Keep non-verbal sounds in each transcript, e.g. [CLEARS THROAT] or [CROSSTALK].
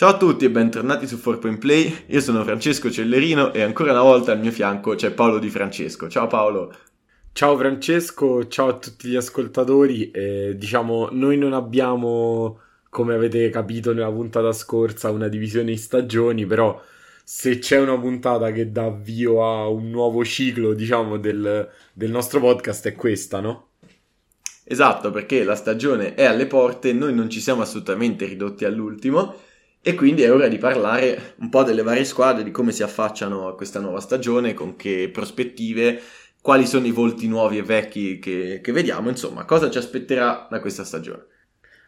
Ciao a tutti e bentornati su 4Play, io sono Francesco Cellerino e ancora una volta al mio fianco c'è Paolo Di Francesco. Ciao Paolo. Ciao Francesco, ciao a tutti gli ascoltatori. Eh, diciamo, noi non abbiamo, come avete capito nella puntata scorsa, una divisione in stagioni, però se c'è una puntata che dà avvio a un nuovo ciclo, diciamo, del, del nostro podcast è questa, no? Esatto, perché la stagione è alle porte, noi non ci siamo assolutamente ridotti all'ultimo e quindi è ora di parlare un po' delle varie squadre, di come si affacciano a questa nuova stagione, con che prospettive, quali sono i volti nuovi e vecchi che, che vediamo, insomma, cosa ci aspetterà da questa stagione.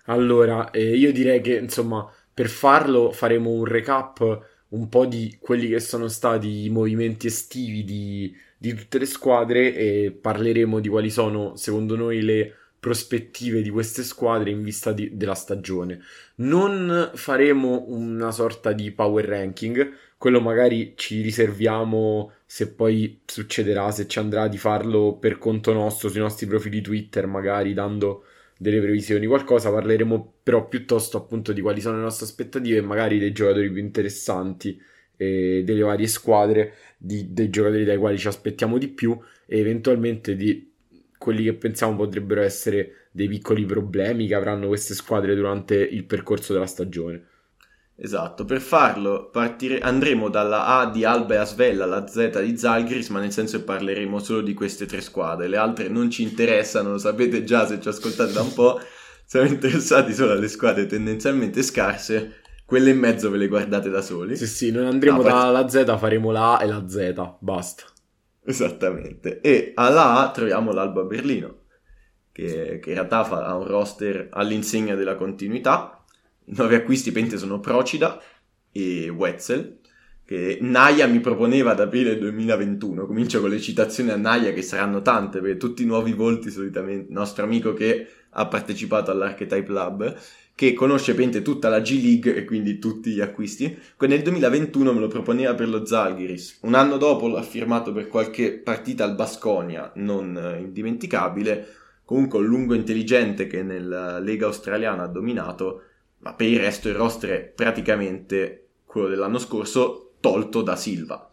Allora, eh, io direi che, insomma, per farlo faremo un recap un po' di quelli che sono stati i movimenti estivi di, di tutte le squadre e parleremo di quali sono, secondo noi, le prospettive di queste squadre in vista di, della stagione. Non faremo una sorta di power ranking, quello magari ci riserviamo se poi succederà, se ci andrà di farlo per conto nostro sui nostri profili Twitter, magari dando delle previsioni, qualcosa. Parleremo però piuttosto appunto di quali sono le nostre aspettative e magari dei giocatori più interessanti eh, delle varie squadre, di, dei giocatori dai quali ci aspettiamo di più e eventualmente di quelli che pensiamo potrebbero essere dei piccoli problemi che avranno queste squadre durante il percorso della stagione. Esatto, per farlo partire, andremo dalla A di Alba e Asvella alla Z di Zalgiris, ma nel senso che parleremo solo di queste tre squadre. Le altre non ci interessano, lo sapete già se ci ascoltate da un po', [LAUGHS] siamo interessati solo alle squadre tendenzialmente scarse, quelle in mezzo ve le guardate da soli. Sì, sì, noi andremo no, dalla Z, faremo la A e la Z, basta. Esattamente. E alla A troviamo l'Alba Berlino, che, che in realtà fa, ha un roster all'insegna della continuità. I nuovi acquisti pente sono Procida e Wetzel, che Naya mi proponeva ad aprile 2021. Comincio con le citazioni a Naya che saranno tante, perché tutti i nuovi volti solitamente, nostro amico che ha partecipato all'Archetype Lab, che conosce Pente tutta la G League e quindi tutti gli acquisti, nel 2021 me lo proponeva per lo Zalgiris. Un anno dopo l'ha firmato per qualche partita al Basconia, non eh, indimenticabile, comunque un lungo intelligente che nella Lega australiana ha dominato, ma per il resto il roster è praticamente quello dell'anno scorso, tolto da Silva.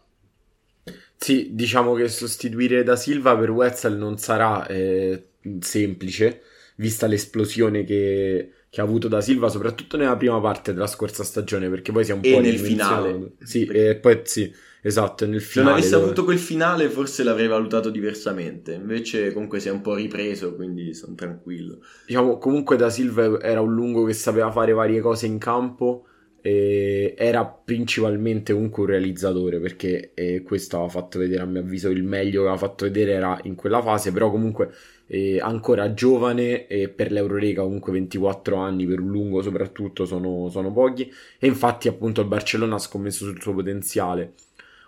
Sì, diciamo che sostituire da Silva per Wetzel non sarà eh, semplice, vista l'esplosione che che ha avuto da Silva, soprattutto nella prima parte della scorsa stagione, perché poi si è un e po' nel finale. Sì, e poi sì, esatto, nel finale. Se non avesse dove... avuto quel finale, forse l'avrei valutato diversamente. Invece, comunque, si è un po' ripreso, quindi sono tranquillo. Diciamo, comunque, da Silva era un lungo che sapeva fare varie cose in campo. E era principalmente comunque un realizzatore perché eh, questo aveva fatto vedere a mio avviso il meglio che aveva fatto vedere era in quella fase però comunque eh, ancora giovane e per l'Eurolega comunque 24 anni per un lungo soprattutto sono, sono, pochi. E infatti appunto il Barcellona ha scommesso sul suo potenziale.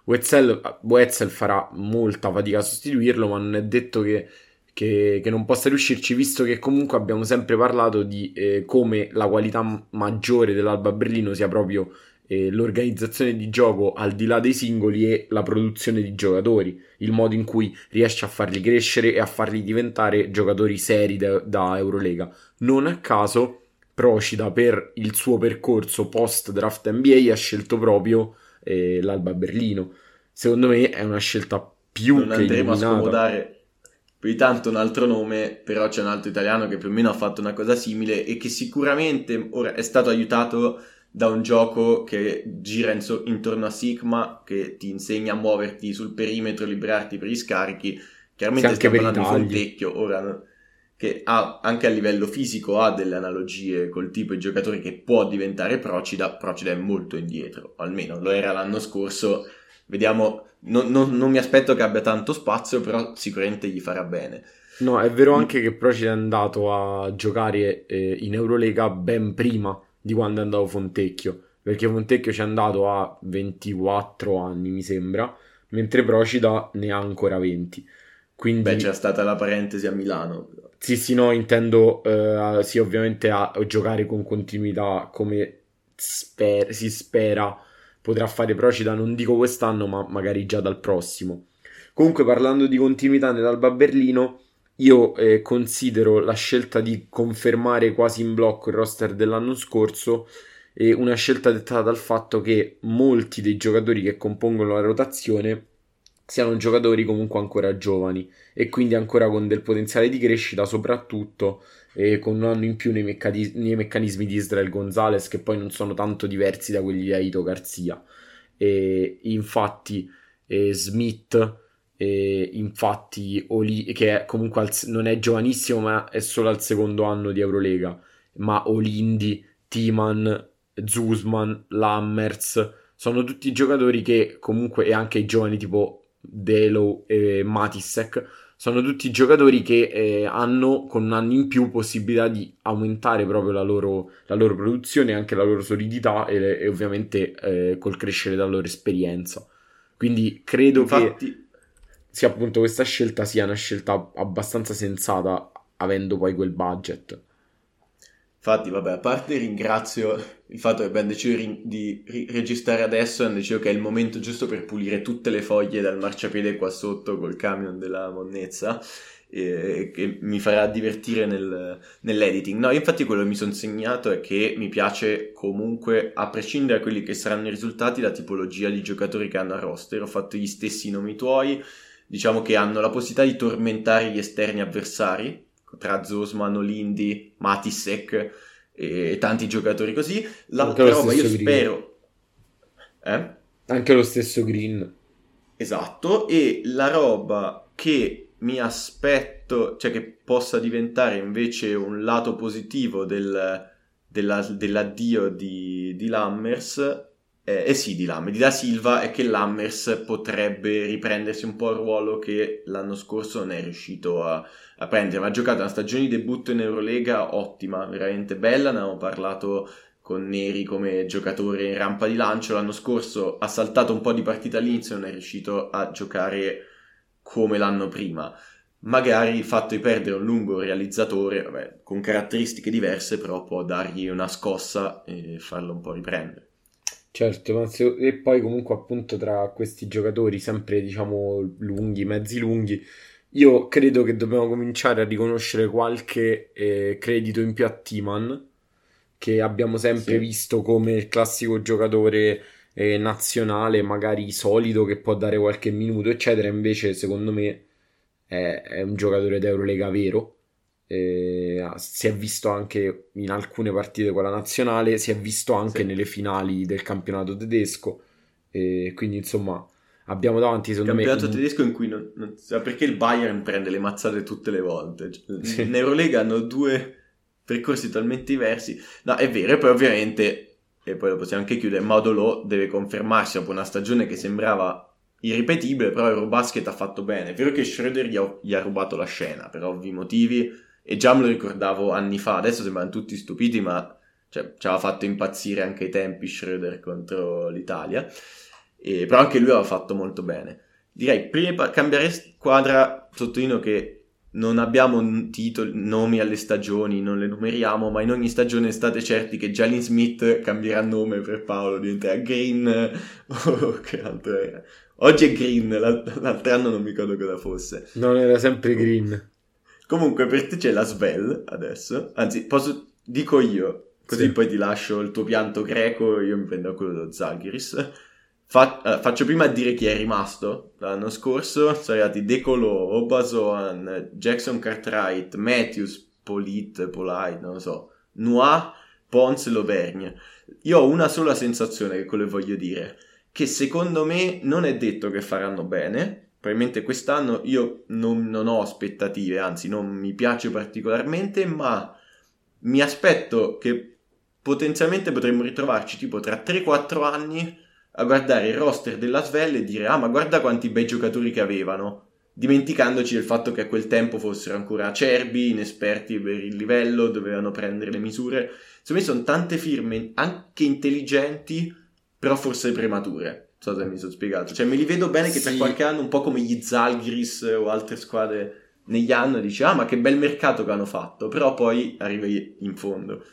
Wetzel, Wetzel farà molta fatica a sostituirlo ma non è detto che, che, che, non possa riuscirci visto che comunque abbiamo sempre parlato di eh, come la qualità maggiore dell'Alba Berlino sia proprio eh, l'organizzazione di gioco al di là dei singoli e la produzione di giocatori, il modo in cui riesce a farli crescere e a farli diventare giocatori seri da, da Eurolega. Non a caso Procida per il suo percorso post draft NBA ha scelto proprio eh, l'Alba Berlino. Secondo me è una scelta più non che andremo illuminata. a scomodare più di tanto un altro nome, però c'è un altro italiano che più o meno ha fatto una cosa simile e che sicuramente ora è stato aiutato da un gioco che gira in so- intorno a Sigma, che ti insegna a muoverti sul perimetro, liberarti per gli scarichi. Chiaramente stiamo parlando di Fontecchio, ora che ha, anche a livello fisico ha delle analogie col tipo di giocatore che può diventare Procida, Procida è molto indietro, almeno lo era l'anno scorso. Vediamo, non, non, non mi aspetto che abbia tanto spazio, però sicuramente gli farà bene. No, è vero anche che Procida è andato a giocare eh, in Eurolega ben prima di quando è andato Fontecchio, perché Fontecchio ci è andato a 24 anni, mi sembra, mentre Procida ne ha ancora 20. Quindi... Beh, c'è stata la parentesi a Milano. Sì, sì, no, intendo, uh, sì, ovviamente a giocare con continuità come sper- si spera potrà fare Procida, non dico quest'anno, ma magari già dal prossimo. Comunque, parlando di continuità nell'Alba Berlino, io eh, considero la scelta di confermare quasi in blocco il roster dell'anno scorso e una scelta dettata dal fatto che molti dei giocatori che compongono la rotazione siano giocatori comunque ancora giovani e quindi ancora con del potenziale di crescita, soprattutto eh, con un anno in più nei, meccani- nei, meccanismi di Israel Gonzalez, che poi non sono tanto diversi da quelli di Aito Garzia. E infatti, eh, Smith. E infatti, Oli, che è comunque al, non è giovanissimo, ma è solo al secondo anno di Eurolega. Ma Olindi, Timan, Zuzman, Lammers sono tutti giocatori che comunque, e anche i giovani tipo Delo e Matisek sono tutti giocatori che eh, hanno con un anno in più possibilità di aumentare proprio la loro, la loro produzione, anche la loro solidità e, e ovviamente eh, col crescere della loro esperienza. Quindi credo Infatti... che sia appunto questa scelta sia una scelta abbastanza sensata avendo poi quel budget. Infatti, vabbè, a parte ringrazio il fatto che abbiamo deciso di registrare adesso, hanno deciso che è il momento giusto per pulire tutte le foglie dal marciapiede qua sotto col camion della monnezza, eh, che mi farà divertire nel, nell'editing. No, infatti quello che mi sono segnato è che mi piace comunque, a prescindere da quelli che saranno i risultati, la tipologia di giocatori che hanno a roster. Ho fatto gli stessi nomi tuoi, diciamo che hanno la possibilità di tormentare gli esterni avversari, tra Zosman, Olindi, Matisek e tanti giocatori così. L'altra roba io Green. spero... Eh? Anche lo stesso Green. Esatto, e la roba che mi aspetto, cioè che possa diventare invece un lato positivo del, della, dell'addio di, di Lammers eh, eh sì, di Lammers, di Da Silva è che Lammers potrebbe riprendersi un po' il ruolo che l'anno scorso non è riuscito a, a prendere, ma ha giocato una stagione di debutto in Eurolega ottima, veramente bella, ne abbiamo parlato con Neri come giocatore in rampa di lancio, l'anno scorso ha saltato un po' di partita all'inizio e non è riuscito a giocare come l'anno prima. Magari il fatto di perdere un lungo realizzatore, vabbè, con caratteristiche diverse, però può dargli una scossa e farlo un po' riprendere. Certo, se... e poi comunque appunto tra questi giocatori sempre diciamo lunghi, mezzi lunghi, io credo che dobbiamo cominciare a riconoscere qualche eh, credito in più a Timan, che abbiamo sempre sì. visto come il classico giocatore eh, nazionale, magari solido, che può dare qualche minuto, eccetera. Invece, secondo me, è, è un giocatore d'Eurolega vero eh, si è visto anche in alcune partite con la nazionale, si è visto anche sì. nelle finali del campionato tedesco. Eh, quindi, insomma, abbiamo davanti secondo campionato me. Campionato tedesco in cui non, non sa perché il Bayern prende le mazzate tutte le volte. Cioè, sì. In Eurolega hanno due percorsi talmente diversi. No, è vero, e poi ovviamente, e poi lo possiamo anche chiudere, Modolo deve confermarsi dopo una stagione che sembrava irripetibile, però Eurobasket ha fatto bene. È vero che Schroeder gli ha, gli ha rubato la scena per ovvi motivi e già me lo ricordavo anni fa, adesso sembrano tutti stupiti, ma cioè, ci aveva fatto impazzire anche i tempi Schroeder contro l'Italia, e, però anche lui aveva fatto molto bene. Direi, prima di cambiare squadra, sottolineo che non abbiamo titoli, nomi alle stagioni, non le numeriamo, ma in ogni stagione state certi che Jalen Smith cambierà nome per Paolo, diventerà Green [LAUGHS] oh, che altro era. Oggi è Green, l'altro anno non mi ricordo cosa fosse. Non era sempre Green. Comunque per te c'è la Svel adesso, anzi posso, dico io, così sì. poi ti lascio il tuo pianto greco io mi prendo quello dello Zaghiris. Fa, uh, faccio prima a dire chi è rimasto l'anno scorso, sono arrivati Decolo, Obasoan, Jackson Cartwright, Matthews, Polit, Polite, non lo so, Noir, Pons e Lovergne. Io ho una sola sensazione che quello voglio dire, che secondo me non è detto che faranno bene, probabilmente quest'anno io non, non, ho aspettative, anzi non mi piace particolarmente, ma mi aspetto che potenzialmente potremmo ritrovarci tipo tra 3-4 anni a guardare il roster della Svel e dire ah ma guarda quanti bei giocatori che avevano, dimenticandoci del fatto che a quel tempo fossero ancora acerbi, inesperti per il livello, dovevano prendere le misure. Secondo me sono tante firme anche intelligenti, però forse premature so se mi sono spiegato. Cioè, me li vedo bene che sì. per qualche anno, un po' come gli Zalgiris o altre squadre negli anni, dici, ah, ma che bel mercato che hanno fatto, però poi arrivi in fondo.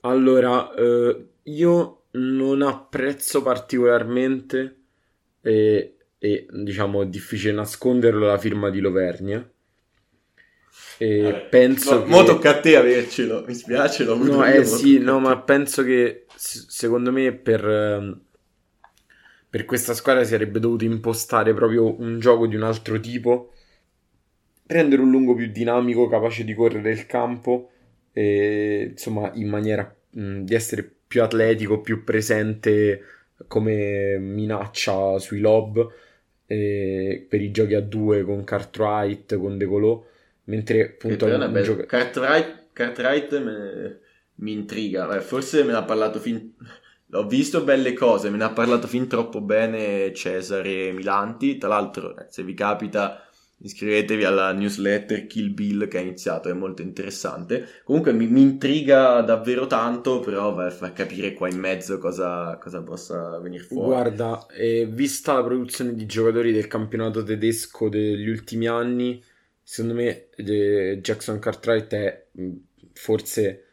Allora, eh, io non apprezzo particolarmente e, e, diciamo è difficile nasconderlo la firma di Lovernia E Vabbè. penso no, che... Mo tocca a te avercelo, mi spiace, l'ho avuto No, eh sì, no, ma penso che secondo me per, ehm, per questa squadra si sarebbe dovuto impostare proprio un gioco di un altro tipo, prendere un lungo più dinamico, capace di correre il campo, e, insomma, in maniera mh, di essere più atletico, più presente come minaccia sui lob eh, per i giochi a due con Cartwright, con De Colò, mentre appunto... Un gioco... Cartwright, Cartwright me... mi intriga, forse me ne ha parlato fin... Ho visto belle cose, me ne ha parlato fin troppo bene Cesare Milanti, tra l'altro se vi capita iscrivetevi alla newsletter Kill Bill che ha iniziato, è molto interessante. Comunque mi, mi intriga davvero tanto, però va a far capire qua in mezzo cosa, cosa possa venire fuori. Guarda, eh, vista la produzione di giocatori del campionato tedesco degli ultimi anni, secondo me eh, Jackson Cartwright è mm, forse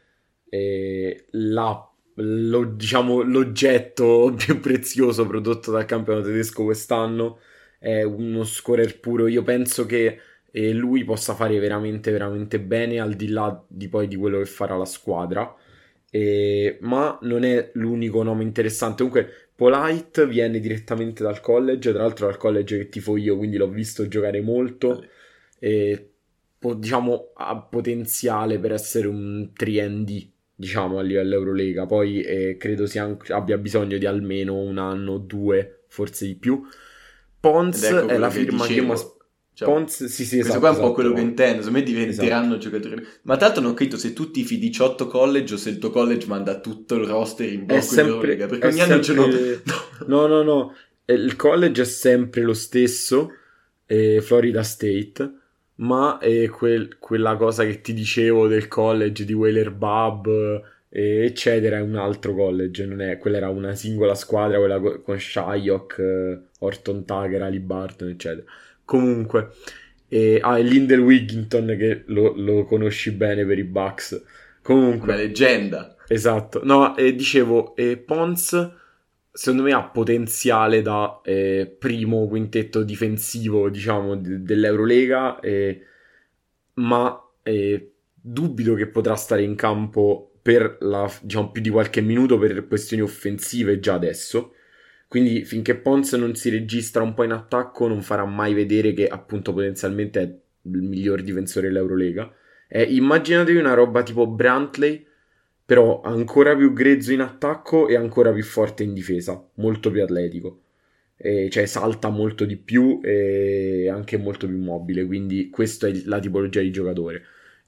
eh, la, lo, diciamo, l'oggetto [LAUGHS] più prezioso prodotto dal campionato tedesco quest'anno è uno scorer puro. Io penso che eh, lui possa fare veramente, veramente bene al di là di poi di quello che farà la squadra. Eh, ma non è l'unico nome interessante. Comunque, Polite viene direttamente dal college, tra l'altro dal college che tifo io, quindi l'ho visto giocare molto. E po- diciamo ha potenziale per essere un 3D diciamo a livello Eurolega. Poi eh, credo sia, abbia bisogno di almeno un anno due, forse di più. Pons ecco è la firma che, che io cioè, Pons, sì, sì, esatto. Questo qua è un po' esatto, quello che intendo. Secondo me diventeranno esatto. giocatori. Ma l'altro non ho capito se tu tifi 18 college o se il tuo college manda tutto il roster in blocco sempre, in Eurolega. Perché ogni anno sempre... ce [LAUGHS] No, no, no. Il college è sempre lo stesso, eh, Florida State. Ma è quel, quella cosa che ti dicevo del college di Whaler Bub eccetera, è un altro college, non è, quella era una singola squadra, quella con Shyok, Orton Tucker, Ali Barton, eccetera. Comunque, e, ah, e Lindell Wigginton che lo, lo, conosci bene per i Bucks. Comunque, una leggenda. Esatto. No, e dicevo, e Pons secondo me ha potenziale da eh, primo quintetto difensivo, diciamo, d- dell'Eurolega, eh, ma eh, dubito che potrà stare in campo per la, diciamo, più di qualche minuto per questioni offensive già adesso. Quindi finché Pons non si registra un po' in attacco non farà mai vedere che appunto potenzialmente è il miglior difensore dell'Eurolega. Eh, immaginatevi una roba tipo Brantley, però ancora più grezzo in attacco e ancora più forte in difesa, molto più atletico. Eh, cioè salta molto di più e anche molto più mobile, quindi questa è la tipologia di giocatore.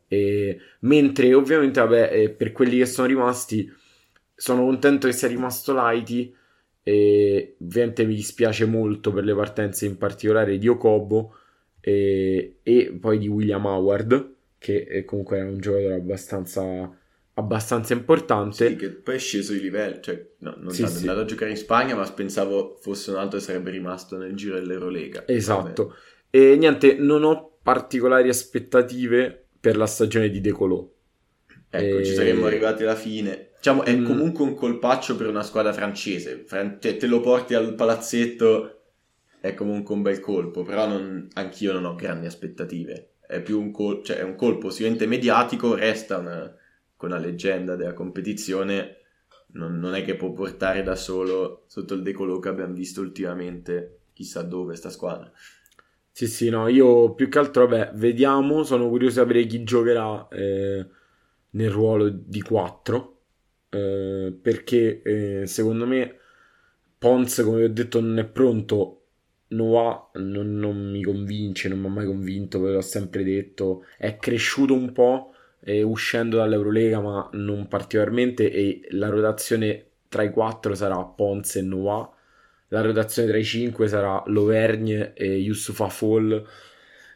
E, mentre ovviamente, vabbè, eh, per quelli che sono rimasti, sono contento che sia rimasto Lighty. E ovviamente mi dispiace molto per le partenze, in particolare di Okobo e, e poi di William Howard, che comunque era un giocatore abbastanza abbastanza importante. Sì, che poi è sceso di livello, cioè no, non sì, sì. andato a giocare in Spagna, ma pensavo fosse un altro che sarebbe rimasto nel giro dell'Eurolega. Esatto. E niente, non ho particolari aspettative per la stagione di Decolò. Ecco, e... ci saremmo arrivati alla fine. Diciamo, è mm. comunque un colpaccio per una squadra francese. Te, te, lo porti al palazzetto, è comunque un bel colpo, però non, anch'io non ho grandi aspettative. È più un, col- cioè, è un colpo sicuramente mediatico, resta una, con una leggenda della competizione. Non, non, è che può portare da solo sotto il decolò che abbiamo visto ultimamente chissà dove sta squadra. Sì, sì, no, io più che altro, vabbè, vediamo, sono curioso di sapere chi giocherà eh, nel ruolo di 4, eh, perché eh, secondo me Pons, come vi ho detto, non è pronto, Noah non, non mi convince, non mi ha mai convinto, ve l'ho sempre detto, è cresciuto un po' eh, uscendo dall'Eurolega, ma non particolarmente, e la rotazione tra i quattro sarà Pons e Noah la rotazione tra i 5 sarà Lovergne e Yusufa Fall.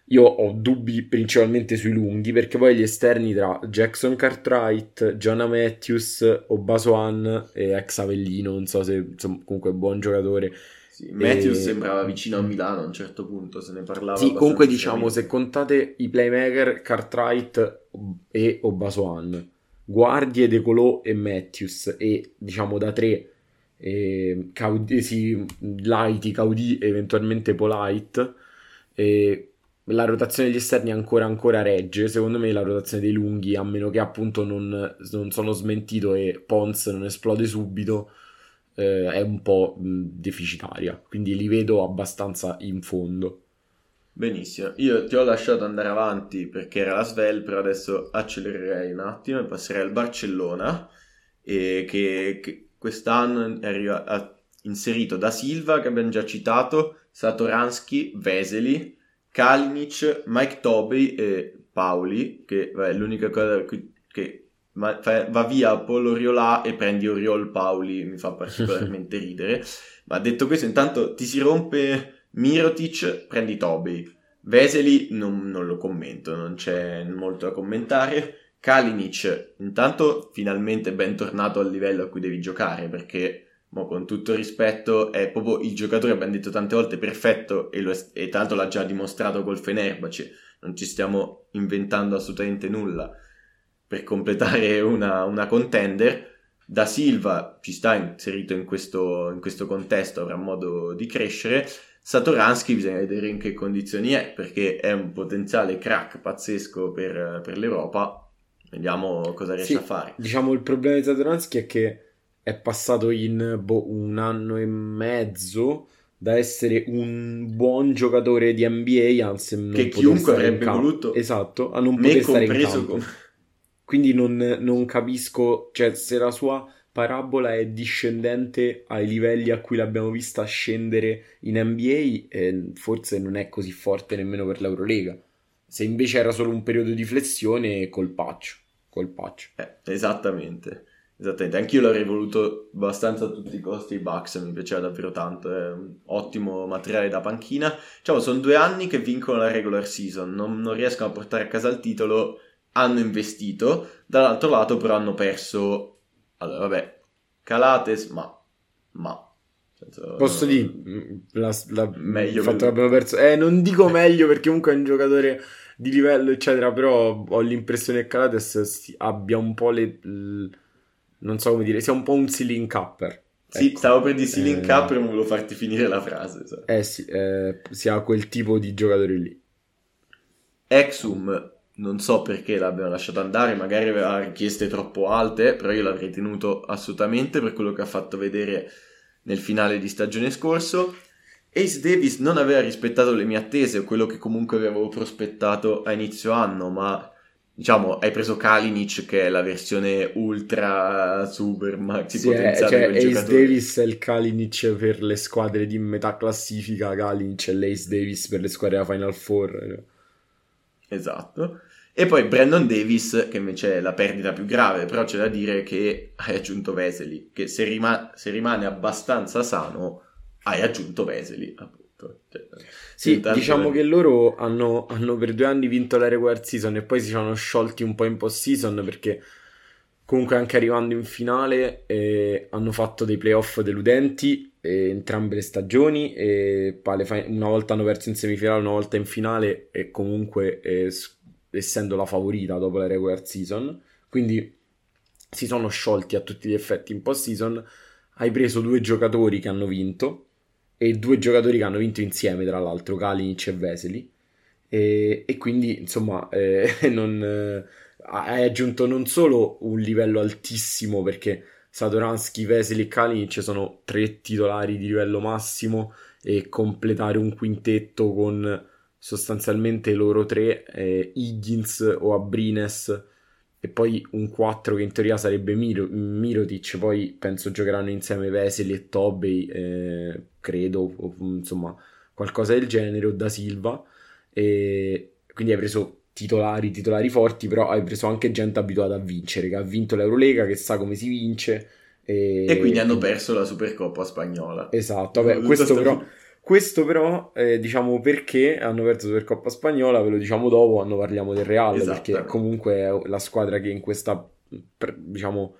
Io ho dubbi principalmente sui lunghi perché poi gli esterni tra Jackson Cartwright, Jonah Matthews, Obasoan e ex Avellino, non so se insomma, comunque buon giocatore. Sì, Matthews e... sembrava vicino a Milano a un certo punto, se ne parlava. Sì, comunque diciamo se contate i playmaker Cartwright e Obasoan, guardie De Colò e Matthews e diciamo da tre e Caudi, sì, Lighty, Caudi eventualmente Polite. E la rotazione degli esterni ancora ancora regge. Secondo me la rotazione dei lunghi, a meno che appunto non, non sono smentito e Pons non esplode subito, eh, è un po' deficitaria. Quindi li vedo abbastanza in fondo. Benissimo, io ti ho lasciato andare avanti perché era la Svel, però adesso accelererei un attimo e passerei al Barcellona, e che, che quest'anno è arriva, ha inserito da Silva, che abbiamo già citato, Satoransky, Veseli, Kalinic, Mike Toby e Pauli, che è l'unica cosa che va via Paul Oriola e prendi Oriol Pauli, mi fa particolarmente [LAUGHS] ridere. Ma detto questo, intanto ti si rompe Mirotic, prendi Toby. Veseli non, non lo commento, non c'è molto da commentare. Kalinic, intanto finalmente bentornato al livello a cui devi giocare perché ma con tutto rispetto, è proprio il giocatore, abbiamo detto tante volte, perfetto e, lo è, e tanto l'ha già dimostrato col Fenerbahce. Non ci stiamo inventando assolutamente nulla per completare una, una contender. Da Silva ci sta inserito in questo, in questo contesto, avrà modo di crescere. Satoransky bisogna vedere in che condizioni è, perché è un potenziale crack pazzesco per, per l'Europa. Vediamo cosa riesce sì, a fare. Diciamo il problema di Satoransky è che è passato in boh, un anno e mezzo da essere un buon giocatore di NBA, anzi che chiunque avrebbe voluto esatto, a non poter stare in campo. Con... [LAUGHS] Quindi non, non, capisco, cioè se la sua parabola è discendente ai livelli a cui l'abbiamo vista scendere in NBA, eh, forse non è così forte nemmeno per l'Eurolega. Se invece era solo un periodo di flessione, colpaccio. colpaccio. Eh, esattamente. Esattamente, anch'io l'avrei voluto abbastanza a tutti i costi i Bucks, mi piaceva davvero tanto, è un ottimo materiale da panchina. Diciamo, sono due anni che vincono la regular season, non, non riescono a portare a casa il titolo, hanno investito, dall'altro lato però hanno perso, allora vabbè, Calates, ma, ma... Senso, Posso dire, la, la, meglio fatto che abbiamo perso, eh non dico meglio perché comunque è un giocatore di livello eccetera, però ho l'impressione che Calates abbia un po' le... le non so come dire, sia un po' un ceiling capper. Sì, ecco. stavo per dire ceiling eh... capper, ma volevo farti finire la frase. So. Eh sì, eh, sia quel tipo di giocatore lì. Exum, non so perché l'abbiano lasciato andare, magari aveva richieste troppo alte, però io l'avrei tenuto assolutamente per quello che ha fatto vedere nel finale di stagione scorso. Ace Davis non aveva rispettato le mie attese o quello che comunque avevo prospettato a inizio anno, ma diciamo, hai preso Kalinic che è la versione ultra super maxi sì, potenziale cioè, Ace. Davis è il Kalinic per le squadre di metà classifica, Kalinic è l'Ace Davis per le squadre della Final Four. Esatto. E poi Brandon Davis, che invece è la perdita più grave, però c'è da dire che hai aggiunto Vesely, che se, rima- se rimane abbastanza sano, hai aggiunto Vesely. Appunto. Cioè, sì, diciamo che loro hanno, hanno, per due anni vinto la regular season e poi si sono sciolti un po' in post season perché comunque anche arrivando in finale eh, hanno fatto dei playoff deludenti eh, entrambe le stagioni e una volta hanno perso in semifinale, una volta in finale e comunque eh, essendo la favorita dopo la regular season quindi si sono sciolti a tutti gli effetti in post season hai preso due giocatori che hanno vinto e due giocatori che hanno vinto insieme, tra l'altro, Kalinic e Vesely. E, e quindi, insomma, eh, [LAUGHS] non, eh, hai aggiunto non solo un livello altissimo perché Satoransky, Vesely e Kalinic sono tre titolari di livello massimo e completare un quintetto con sostanzialmente loro tre, eh, Higgins o Abrines e poi un 4 che in teoria sarebbe Miro, Mirotic, poi penso giocheranno insieme Vesely e Tobey, eh, credo, o, insomma qualcosa del genere, o da Silva, e quindi hai preso titolari, titolari forti, però hai preso anche gente abituata a vincere, che ha vinto l'Eurolega, che sa come si vince. E, e quindi hanno perso la Supercoppa spagnola. Esatto, vabbè, questo però... Questo però, eh, diciamo perché hanno perso per Coppa Spagnola, ve lo diciamo dopo quando parliamo del Real, esatto. perché comunque è la squadra che in questa, diciamo,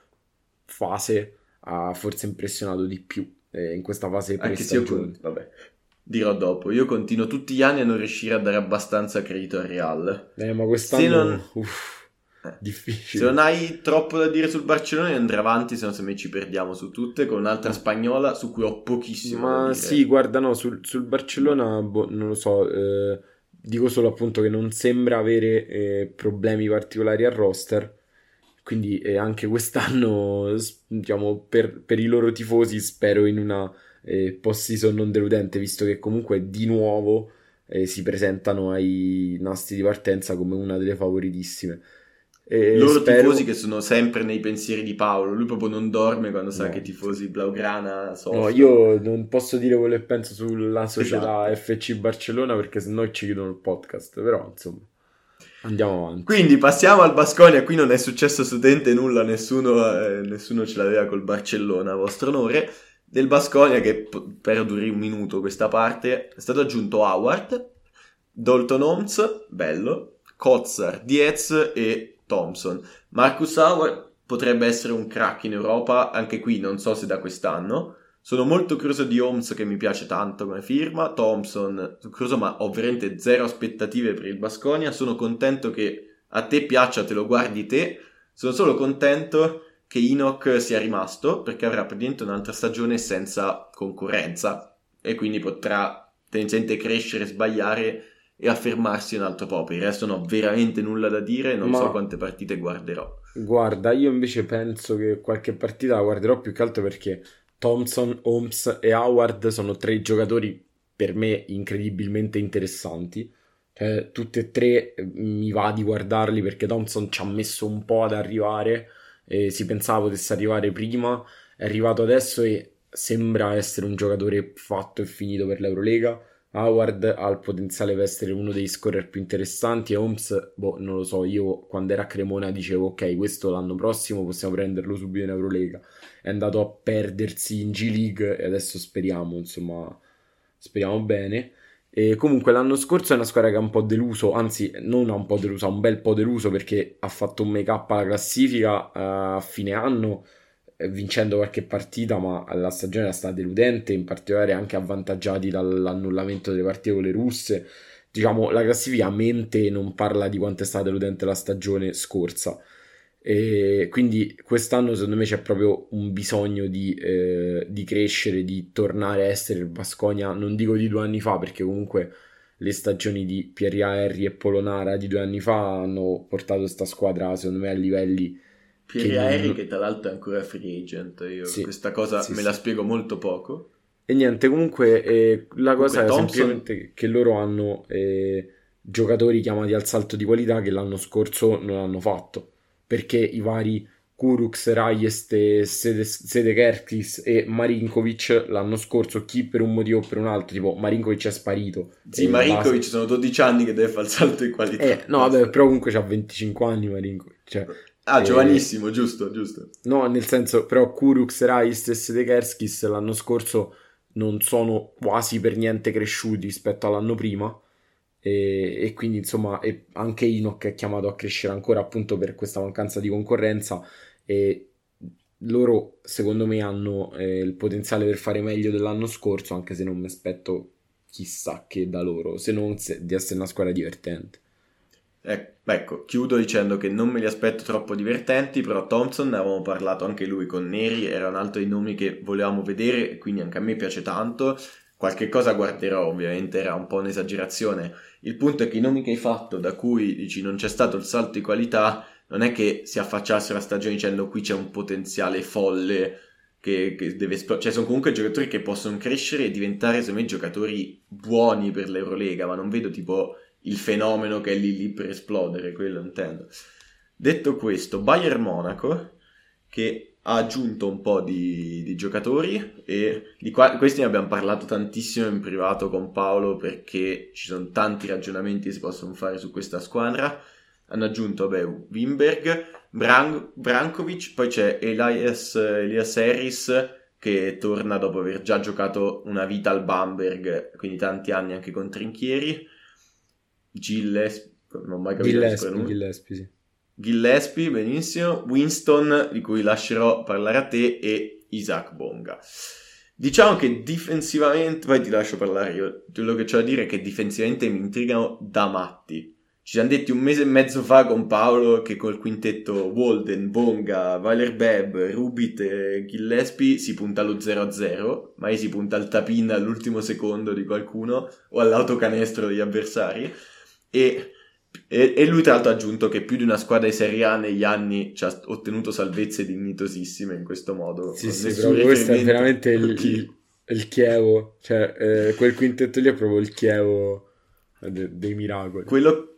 fase ha forse impressionato di più, eh, in questa fase con... vabbè, dirò dopo, io continuo tutti gli anni a non riuscire a dare abbastanza credito al Real. Eh, ma quest'anno... Se non... Uff. Difficile. Se non hai troppo da dire sul Barcellona, andrei avanti, se no se me ci perdiamo su tutte, con un'altra spagnola su cui ho pochissimo Ma sì, guarda, no, sul, sul Barcellona, boh, non lo so, eh, dico solo appunto che non sembra avere eh, problemi particolari al roster. Quindi eh, anche quest'anno, diciamo, per, per, i loro tifosi spero in una eh, post-season non deludente, visto che comunque di nuovo eh, si presentano ai nastri di partenza come una delle favoritissime. E Loro spero... tifosi che sono sempre nei pensieri di Paolo, lui proprio non dorme quando sa no. che i tifosi Blaugrana soffrono. No, io non posso dire quello che penso sulla società esatto. FC Barcellona perché sennò ci chiudono il podcast, però insomma andiamo avanti. Quindi passiamo al Basconia, qui non è successo studente nulla, nessuno, eh, nessuno ce l'aveva col Barcellona, a vostro onore. Del Basconia che per duri un minuto questa parte è stato aggiunto Howard, Dalton Holmes, bello, Kotzar, Diez e Thompson. Marcus Howard potrebbe essere un crack in Europa, anche qui non so se da quest'anno. Sono molto curioso di Holmes che mi piace tanto come firma, Thompson curioso ma ho veramente zero aspettative per il Basconia, sono contento che a te piaccia, te lo guardi te, sono solo contento che Enoch sia rimasto perché avrà praticamente un'altra stagione senza concorrenza e quindi potrà tendenzialmente crescere, sbagliare e affermarsi un altro po'. Per il resto non ho veramente nulla da dire, non Ma... so quante partite guarderò. Guarda, io invece penso che qualche partita la guarderò più che altro perché Thompson, Holmes e Howard sono tre giocatori per me incredibilmente interessanti. Cioè, tutte e tre eh, mi va di guardarli perché Thompson ci ha messo un po' ad arrivare. E si pensava potesse arrivare prima, è arrivato adesso e sembra essere un giocatore fatto e finito per l'Eurolega. Howard ha il potenziale per essere uno dei scorer più interessanti e Holmes, boh, non lo so, io quando era a Cremona dicevo ok, questo l'anno prossimo possiamo prenderlo subito in Eurolega. È andato a perdersi in G League e adesso speriamo, insomma, speriamo bene. E comunque l'anno scorso è una squadra che ha un po' deluso, anzi non ha un po' deluso, ha un bel po' deluso perché ha fatto un make up alla classifica uh, a fine anno eh, vincendo qualche partita, ma la stagione era stata deludente, in particolare anche avvantaggiati dall'annullamento delle partite con le russe. Diciamo, la classifica a mente non parla di quanto è stata deludente la stagione scorsa. E quindi quest'anno secondo me c'è proprio un bisogno di, eh, di crescere, di tornare a essere il Basconia, non dico di due anni fa, perché comunque le stagioni di Pierre Henry e Polonara di due anni fa hanno portato questa squadra secondo me a livelli Pierre Aeri non... che tra l'altro è ancora free agent, io sì, questa cosa sì, me sì. la spiego molto poco. E niente, comunque eh, la cosa comunque, è Thompson... semplicemente che loro hanno eh, giocatori chiamati al salto di qualità che l'anno scorso non hanno fatto, perché i vari Kurux, Rajest, Sedekerkis e Marinkovic l'anno scorso, chi per un motivo o per un altro, tipo Marinkovic è sparito. Sì, Marinkovic sono 12 anni che deve fare il salto di qualità. Eh, no, vabbè, però comunque ha 25 anni Marinkovic, cioè... Ah, giovanissimo, e... giusto, giusto. No, nel senso, però Kurux, Rais e Sedekerskis l'anno scorso non sono quasi per niente cresciuti rispetto all'anno prima. E, e quindi, insomma, e anche Enoch è chiamato a crescere ancora appunto per questa mancanza di concorrenza. E loro, secondo me, hanno eh, il potenziale per fare meglio dell'anno scorso, anche se non mi aspetto chissà che da loro, se non se, di essere una squadra divertente. Ecco, chiudo dicendo che non me li aspetto troppo divertenti, però Thompson, ne avevamo parlato anche lui con Neri, era un altro dei nomi che volevamo vedere quindi anche a me piace tanto. Qualche cosa guarderò, ovviamente era un po' un'esagerazione. Il punto è che i nomi che hai fatto, da cui dici non c'è stato il salto di qualità, non è che si affacciasse la stagione dicendo qui c'è un potenziale folle che, che deve esplodere. Cioè, sono comunque giocatori che possono crescere e diventare, secondo me, giocatori buoni per l'Eurolega, ma non vedo tipo il fenomeno che è lì lì per esplodere, quello intendo. Detto questo, Bayern Monaco che ha aggiunto un po' di, di giocatori e di qua, questi ne abbiamo parlato tantissimo in privato con Paolo perché ci sono tanti ragionamenti che si possono fare su questa squadra. Hanno aggiunto vabbè, Wimberg, Bran- Brankovic, poi c'è Elias, Elias Harris che torna dopo aver già giocato una vita al Bamberg, quindi tanti anni anche con Trinchieri Gillespie, non ho mai capito Gillespie, Gillespie, sì. Gillespie, benissimo, Winston, di cui lascerò parlare a te, e Isaac Bonga. Diciamo che difensivamente, poi ti lascio parlare io, quello che c'ho da dire è che difensivamente mi intrigano da matti. Ci siamo detti un mese e mezzo fa con Paolo che col quintetto Walden, Bonga, Valer Beb, Rubit e Gillespie si punta allo 0-0, mai si punta al tapin all'ultimo secondo di qualcuno o all'autocanestro degli avversari e, e, e, lui tra l'altro ha aggiunto che più di una squadra di Serie A negli anni ci ha ottenuto salvezze dignitosissime in questo modo. Sì, sì, proprio questo è veramente il, il, il Chievo, cioè eh, quel quintetto lì è proprio il Chievo de, dei miracoli. Quello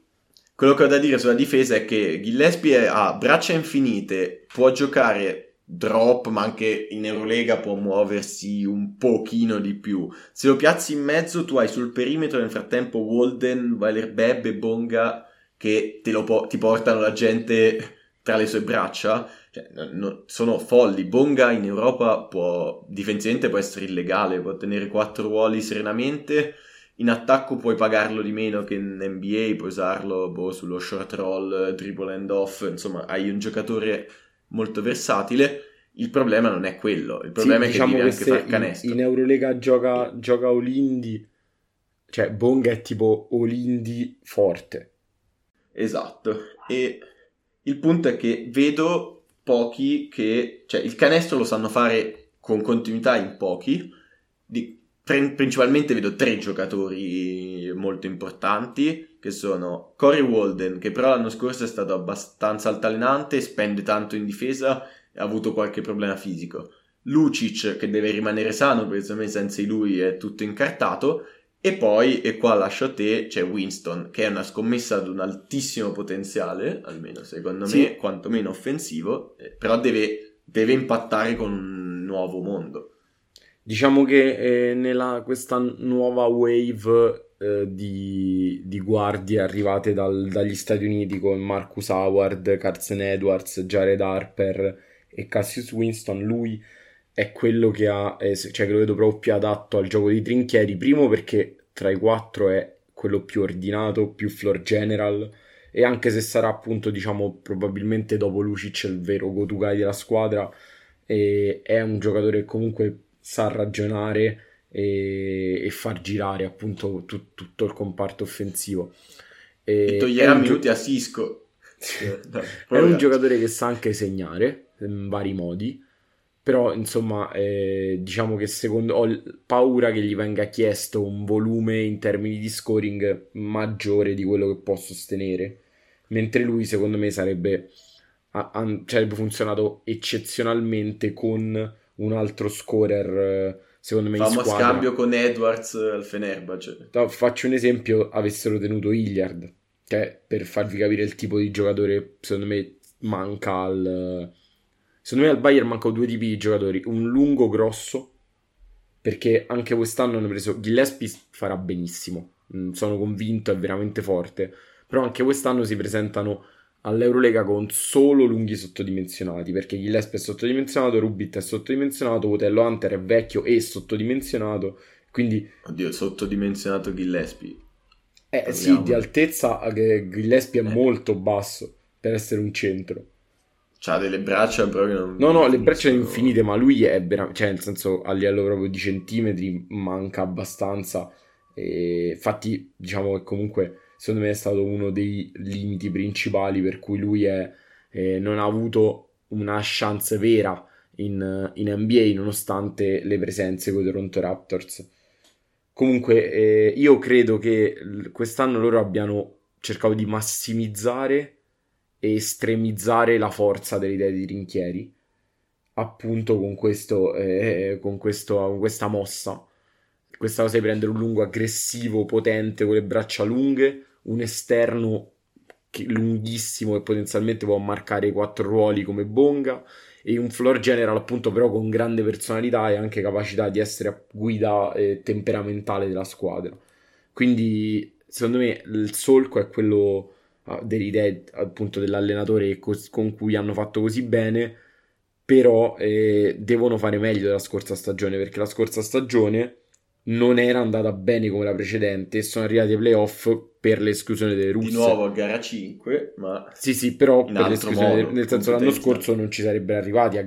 quello che ho da dire sulla difesa è che Gillespie ha braccia infinite, può giocare drop, ma anche in Eurolega può muoversi un pochino di più. Se lo piazzi in mezzo, tu hai sul perimetro nel frattempo Walden, Beb e Bonga che po- ti portano la gente tra le sue braccia. Cioè, no, sono folli. Bonga in Europa può difensivamente può essere illegale, può tenere quattro ruoli serenamente in attacco puoi pagarlo di meno che in NBA, puoi usarlo boh, sullo short roll, dribble and off, insomma hai un giocatore molto versatile. Il problema non è quello, il problema sì, è diciamo che deve anche far canestro. In, in Eurolega gioca, gioca Olindi, cioè Bonga è tipo Olindi forte. Esatto, e il punto è che vedo pochi che, cioè il canestro lo sanno fare con continuità in pochi, di, principalmente vedo tre giocatori molto importanti che sono Corey Walden che però l'anno scorso è stato abbastanza altalenante spende tanto in difesa e ha avuto qualche problema fisico Lucic che deve rimanere sano perché secondo me senza di lui è tutto incartato e poi, e qua lascio a te, c'è Winston, che è una scommessa ad un altissimo potenziale, almeno secondo sì. me, quantomeno offensivo, eh, però deve, deve impattare con un nuovo mondo. Diciamo che eh, nella, questa nuova wave eh, di, di, guardie arrivate dal, dagli Stati Uniti con Marcus Howard, Carson Edwards, Jared Harper e Cassius Winston, lui è quello che ha, eh, cioè che lo vedo proprio più adatto al gioco dei trinchieri. Primo perché tra i quattro è quello più ordinato, più floor general. E anche se sarà appunto, diciamo, probabilmente dopo Lucic il vero go-to-guy della squadra, è un giocatore che comunque sa ragionare e, e far girare appunto tu, tutto il comparto offensivo. E, e toglierà minuti gio- a Cisco. [LAUGHS] è un giocatore che sa anche segnare in vari modi. Però, insomma, eh, diciamo che secondo ho paura che gli venga chiesto un volume in termini di scoring maggiore di quello che può sostenere. Mentre lui, secondo me, sarebbe, a, a, sarebbe funzionato eccezionalmente con un altro scorer eh, secondo me Famo in squadra. scambio con Edwards al Fenerbahce. No, faccio un esempio, avessero tenuto Hilliard, che per farvi capire il tipo di giocatore secondo me manca al... Secondo me al Bayern mancano due tipi di giocatori, un lungo grosso, perché anche quest'anno hanno preso Gillespie farà benissimo, mm, sono convinto, è veramente forte, però anche quest'anno si presentano all'Eurolega con solo lunghi sottodimensionati perché Gillespie è sottodimensionato, Rubit è sottodimensionato, Otello Hunter è vecchio e sottodimensionato quindi oddio sottodimensionato Gillespie eh Parliamo. sì di altezza eh, Gillespie è eh. molto basso per essere un centro C'ha delle braccia proprio non No, no, le braccia sono infinite, ma lui è veramente, cioè nel senso a livello proprio di centimetri manca abbastanza. E infatti, diciamo che comunque secondo me è stato uno dei limiti principali per cui lui è, eh, non ha avuto una chance vera in, in, NBA nonostante le presenze con i Toronto Raptors. Comunque eh, io credo che quest'anno loro abbiano cercato di massimizzare e estremizzare la forza delle idee di Rinchieri appunto con, questo, eh, con, questo, con questa mossa questa cosa di prendere un lungo aggressivo potente con le braccia lunghe un esterno che, lunghissimo e potenzialmente può marcare i quattro ruoli come Bonga e un floor general appunto però con grande personalità e anche capacità di essere guida eh, temperamentale della squadra. Quindi secondo me il solco è quello uh, delle idee appunto dell'allenatore cos- con cui hanno fatto così bene però eh, devono fare meglio della scorsa stagione perché la scorsa stagione non era andata bene come la precedente e sono arrivati ai playoff per l'esclusione delle russe. Di nuovo a gara 5, ma... Sì, sì, però per modo, nel senso l'anno scorso non ci sarebbero arrivati a,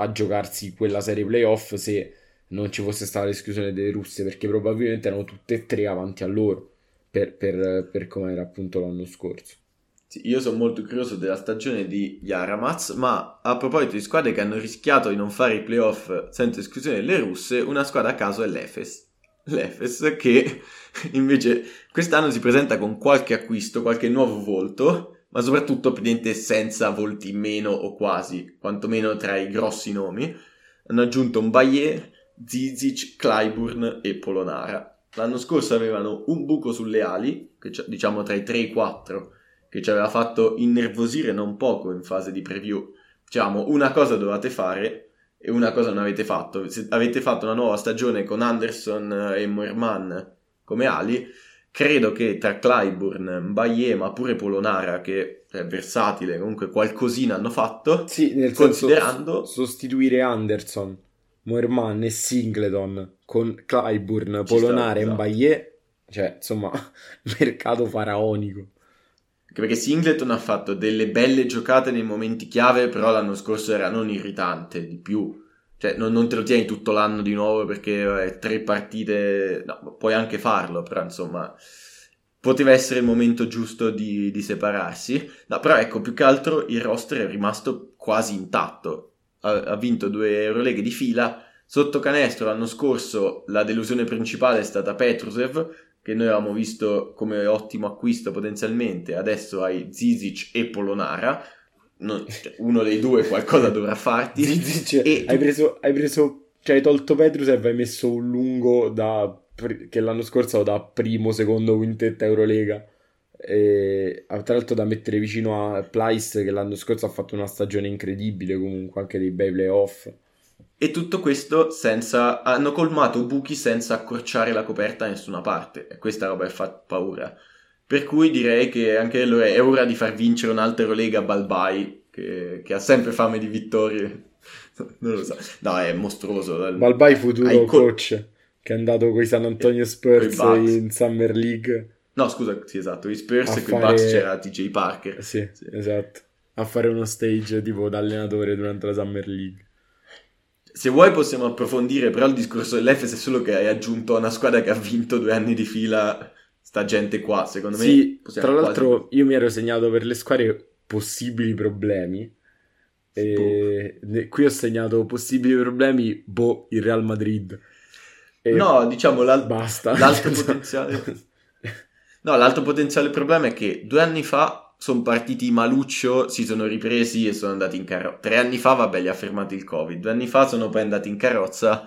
a, giocarsi quella serie playoff se non ci fosse stata l'esclusione delle russe, perché probabilmente erano tutte e tre avanti a loro. per, per, per come era appunto l'anno scorso. Sì, io sono molto curioso della stagione di Yaramaz, ma a proposito di squadre che hanno rischiato di non fare i playoff senza esclusione delle russe, una squadra a caso è l'Efes. L'Efes che [LAUGHS] invece quest'anno si presenta con qualche acquisto, qualche nuovo volto, ma soprattutto praticamente senza volti meno o quasi, quantomeno tra i grossi nomi. Hanno aggiunto un Bayer, Zizic, Clyburn e Polonara. L'anno scorso avevano un buco sulle ali, diciamo tra i 3 e i 4, che ci aveva fatto innervosire non poco in fase di preview. Diciamo, una cosa dovete fare e una cosa non avete fatto. Se avete fatto una nuova stagione con Anderson e Moerman come ali, credo che tra Clyburn, Mbaye, ma pure Polonara, che è versatile, comunque qualcosina hanno fatto. Sì, nel considerando... senso sostituire Anderson, Moerman e Singleton con Clyburn, Polonara e esatto. Mbaye, cioè, insomma, [LAUGHS] mercato faraonico. Anche perché Singleton ha fatto delle belle giocate nei momenti chiave, però l'anno scorso era non irritante, di più. Cioè, non, non te lo tieni tutto l'anno di nuovo perché vabbè, tre partite... No, puoi anche farlo, però insomma... Poteva essere il momento giusto di, di separarsi. No, però ecco, più che altro il roster è rimasto quasi intatto. Ha, ha vinto due Euroleghe di fila. Sotto canestro l'anno scorso la delusione principale è stata Petrusev, che noi avevamo visto come ottimo acquisto potenzialmente, adesso hai Zizic e Polonara, non, cioè, uno dei due qualcosa [LAUGHS] dovrà farti. Zizic, e hai preso, hai preso, cioè hai tolto Petrusev e hai messo un lungo da, che l'anno scorso da primo, secondo quintetto Eurolega. E, tra l'altro da mettere vicino a Plyce che l'anno scorso ha fatto una stagione incredibile comunque anche dei bei playoff e tutto questo senza... hanno colmato buchi senza accorciare la coperta da nessuna parte. E questa roba fa paura. Per cui direi che anche allora è ora di far vincere un'altra Eurolega Balbai, che, che ha sempre fame di vittorie. [LAUGHS] non lo so. No, è mostruoso. Balbai futuro co- coach, che è andato con i San Antonio Spurs in Summer League. No, scusa, sì, esatto, i Spurs e fare... Bucks c'era TJ Parker. Sì, sì, esatto. A fare uno stage tipo da allenatore durante la Summer League. Se vuoi possiamo approfondire, però il discorso dell'Efes è solo che hai aggiunto a una squadra che ha vinto due anni di fila sta gente qua, secondo me. Sì, tra l'altro quasi... io mi ero segnato per le squadre possibili problemi. E boh. qui ho segnato possibili problemi, boh, il Real Madrid. E no, diciamo l'al- basta. l'altro [LAUGHS] potenziale. no, l'altro potenziale problema è che due anni fa sono partiti maluccio, si sono ripresi e sono andati in carrozza. Tre anni fa, vabbè, li ha fermati il Covid. Due anni fa sono poi andati in carrozza.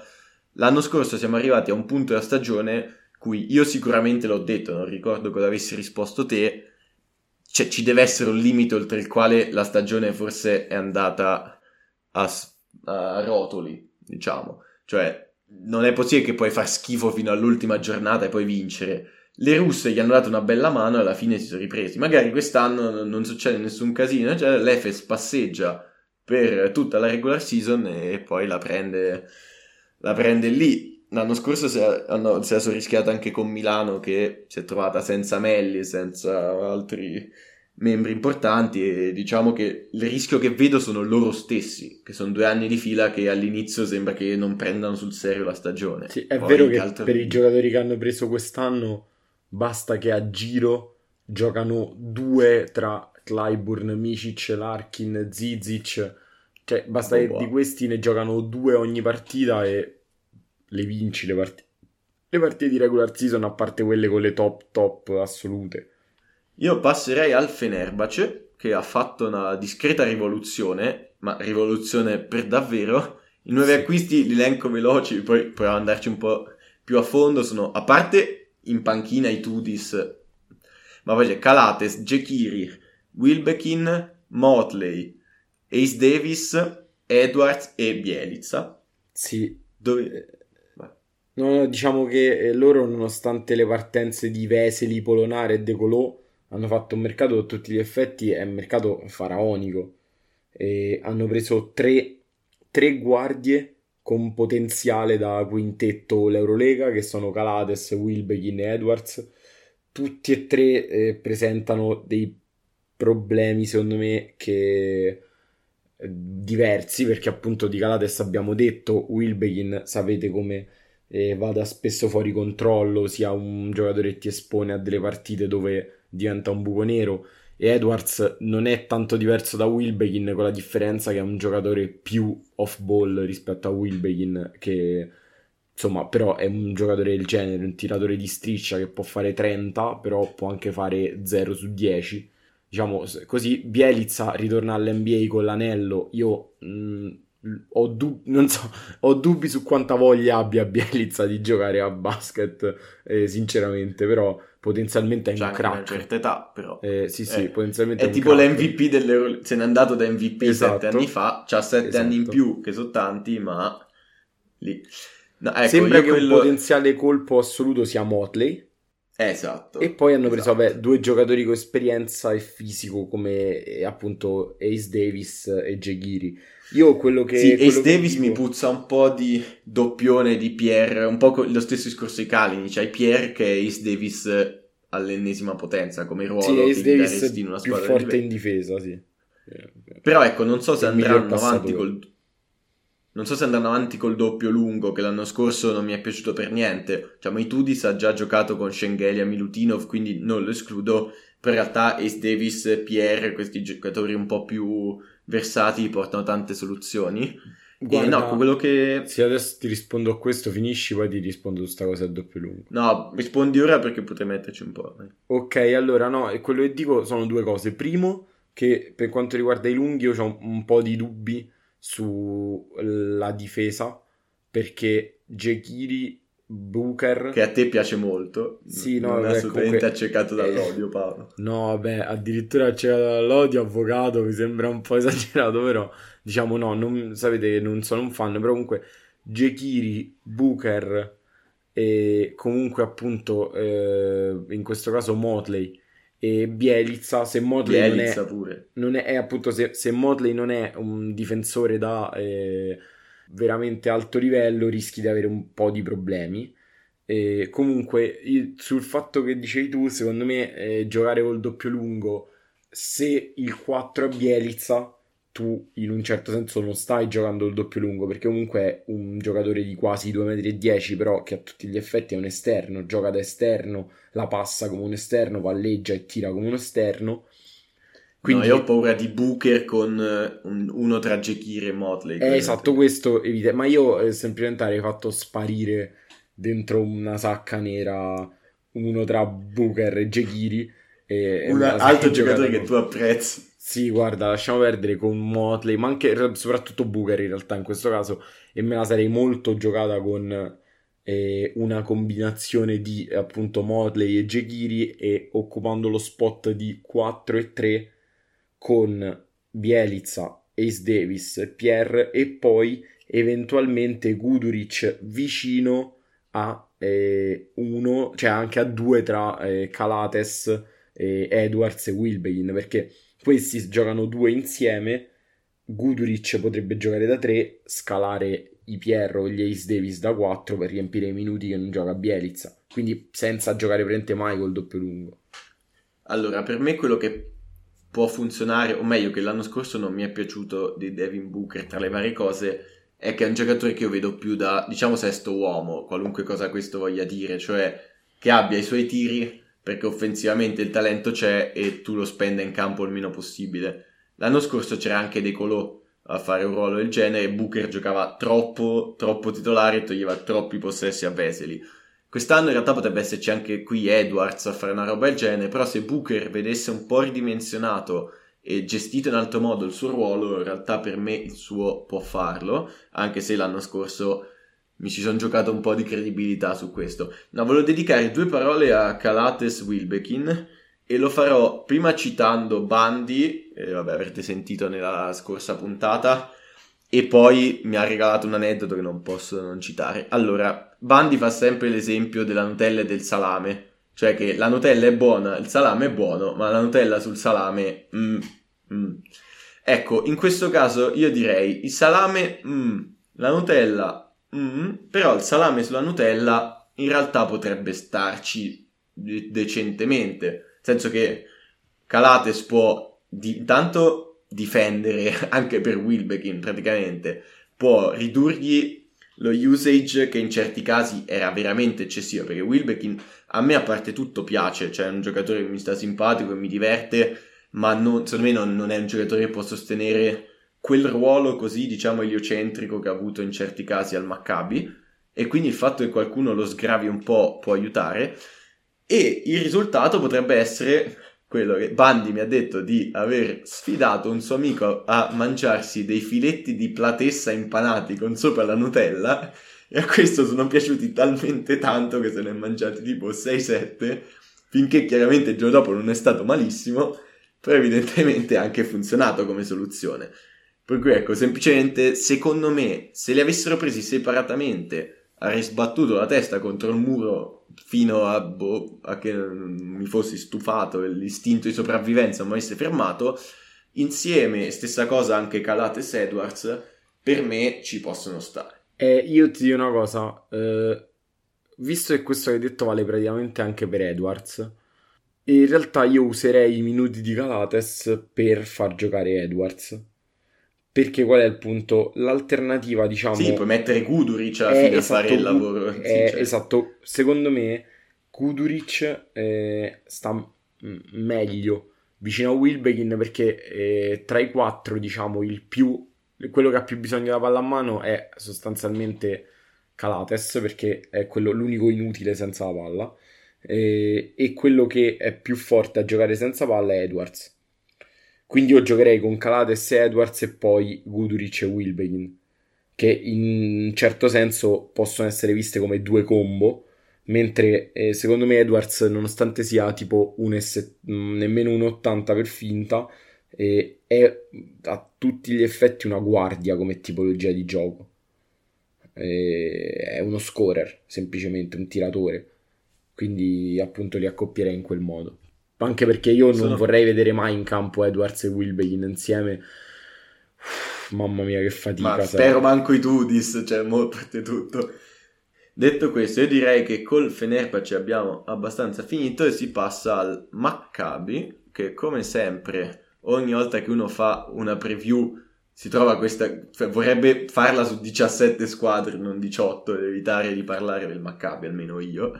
L'anno scorso siamo arrivati a un punto della stagione cui io sicuramente l'ho detto, non ricordo cosa avessi risposto te. Cioè, ci deve essere un limite oltre il quale la stagione forse è andata a, a rotoli, diciamo. Cioè, non è possibile che puoi far schifo fino all'ultima giornata e poi vincere le russe gli hanno dato una bella mano e alla fine si sono ripresi. Magari quest'anno non succede nessun casino, cioè l'Efes passeggia per tutta la regular season e poi la prende, la prende lì. L'anno scorso si è, hanno, si è rischiata anche con Milano che si è trovata senza Melli, senza altri membri importanti e diciamo che il rischio che vedo sono loro stessi, che sono due anni di fila che all'inizio sembra che non prendano sul serio la stagione. Sì, è Poi vero che altro... per i giocatori che hanno preso quest'anno basta che a giro giocano due tra Clyburn, Micic, Larkin, Zizic, cioè basta oh, che wow. di questi ne giocano due ogni partita e le vinci le partite. Le partite di regular season, a parte quelle con le top top assolute. Io passerei al Fenerbahce, che ha fatto una discreta rivoluzione, ma rivoluzione per davvero. I nuovi sì. acquisti li elenco veloci, poi proviamo ad andarci un po' più a fondo. Sono, a parte in panchina i Tudis, ma poi c'è Calates, Jekiri, Wilbekin, Motley, Ace Davis, Edwards e Bielizza. Sì. Dove... No, diciamo che eh, loro, nonostante le partenze di Veseli, Polonare e De Colò, hanno fatto un mercato a tutti gli effetti, è un mercato faraonico. E hanno preso tre, tre guardie con potenziale da quintetto l'Eurolega, che sono Calates, Wilbekin e Edwards. Tutti e tre eh, presentano dei problemi, secondo me, che eh, diversi, perché appunto di Calates abbiamo detto, Wilbekin sapete come e vada spesso fuori controllo, sia un giocatore che ti espone a delle partite dove diventa un buco nero. E Edwards non è tanto diverso da Wilbekin, con la differenza che è un giocatore più off-ball rispetto a Wilbekin, che insomma, però è un giocatore del genere, un tiratore di striscia che può fare 30, però può anche fare 0 su 10. Diciamo così, Bielizza ritorna all'NBA con l'anello. Io mh, mm, ho, dub- so, ho, dubbi su quanta voglia abbia Bielizza di giocare a basket, eh, sinceramente, però potenzialmente è un crack. una certa età, però. Eh, sì, sì, è, potenzialmente è, è tipo crack. l'MVP delle... se n'è andato da MVP esatto. sette anni fa, c'ha sette esatto. anni in più, che sono tanti, ma lì. No, ecco, Sembra che quello... un potenziale colpo assoluto sia Motley. Esatto. E poi hanno preso esatto. vabbè, due giocatori con esperienza e fisico come eh, appunto Ace Davis e Jegiri. Io quello che... Sì, quello Ace che Davis dico... mi puzza un po' di doppione di Pierre, un po' lo stesso discorso di Kalinic, c'hai Pierre che è Ace Davis all'ennesima potenza come ruolo. Sì, Ace Davis in una più forte in difesa, sì. Però ecco, non so se andranno avanti col non so se andranno avanti col doppio lungo, che l'anno scorso non mi è piaciuto per niente. Cioè, Maitudis ha già giocato con Schengelia Milutinov, quindi non lo escludo. Però in realtà Ace Davis, Pierre, questi giocatori un po' più versati portano tante soluzioni. Guarda, no, quello che... Se adesso ti rispondo a questo, finisci, poi ti rispondo su sta cosa a doppio lungo. No, rispondi ora perché potrei metterci un po'. Vai. Ok, allora no, e quello che dico sono due cose. Primo, che per quanto riguarda i lunghi io ho un, un po' di dubbi sulla difesa perché Jekiri Booker. Che a te piace molto. Sì, no, non è assolutamente comunque... accecato dall'odio Paolo. no vabbè addirittura accecato dall'odio avvocato mi sembra un po' [LAUGHS] esagerato però diciamo no non, sapete che non sono un fan però comunque Jekiri Booker e comunque appunto eh, in questo caso Motley e Bielizza, se Motley Bielizza non, è, non è, è appunto se, se, Motley non è un difensore da eh, veramente alto livello rischi di avere un po' di problemi e comunque sul fatto che dicevi tu secondo me eh, giocare col doppio lungo se il 4 è Bielizza tu in un certo senso non stai giocando il doppio lungo perché comunque è un giocatore di quasi 2,10 m però che a tutti gli effetti è un esterno, gioca da esterno, la passa come un esterno, palleggia e tira come un esterno. Quindi... No, io ho paura di Booker con eh, un, uno tra Jekir e Motley. È esatto, questo evita. Ma io eh, semplicemente avrei fatto sparire dentro una sacca nera uno tra Booker e Jekiri. un altro giocatore che tu apprezzi. Sì, guarda, lasciamo perdere con Motley, ma anche soprattutto Booker in realtà in questo caso, e me la sarei molto giocata con eh, una combinazione di appunto Motley e Jekiri e occupando lo spot di 4 e 3 con Bielizza, Ace Davis, Pierre e poi eventualmente Guduric vicino a eh, uno, cioè anche a due tra eh, Calates, Edwards e Wilbekin, perché questi giocano due insieme. Guduric potrebbe giocare da 3, scalare i Pierro e gli Ace Davis da 4 per riempire i minuti che non gioca Bielizza. Quindi senza giocare presente mai col doppio lungo. Allora, per me quello che può funzionare, o meglio che l'anno scorso non mi è piaciuto di Devin Booker tra le varie cose, è che è un giocatore che io vedo più da, diciamo, sesto uomo, qualunque cosa questo voglia dire, cioè che abbia i suoi tiri, perché offensivamente il talento c'è e tu lo spenda in campo il meno possibile. L'anno scorso c'era anche De Colò a fare un ruolo del genere, Booker giocava troppo, troppo titolare e toglieva troppi possessi a Vesely. Quest'anno in realtà potrebbe esserci anche qui Edwards a fare una roba del genere, però se Booker vedesse un po' ridimensionato e gestito in altro modo il suo ruolo, in realtà per me il suo può farlo, anche se l'anno scorso mi ci sono giocato un po' di credibilità su questo. No, volevo dedicare due parole a Calates Wilbekin e lo farò prima citando Bandi, eh, vabbè avrete sentito nella scorsa puntata, e poi mi ha regalato un aneddoto che non posso non citare. Allora, Bandi fa sempre l'esempio della Nutella e del salame, cioè che la Nutella è buona, il salame è buono, ma la Nutella sul salame... Mm, mm. Ecco, in questo caso io direi il salame, mm, la Nutella Mm, però il salame sulla Nutella in realtà potrebbe starci de- decentemente. Nel senso che Calates può di- tanto difendere [LAUGHS] anche per Wilbekin praticamente, può ridurgli lo usage che in certi casi era veramente eccessivo, perché Wilbekin a me a parte tutto piace, cioè è un giocatore che mi sta simpatico e mi diverte, ma non, secondo me non, non, è un giocatore che può sostenere quel ruolo così, diciamo, eliocentrico che ha avuto in certi casi al Maccabi, e quindi il fatto che qualcuno lo sgravi un po' può aiutare, e il risultato potrebbe essere quello che Bandi mi ha detto di aver sfidato un suo amico a mangiarsi dei filetti di platessa impanati con sopra la Nutella e a questo sono piaciuti talmente tanto che se ne è mangiati tipo 6-7 finché chiaramente il giorno dopo non è stato malissimo però evidentemente ha anche funzionato come soluzione. Per cui ecco semplicemente secondo me se li avessero presi separatamente avrei sbattuto la testa contro il muro fino a, boh, a che mi fossi stufato l'istinto di sopravvivenza mi avesse fermato, insieme, stessa cosa anche Calates Edwards, per me ci possono stare. Eh, io ti dico una cosa, eh, visto che questo che hai detto vale praticamente anche per Edwards, in realtà io userei i minuti di Calates per far giocare Edwards. Perché qual è il punto? L'alternativa, diciamo... Sì, puoi mettere Kuduric alla fine esatto, a fare il lavoro. È, sì, cioè. Esatto, secondo me Kuduric eh, sta meglio vicino a Wilbekin perché eh, tra i quattro, diciamo, il più... quello che ha più bisogno della palla a mano è sostanzialmente Calates perché è quello, l'unico inutile senza la palla. Eh, e quello che è più forte a giocare senza palla è Edwards quindi io giocherei con Calates e Edwards e poi Guduric e Wilbekin, che in un certo senso possono essere viste come due combo, mentre eh, secondo me Edwards, nonostante sia tipo un S, mm, nemmeno un 80 per finta, eh, è a tutti gli effetti una guardia come tipologia di gioco. Eh, è uno scorer, semplicemente un tiratore. Quindi appunto li accoppierei in quel modo. Anche perché io non Sono... vorrei vedere mai in campo Edwards e Wilbekin insieme. Uff, mamma mia, che fatica. Ma spero manco i Tudis, cioè, mo parte tutto. Detto questo, io direi che col Fenerbahce abbiamo abbastanza finito e si passa al Maccabi, che come sempre, ogni volta che uno fa una preview si trova questa, cioè vorrebbe farla su 17 squadre, non 18, ed evitare di parlare del Maccabi, almeno io.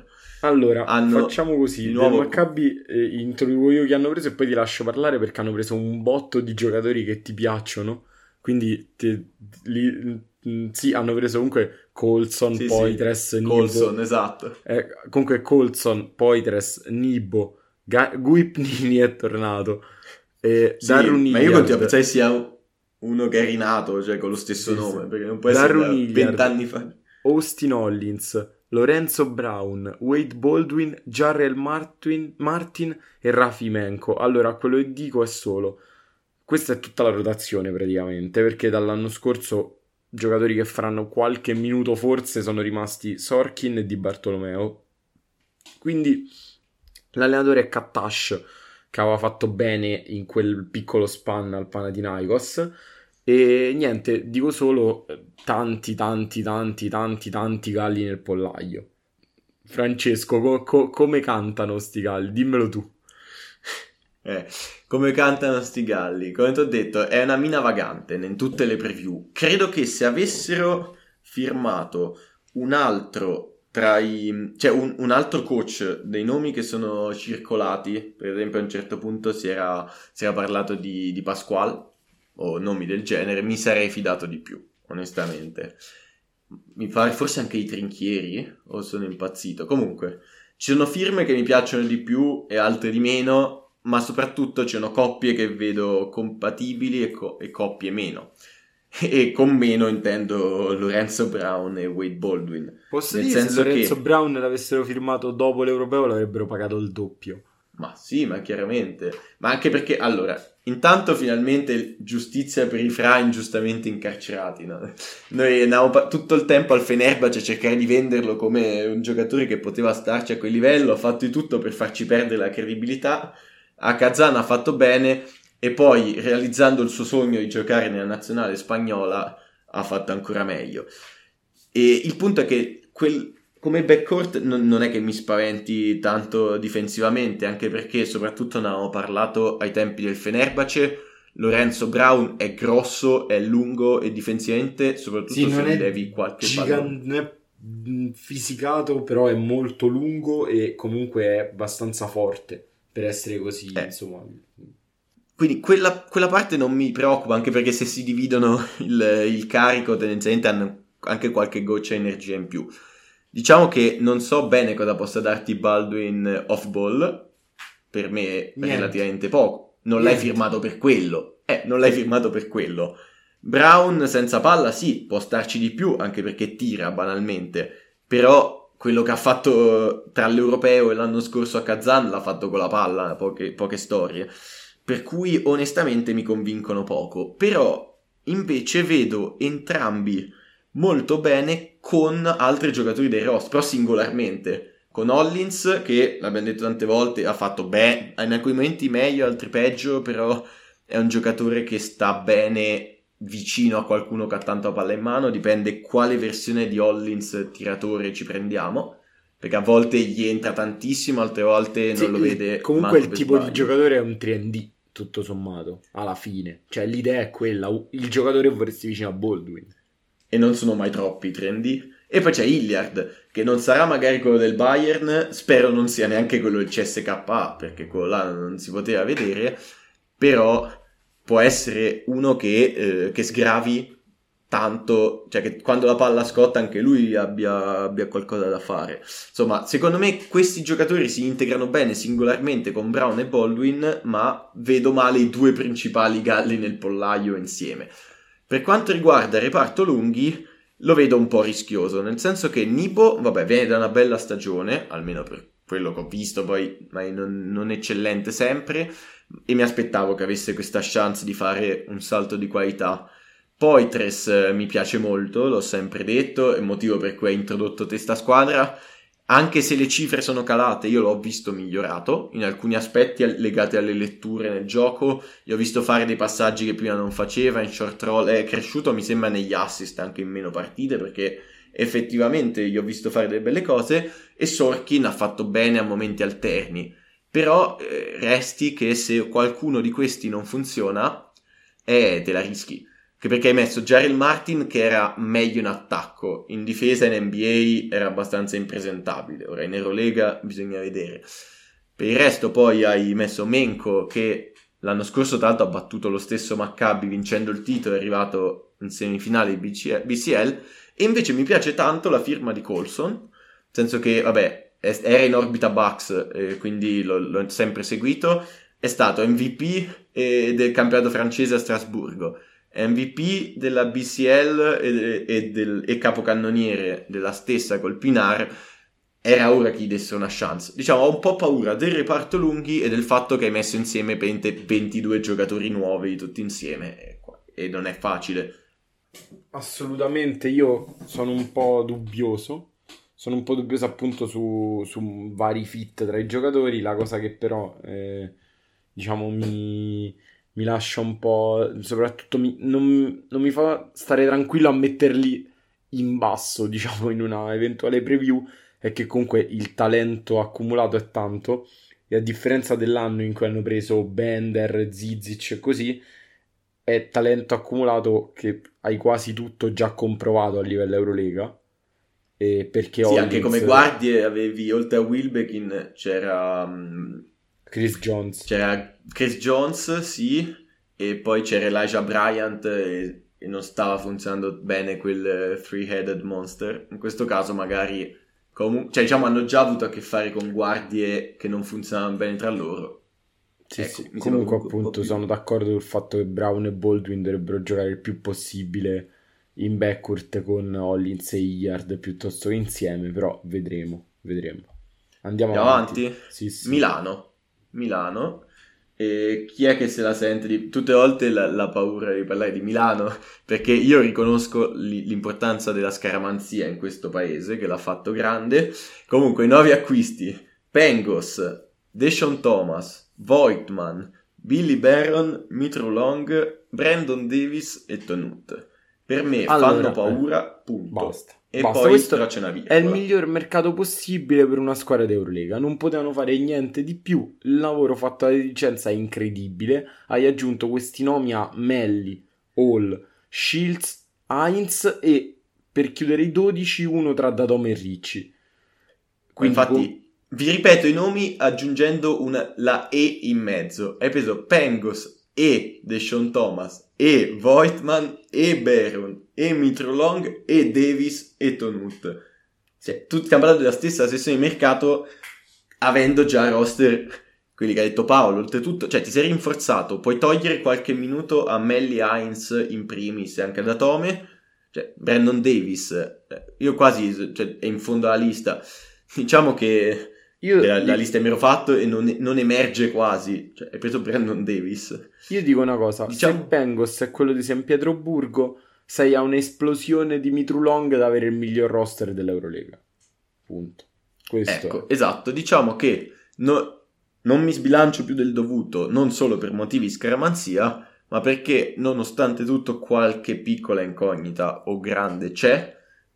Allora, facciamo così, il nuovo Maccabi eh, introduco io chi hanno preso e poi ti lascio parlare perché hanno preso un botto di giocatori che ti piacciono, quindi ti, li, mm, sì, hanno preso comunque Colson, sì, Poitres, sì. Nibo. Colson, esatto. Eh, comunque Colson, Poitres, Nibo, Ga- Guipnini è tornato. E sì, Darun ma io continuo a pensare sia uno che è rinato, cioè con lo stesso sì, nome, sì. perché non può essere vent'anni fa. Austin Hollins, Lorenzo Brown, Wade Baldwin, Jarrell Martin, Martin e Rafi Menko. Allora, quello che dico è solo, questa è tutta la rotazione praticamente, perché dall'anno scorso giocatori che faranno qualche minuto forse sono rimasti Sorkin e Di Bartolomeo. Quindi l'allenatore è Kattash, che aveva fatto bene in quel piccolo span al Panathinaikos e niente, dico solo eh, tanti, tanti, tanti, tanti, tanti galli nel pollaio. Francesco, co- co- come cantano sti galli? Dimmelo tu. [LAUGHS] Eh, come cantano sti galli? Come ti ho detto, è una mina vagante in tutte le preview. Credo che se avessero firmato un altro tra i... cioè un, un, altro coach dei nomi che sono circolati, per esempio a un certo punto si era, si era parlato di, di Pasquale, o nomi del genere, mi sarei fidato di più, onestamente. Mi pare forse anche i trinchieri, o sono impazzito. Comunque, ci sono firme che mi piacciono di più e altre di meno, ma soprattutto ci sono coppie che vedo compatibili e, co- e coppie meno. E con meno intendo Lorenzo Brown e Wade Baldwin. Posso Nel dire senso se Lorenzo che... Brown l'avessero firmato dopo l'Europeo l'avrebbero pagato il doppio. Ma sì, ma chiaramente. Ma anche perché, allora, intanto finalmente giustizia per i fra ingiustamente incarcerati. No? Noi andavamo tutto il tempo al Fenerbahce a cercare di venderlo come un giocatore che poteva starci a quel livello, ha fatto di tutto per farci perdere la credibilità. A Kazan ha fatto bene e poi, realizzando il suo sogno di giocare nella nazionale spagnola, ha fatto ancora meglio. E il punto è che quel come backcourt non, non, è che mi spaventi tanto difensivamente, anche perché soprattutto ne avevamo parlato ai tempi del Fenerbahce, Lorenzo Brown è grosso, è lungo e difensivamente, soprattutto Sì, se non gli è devi qualche gigan- non è fisicato, però è molto lungo e comunque è abbastanza forte per essere così, Eh. insomma. Quindi quella, quella parte non mi preoccupa, anche perché se si dividono [LAUGHS] il, il carico tendenzialmente hanno anche qualche goccia di energia in più. Diciamo che non so bene cosa possa darti Baldwin off ball, per me è Niente. relativamente poco. Non l'hai Niente. firmato per quello. Eh, non l'hai firmato per quello. Brown senza palla sì, può starci di più, anche perché tira banalmente. Però quello che ha fatto tra l'europeo e l'anno scorso a Kazan l'ha fatto con la palla, poche, poche storie. Per cui onestamente mi convincono poco. Però invece vedo entrambi molto bene con altri giocatori dei roster, però singolarmente. Con Hollins, che l'abbiamo detto tante volte, ha fatto bene, in alcuni momenti meglio, altri peggio, però è un giocatore che sta bene vicino a qualcuno che ha tanto la palla in mano, dipende quale versione di Hollins tiratore ci prendiamo, perché a volte gli entra tantissimo, altre volte non Sì, lo vede. Comunque il tipo di sbaglio. giocatore è un 3D, tutto sommato, alla fine. Cioè l'idea è quella, il giocatore vorresti vicino a Baldwin. e non sono mai troppi trendy. E poi c'è Hilliard, che non sarà magari quello del Bayern, spero non sia neanche quello del CSKA, perché quello là non si poteva vedere, però può essere uno che, eh, che sgravi tanto, cioè che quando la palla scotta anche lui abbia, abbia qualcosa da fare. Insomma, secondo me questi giocatori si integrano bene singolarmente con Brown e Baldwin, ma vedo male i due principali galli nel pollaio insieme. Per quanto riguarda il reparto lunghi, lo vedo un po' rischioso, nel senso che Nibo, vabbè, viene da una bella stagione, almeno per quello che ho visto, poi non, non eccellente sempre, e mi aspettavo che avesse questa chance di fare un salto di qualità. Poitres eh, mi piace molto, l'ho sempre detto, è il motivo per cui ha introdotto testa squadra, anche se le cifre sono calate, io l'ho visto migliorato in alcuni aspetti legati alle letture nel gioco, gli ho visto fare dei passaggi che prima non faceva, in short roll. È cresciuto mi sembra negli assist anche in meno partite perché effettivamente gli ho visto fare delle belle cose e Sorkin ha fatto bene a momenti alterni, però eh, resti che se qualcuno di questi non funziona, eh, te la rischi. Anche perché hai messo Jarrell Martin che era meglio in attacco, in difesa in NBA era abbastanza impresentabile, ora in Eurolega bisogna vedere. Per il resto poi hai messo Menko che l'anno scorso tra l'altro ha battuto lo stesso Maccabi vincendo il titolo, è arrivato in semifinale BC- BCL e invece mi piace tanto la firma di Colson, nel senso che vabbè era in orbita Bucks, eh, quindi l'ho, l'ho sempre seguito, è stato MVP eh, del campionato francese a Strasburgo. MVP della BCL e, e, del, e capocannoniere della stessa col Pinar, era ora che gli desse una chance. Diciamo, ho un po' paura del reparto lunghi e del fatto che hai messo insieme 20 22 giocatori nuovi tutti insieme e, e non è facile. Assolutamente, io sono un po' dubbioso. Sono un po' dubbioso appunto su, su vari fit tra i giocatori. La cosa che però, eh, diciamo, mi, mi lascia un po'. Soprattutto mi- non, non mi fa stare tranquillo a metterli in basso, [LAUGHS] diciamo, in una eventuale preview. È che comunque il talento accumulato è tanto. E a differenza dell'anno in cui hanno preso Bender, Zizic e così, è talento accumulato che hai quasi tutto già comprovato a livello Eurolega. E perché Sì, anche Hollins- come guardie avevi, oltre a Wilbekin, c'era, mm, Chris Jones. c'era Chris Jones, sì, e poi c'era Elijah Bryant e, e non stava funzionando bene quel eh, three-headed monster. In questo caso magari, comu- cioè diciamo hanno già avuto a che fare con guardie che non funzionavano bene tra loro. Sì, Ecco, sì. Comunque, un appunto, sono d'accordo sul fatto che Brown e Baldwin dovrebbero giocare il più possibile in backcourt con Hollins e Hilliard piuttosto che insieme, però vedremo, vedremo. Andiamo Andiamo avanti. avanti? Sì, sì. Milano. Milano. E chi è che se la sente di... Tutte le volte la, la paura di parlare di Milano, [LAUGHS] perché io riconosco li- l'importanza della scaramanzia in questo paese, che l'ha fatto grande. Comunque, i nuovi acquisti. Pengos, Deshaun Thomas, Voigtman, Billy Barron, Mitro Long, Brandon Davis e Tonut. Per me Allora, fanno paura, punto. Basta. E Basta, poi questo una È virgola. il miglior mercato possibile per una squadra d'Eurolega. Non potevano fare niente di più. Il lavoro fatto alla licenza è incredibile. Hai aggiunto questi nomi a Melli, Hall, Shields, Heinz e per chiudere i 12 uno tra Datome e Ricci. Quindi Infatti, vi ripeto i nomi aggiungendo una- la E in mezzo. Hai preso Pengos e Deshaun Thomas e Voigtman e Baron e Mitrolong e Davis e Tonut. Cioè, tutti stiamo parlando della stessa sessione di mercato avendo già roster quelli che ha detto Paolo. Oltretutto, cioè, ti sei rinforzato. Puoi togliere qualche minuto a Melly Heinz in primis e anche ad Atome. Cioè, Brandon Davis, eh, io quasi, cioè, è in fondo alla lista. Diciamo che io, la, la lista è mero fatto e non, non emerge quasi. Cioè, hai preso Brandon Davis. io dico una cosa: Diciamo- se Bengos è quello di San Pietroburgo, sei a un'esplosione di Mitrulong da avere il miglior roster dell'Eurolega. Punto. Questo Ecco, esatto. Diciamo che no- non mi sbilancio più del dovuto, non solo per motivi scaramanzia, ma perché nonostante tutto qualche piccola incognita o grande c'è.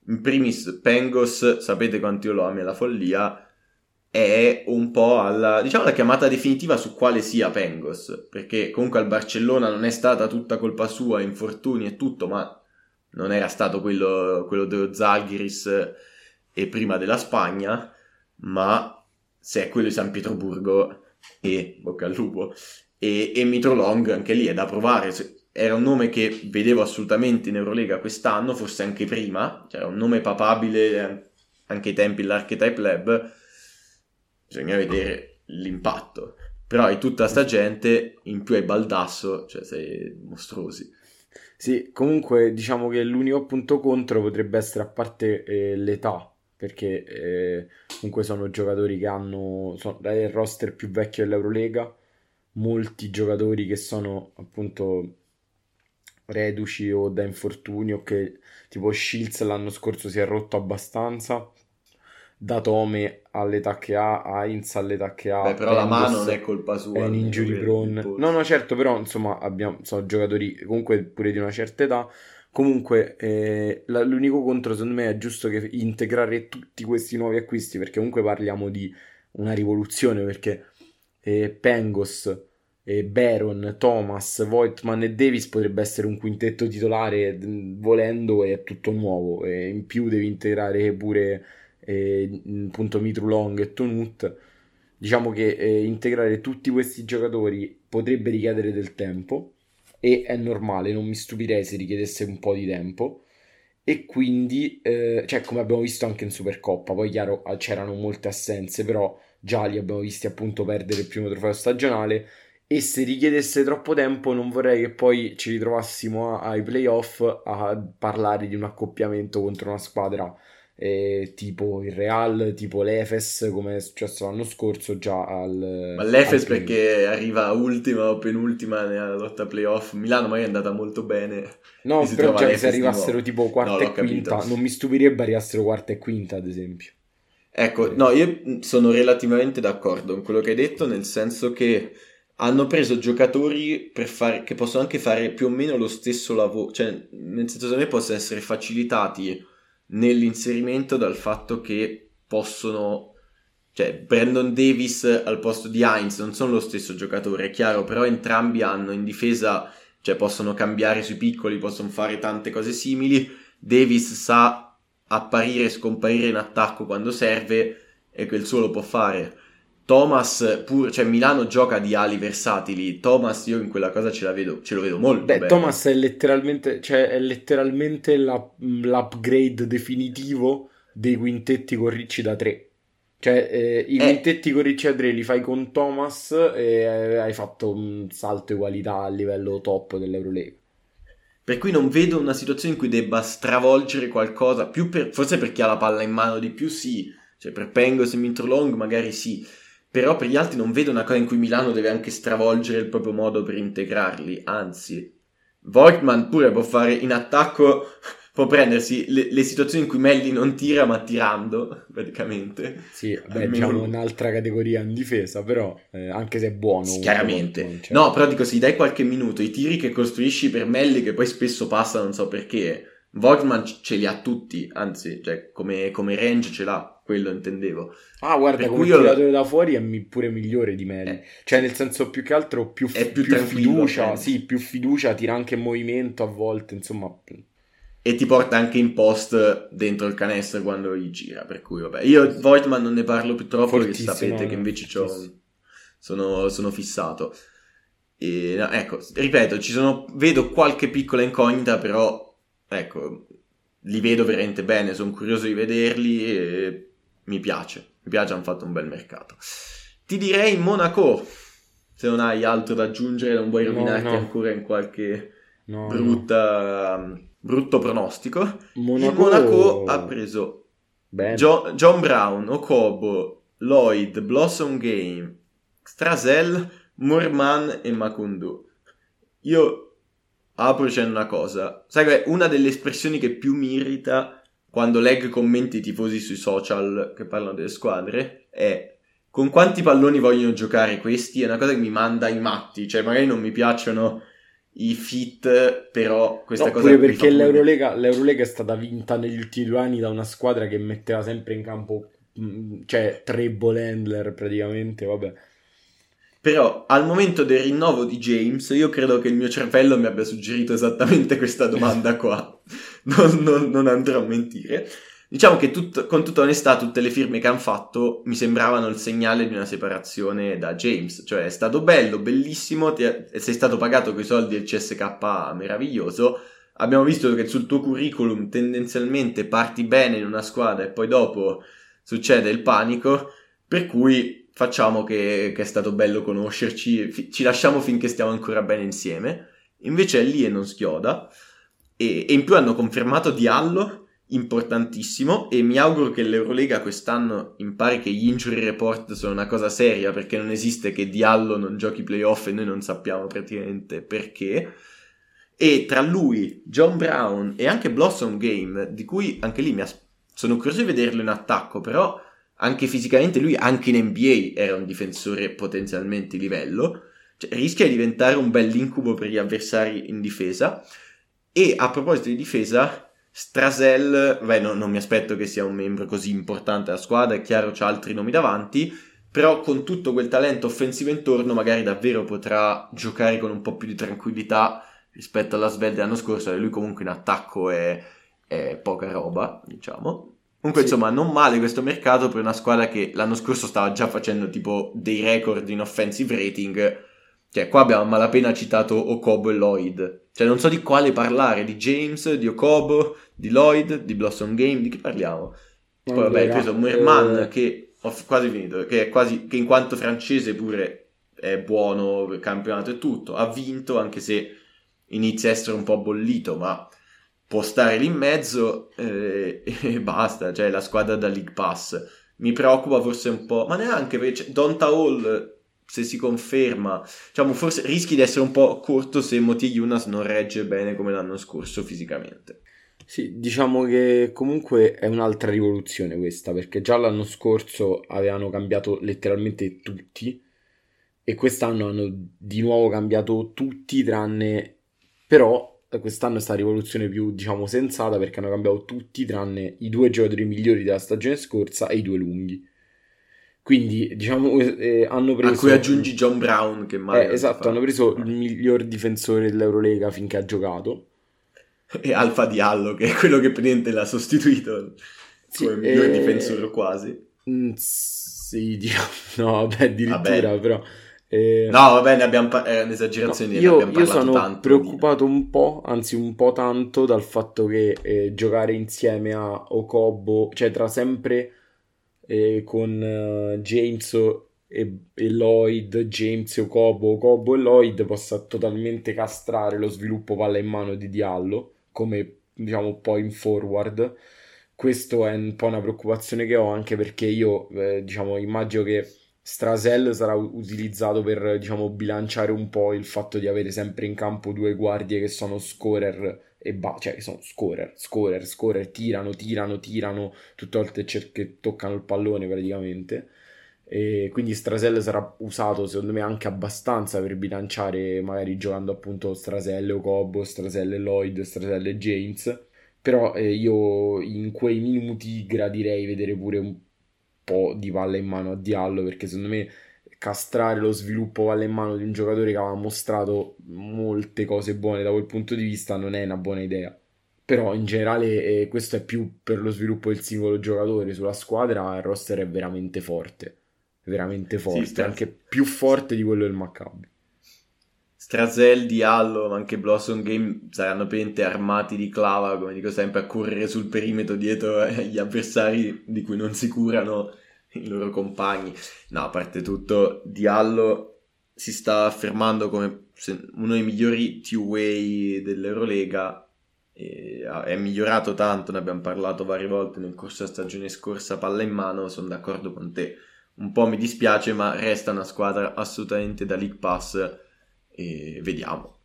In primis Pengos, sapete quanto io lo ami alla follia, è un po' alla, diciamo, la chiamata definitiva su quale sia Pengos, perché comunque al Barcellona non è stata tutta colpa sua, infortuni e tutto, ma non era stato quello, quello dello Zalgiris e prima della Spagna, ma se è quello di San Pietroburgo e bocca al lupo e, e Mitrolong anche lì è da provare. Era un nome che vedevo assolutamente in Eurolega quest'anno forse anche prima cioè un nome papabile an- anche ai tempi dell'Archetype Lab. Bisogna vedere l'impatto. Però hai tutta sta gente in più hai Baldasso cioè sei mostruosi Sì, comunque diciamo che l'unico punto contro potrebbe essere a parte eh, l'età, perché eh, comunque sono giocatori che hanno sono, è il roster più vecchio dell'Eurolega, molti giocatori che sono appunto reduci o da infortunio, che tipo Shields l'anno scorso si è rotto abbastanza, Datome all'età che ha, Heinz all'età che ha, Beh, però la Pengos- mano non è colpa sua è un injury prone. No, no, certo, però insomma abbiamo, sono giocatori comunque pure di una certa età. Comunque eh, la- l'unico contro secondo me è giusto che integrare tutti questi nuovi acquisti perché comunque parliamo di una rivoluzione perché eh, Pengos, eh, Baron, Thomas, Voigtman e Davis potrebbe essere un quintetto titolare d- volendo è tutto nuovo e in più devi integrare pure eh, appunto Mitrulong e Tonut diciamo che eh, integrare tutti questi giocatori potrebbe richiedere del tempo e è normale, non mi stupirei se richiedesse un po' di tempo. E quindi, eh, cioè come abbiamo visto anche in Supercoppa, poi chiaro ah, c'erano molte assenze, però già li abbiamo visti appunto perdere il primo trofeo stagionale. E se richiedesse troppo tempo non vorrei che poi ci ritrovassimo ai playoff a parlare di un accoppiamento contro una squadra eh, tipo il Real, tipo l'Efes, come è successo l'anno scorso già al... Ma l'Efes al- perché arriva ultima o penultima nella lotta playoff. Milano magari è andata molto bene. No, si però già che l'Efes se arrivassero tipo quarta No, e l'ho capito. quinta, non mi stupirebbe arrivassero quarta e quinta, ad esempio. Ecco, no, io sono relativamente d'accordo con quello che hai detto, nel senso che hanno preso giocatori per fare, che possono anche fare più o meno lo stesso lavoro, cioè, nel senso me possono essere facilitati nell'inserimento dal fatto che possono, cioè, Brandon Davis al posto di Heinz non sono lo stesso giocatore, è chiaro, però entrambi hanno in difesa, cioè, possono cambiare sui piccoli, possono fare tante cose simili. Davis sa apparire e scomparire in attacco quando serve e quel suo lo può fare. Thomas, pur, cioè Milano gioca di ali versatili. Thomas, io in quella cosa ce la vedo, ce lo vedo molto Beh, bene. Thomas è letteralmente, cioè, è letteralmente la- l'upgrade definitivo dei quintetti con Ricci da 3. Cioè, eh, i Eh. quintetti con Ricci da 3 li fai con Thomas e eh, hai fatto un salto di qualità a livello top dell'Eurolega. Per cui non vedo una situazione in cui debba stravolgere qualcosa, più per- forse perché ha la palla in mano di più, sì. Cioè, per Pengos e Mintrolong magari sì. Però per gli altri non vedo una cosa in cui Milano deve anche stravolgere il proprio modo per integrarli. Anzi, Voigtman pure può fare in attacco, [LAUGHS] può prendersi le, le situazioni in cui Melli non tira ma tirando, [LAUGHS] praticamente. Sì, beh, Almeno diciamo un'altra categoria in difesa, però eh, anche se è buono. Sì, chiaramente. non c'è- No, però dico, se gli dai qualche minuto, i tiri che costruisci per Melli, che poi spesso passano, non so perché, Voigtman ce li ha tutti, anzi, cioè, come, come range ce l'ha, quello intendevo. Ah, guarda, per come io... tiratore da fuori è pure migliore di me. Eh, cioè, nel senso, più che altro, più, è più, più fiducia, sì, più fiducia, tira anche movimento a volte, insomma. E ti porta anche in post dentro il canestro quando gli gira, per cui vabbè. Io Voigtman non ne parlo più troppo perché sapete che invece sono, sono fissato. E, no, ecco, ripeto, ci sono, vedo qualche piccola incognita, però ecco, li vedo veramente bene, sono curioso di vederli e mi piace, mi piace, hanno fatto un bel mercato. Ti direi Monaco, se non hai altro da aggiungere, non vuoi rovinarti no, no. ancora in qualche no, brutta, brutto pronostico. Monaco... Il Monaco ha preso jo- John Brown, Okobo, Lloyd, Blossom Game, Strasel, Morman e Makundu. Io apro dicendo una cosa. Sai che una delle espressioni che più mi irrita quando leggo commenti tifosi sui social che parlano delle squadre è con quanti palloni vogliono giocare questi? È una cosa che mi manda i matti. Cioè, magari non mi piacciono i fit, però questa no, cosa... Pure perché l'Eurolega, l'Eurolega, è stata vinta negli ultimi due anni da una squadra che metteva sempre in campo, mm, cioè, tre ball handler praticamente, vabbè. Però al momento del rinnovo di James, io credo che il mio cervello mi abbia suggerito esattamente questa domanda qua. [LAUGHS] Non, non, non andrò a mentire. Diciamo che tut, con tutta onestà tutte le firme che hanno fatto mi sembravano il segnale di una separazione da James. Cioè è stato bello, bellissimo, ti, sei stato pagato quei soldi del CSK meraviglioso. Abbiamo visto che sul tuo curriculum tendenzialmente parti bene in una squadra e poi dopo succede il panico. Per cui facciamo che, che, è stato bello conoscerci, fi- ci lasciamo finché stiamo ancora bene insieme. Invece è lì e non schioda. E, e in più hanno confermato Diallo, importantissimo, e mi auguro che l'Eurolega quest'anno impari che gli injury report sono una cosa seria, perché non esiste che Diallo non giochi playoff e noi non sappiamo praticamente perché. E tra lui, John Brown e anche Blossom Game, di cui anche lì as- sono curioso di vederlo in attacco, però anche fisicamente lui, anche in NBA, era un difensore potenzialmente livello. Cioè, rischia di diventare un bel incubo per gli avversari in difesa. E a proposito di difesa, Strasel, beh, no, non mi aspetto che sia un membro così importante della squadra, è chiaro c'ha altri nomi davanti, però con tutto quel talento offensivo intorno magari davvero potrà giocare con un po' più di tranquillità rispetto alla Svel dell'anno scorso, e lui comunque in attacco è, è poca roba, diciamo. Comunque, sì. insomma, non male questo mercato per una squadra che l'anno scorso stava già facendo tipo dei record in offensive rating. Cioè, qua abbiamo malapena citato Okobo e Lloyd. Cioè, non so di quale parlare, di James, di Okobo, di Lloyd, di Blossom Game, di chi parliamo? Poi, non vabbè, hai preso Merman, eh... che ho quasi finito, che è quasi, che in quanto francese pure è buono, campionato e tutto. Ha vinto, anche se inizia a essere un po' bollito, ma può stare lì in mezzo eh, [LAUGHS] e basta, cioè la squadra da League Pass. Mi preoccupa forse un po', ma neanche perché cioè, Donta Hall se si conferma, diciamo forse rischi di essere un po' corto se Moti Yunas non regge bene come l'anno scorso fisicamente. Sì, diciamo che comunque è un'altra rivoluzione questa, perché già l'anno scorso avevano cambiato letteralmente tutti e quest'anno hanno di nuovo cambiato tutti tranne però quest'anno è stata la rivoluzione più, diciamo, sensata perché hanno cambiato tutti tranne i due giocatori migliori della stagione scorsa e i due lunghi. Quindi, diciamo, eh, hanno preso... A cui aggiungi John Brown, che mai... Eh, esatto, hanno preso il miglior difensore dell'Eurolega finché ha giocato. E Alfa Diallo, che è quello che praticamente l'ha sostituito sì, come miglior eh... difensore quasi. Mm, sì, [LAUGHS] diciamo... No, vabbè, addirittura, vabbè. però... Eh, no, va bene, abbiamo pa- è un'esagerazione. No, io, io sono tanto, preoccupato di... un po', anzi un po' tanto, dal fatto che eh, giocare insieme a Okobo, cioè tra sempre eh, con uh, James e, e, Lloyd, James e Okobo, Okobo e Lloyd possa totalmente castrare lo sviluppo palla in mano di Diallo, come diciamo poi in forward. Questo è un po' una preoccupazione che ho, anche perché io eh, diciamo immagino che Strasel sarà utilizzato per, diciamo, bilanciare un po' il fatto di avere sempre in campo due guardie che sono scorer e ba- cioè che sono scorer, scorer, scorer, tirano, tirano, tirano tutte volte cer- che toccano il pallone praticamente. E quindi Strasel sarà usato secondo me anche abbastanza per bilanciare magari giocando appunto Straselle o Cobo, Straselle Lloyd, Straselle James però eh, io in quei minuti gradirei vedere pure un po' di palla in mano a Diallo perché secondo me castrare lo sviluppo palla in mano di un giocatore che aveva mostrato molte cose buone da quel punto di vista non è una buona idea. Però in generale eh, questo è più per lo sviluppo del singolo giocatore. Sulla squadra il roster è veramente forte. Veramente forte sì, anche più forte di quello del Maccabi Strazel, Diallo, ma anche Blossom Game saranno pente armati di clava, come dico sempre, a correre sul perimetro dietro agli avversari di cui non si curano i loro compagni. No, a parte tutto, Diallo si sta affermando come uno dei migliori two-way dell'Eurolega. è migliorato tanto, ne abbiamo parlato varie volte nel corso della stagione scorsa, palla in mano, sono d'accordo con te. Un po' mi dispiace, ma resta una squadra assolutamente da League Pass e vediamo.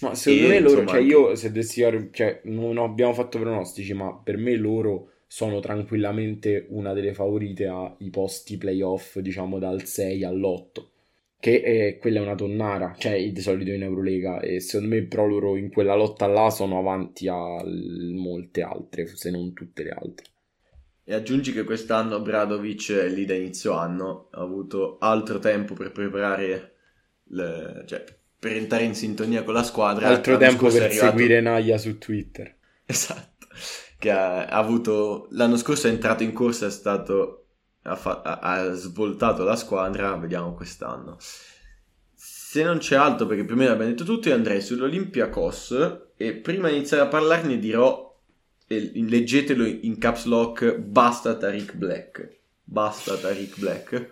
Ma secondo e, me loro, insomma, cioè io se dovessi cioè non abbiamo fatto pronostici, ma per me loro sono tranquillamente una delle favorite ai posti playoff, diciamo dal 6 all'8. Che è, quella è una tonnara, cioè di solito in Eurolega, e secondo me però loro in quella lotta là sono avanti a molte altre, se non tutte le altre. E aggiungi che quest'anno Bradovic lì da inizio anno ha avuto altro tempo per preparare le, cioè, per entrare in sintonia con la squadra. Altro tempo per arrivato... seguire Naya su Twitter. [LAUGHS] Esatto, che ha, ha, avuto l'anno scorso è entrato in corsa, è stato, ha, fa, ha, svoltato la squadra, vediamo quest'anno. Se non c'è altro, perché più o meno abbiamo detto tutto, io andrei sull'Olympiacos e prima di iniziare a parlarne dirò, leggetelo in caps lock, basta Tariq Black. Basta Tariq Black.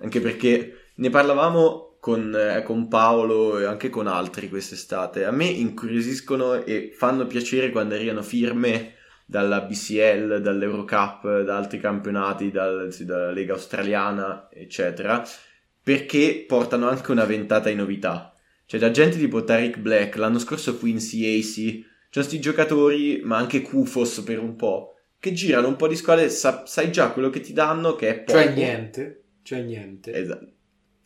Anche perché ne parlavamo con, eh, con, Paolo e anche con altri quest'estate. A me incuriosiscono e fanno piacere quando arrivano firme dalla BCL, dall'Eurocup, da altri campionati, dal, sì, dalla Lega Australiana, eccetera, perché portano anche una ventata di novità. Cioè, da gente tipo Tariq Black, l'anno scorso Quincy Acey, c'è questi giocatori, ma anche Kufos per un po', che girano un po' di squadre, sa- sai già quello che ti danno, che è poco. Cioè niente, cioè niente. Esatto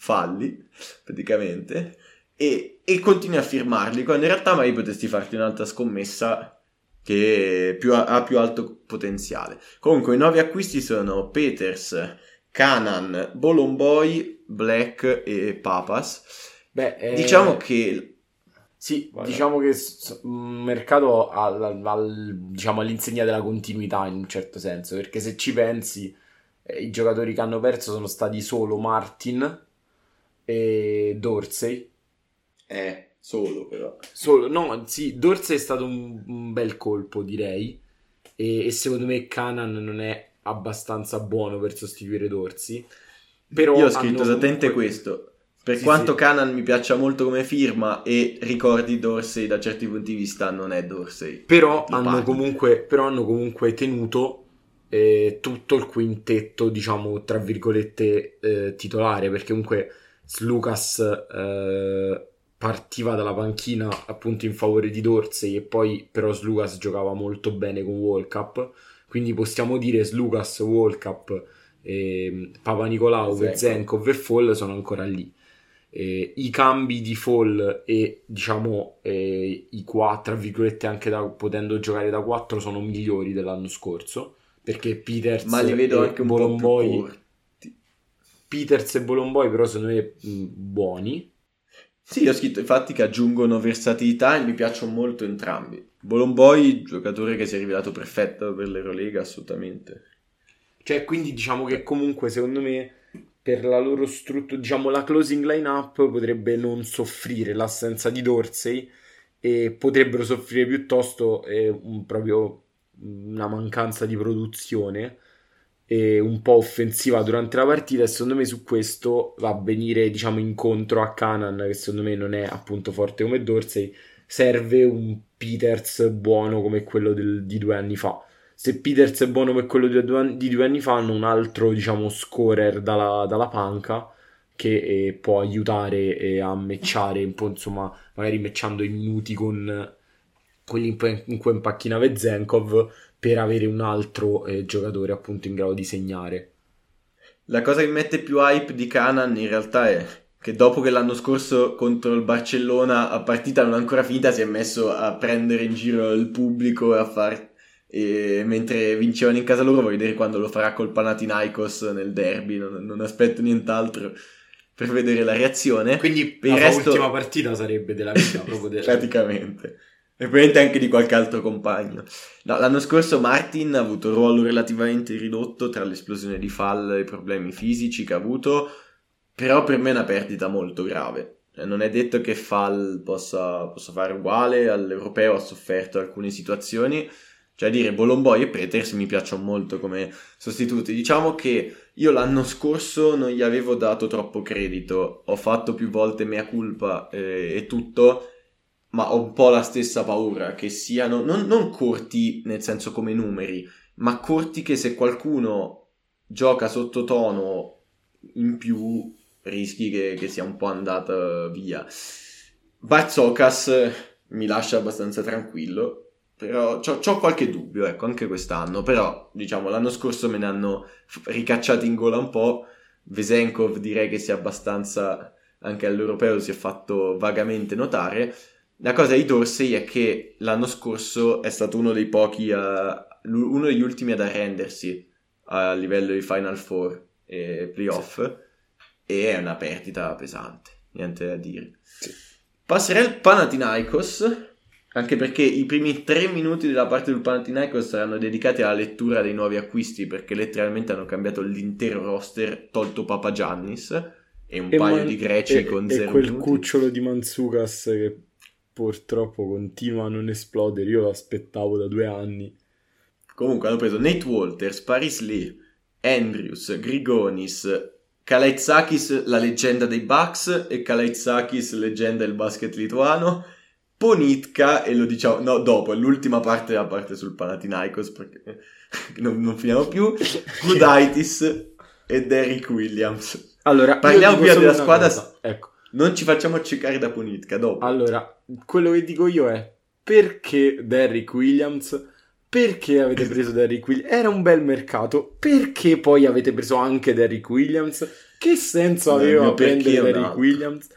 falli praticamente e, e continui a firmarli quando in realtà magari potresti farti un'altra scommessa che più, ha più alto potenziale. Comunque i nuovi acquisti sono Peters, Canan, Bolomboy, Black e Papas. Beh, eh... diciamo che sì, Guarda. diciamo che un mercato al, al, diciamo, all'insegna della continuità in un certo senso, perché se ci pensi eh, i giocatori che hanno perso sono stati solo Martin, e Dorsey. Eh, solo però. Solo, no, sì, Dorsey è stato un, un bel colpo, direi. E, e, secondo me Canan non è abbastanza buono per sostituire Dorsey. Però Io ho scritto esattamente comunque... questo. Per sì, quanto sì. Canan mi piaccia molto come firma e ricordi Dorsey da certi punti di vista non è Dorsey. Però, hanno comunque, però hanno comunque, tenuto eh, tutto il quintetto, diciamo, tra virgolette, eh, titolare. Perché comunque Lucas eh, partiva dalla panchina appunto in favore di Dorsey e poi però Slucas giocava molto bene con World Cup. Quindi possiamo dire Slucas, World Cup eh, Papa Nicolau, Zenkov e Fall sono ancora lì. Eh, i cambi di Fall e diciamo eh, i qua tra virgolette anche da, potendo giocare da 4 sono migliori dell'anno scorso perché Peters ma li vedo anche un po' più Peters e Bolomboy però me mm, buoni. Sì, ho scritto infatti che aggiungono versatilità e mi piacciono molto entrambi. Bolomboy, giocatore che si è rivelato perfetto per l'Eurolega, assolutamente. Cioè, quindi diciamo che comunque secondo me per la loro struttura, diciamo la closing line-up potrebbe non soffrire l'assenza di Dorsey e potrebbero soffrire piuttosto eh, un, proprio una mancanza di produzione e un po' offensiva durante la partita e secondo me su questo va a venire diciamo incontro a Canan che secondo me non è appunto forte come Dorsey. Serve un Peters buono come quello del, di due anni fa. Se Peters è buono come quello di due, di due anni fa hanno un altro diciamo scorer dalla, dalla panca che eh, può aiutare eh, a matchare un po' insomma magari matchando i minuti con quelli in cui impacchinava Zenkov per avere un altro eh, giocatore appunto in grado di segnare. La cosa che mette più hype di Canan in realtà è che dopo che l'anno scorso contro il Barcellona a partita non ancora finita si è messo a prendere in giro il pubblico e a far... E mentre vincevano in casa loro voglio vedere quando lo farà col Panathinaikos nel derby non, non aspetto nient'altro per vedere la reazione quindi Per la resto- ultima partita sarebbe della vita proprio [LAUGHS] della... praticamente e probabilmente anche di qualche altro compagno No, l'anno scorso Martin ha avuto un ruolo relativamente ridotto tra l'esplosione di fall e i problemi fisici che ha avuto, però per me è una perdita molto grave. Cioè, Non è detto che Fall possa, possa fare uguale, all'europeo ha sofferto alcune situazioni, cioè dire Bolomboy e Peters mi piacciono molto come sostituti. Diciamo che io l'anno scorso non gli avevo dato troppo credito, ho fatto più volte mea culpa eh, e tutto, ma ho un po' la stessa paura che siano non, non corti nel senso come numeri, ma corti che se qualcuno gioca sottotono in più rischi che, che sia un po' andata via. Barzokas mi lascia abbastanza tranquillo, però ho qualche dubbio, ecco, anche quest'anno, però diciamo l'anno scorso me ne hanno ricacciati in gola un po', Vesenkov direi che sia abbastanza, anche all'europeo si è fatto vagamente notare, la cosa di Dorsey è che l'anno scorso è stato uno dei pochi, a- uno degli ultimi ad arrendersi a livello di Final Four e playoff e è una perdita pesante, niente da dire. Passerei al Panathinaikos, anche perché i primi tre minuti della parte del Panathinaikos saranno dedicati alla lettura dei nuovi acquisti, perché letteralmente hanno cambiato l'intero roster, tolto Papagiannis e un E paio Man- di greci e- con e zero quel minuti. cucciolo di Mansukas che purtroppo continua a non esplodere. Io lo aspettavo da due anni. Comunque hanno preso Nate Walters, Paris Lee, Andrews, Grigonis, Kalaitzakis, la leggenda dei Bucks, e Kalaitzakis, leggenda del basket lituano, Ponitka, e lo diciamo, no, dopo, è l'ultima parte della parte sul Panathinaikos, perché [LAUGHS] non, non finiamo più, [LAUGHS] Gudaitis e Derrick Williams. allora Parliamo prima della squadra- ecco Non ci facciamo accecare da Ponitka, dopo. allora quello che dico io è perché Derrick Williams perché avete preso Derrick Williams era un bel mercato perché poi avete preso anche Derrick Williams che senso aveva prendere Derrick. Williams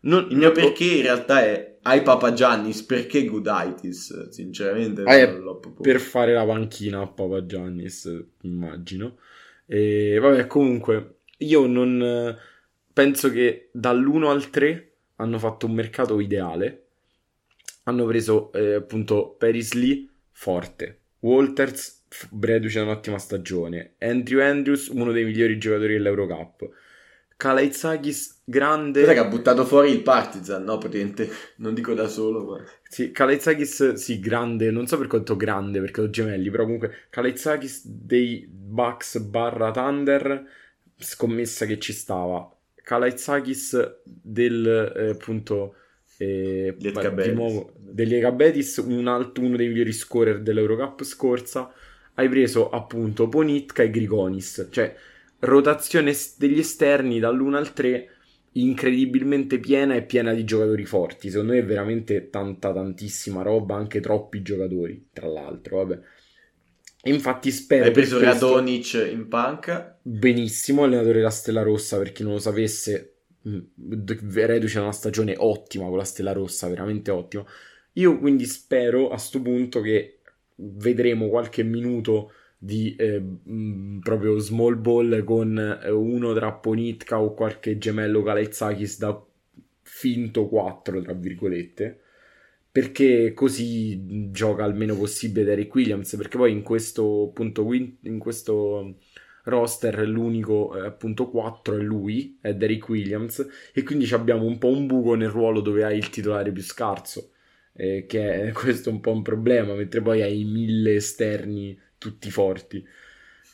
Non- Il mio perché in realtà è ai Papagiannis, perché Gudaitis? Sinceramente Ah, non proprio... per fare la panchina a Papa Giannis, immagino. E vabbè, comunque, io non penso che dall'1 al 3 hanno fatto un mercato ideale. Hanno preso eh, appunto Paris Lee forte, Walters Breduce un'ottima stagione, Andrew Andrews uno dei migliori giocatori dell'Eurocup. Kalaitzakis grande Cos'è che ha buttato fuori il Partizan? No, praticamente [LAUGHS] non dico da solo, ma... Sì, Kalaitzakis, sì, grande, non so per quanto grande, perché sono gemelli, però comunque Kalaitzakis dei Bucks barra Thunder, scommessa che ci stava. Kalaitzakis del, eh, appunto, eh, di nuovo, degli Egabetis, un alto, uno dei migliori scorer dell'Eurocup scorsa. Hai preso appunto Ponitka e Grigonis, cioè rotazione degli esterni dall'1 al 3 incredibilmente piena e piena di giocatori forti. Secondo me è veramente tanta, tantissima roba, anche troppi giocatori, tra l'altro, vabbè. Infatti spero Hai preso questo- Radonic in panca. benissimo, allenatore della Stella Rossa, per chi non lo sapesse, mh, Reduce ha una stagione ottima con la Stella Rossa, veramente ottima. Io quindi spero a sto punto che vedremo qualche minuto di eh, mh, proprio small ball con eh, uno tra Ponitka o qualche gemello Kalaitzakis da finto 4, tra virgolette, perché così gioca il meno possibile Derek Williams, perché poi in questo appunto in questo roster l'unico eh, appunto 4 è lui, è Derek Williams, e quindi abbiamo un po' un buco nel ruolo dove hai il titolare più scarso, eh, che è [LAUGHS] questo un po' un problema, mentre poi hai mille esterni tutti forti.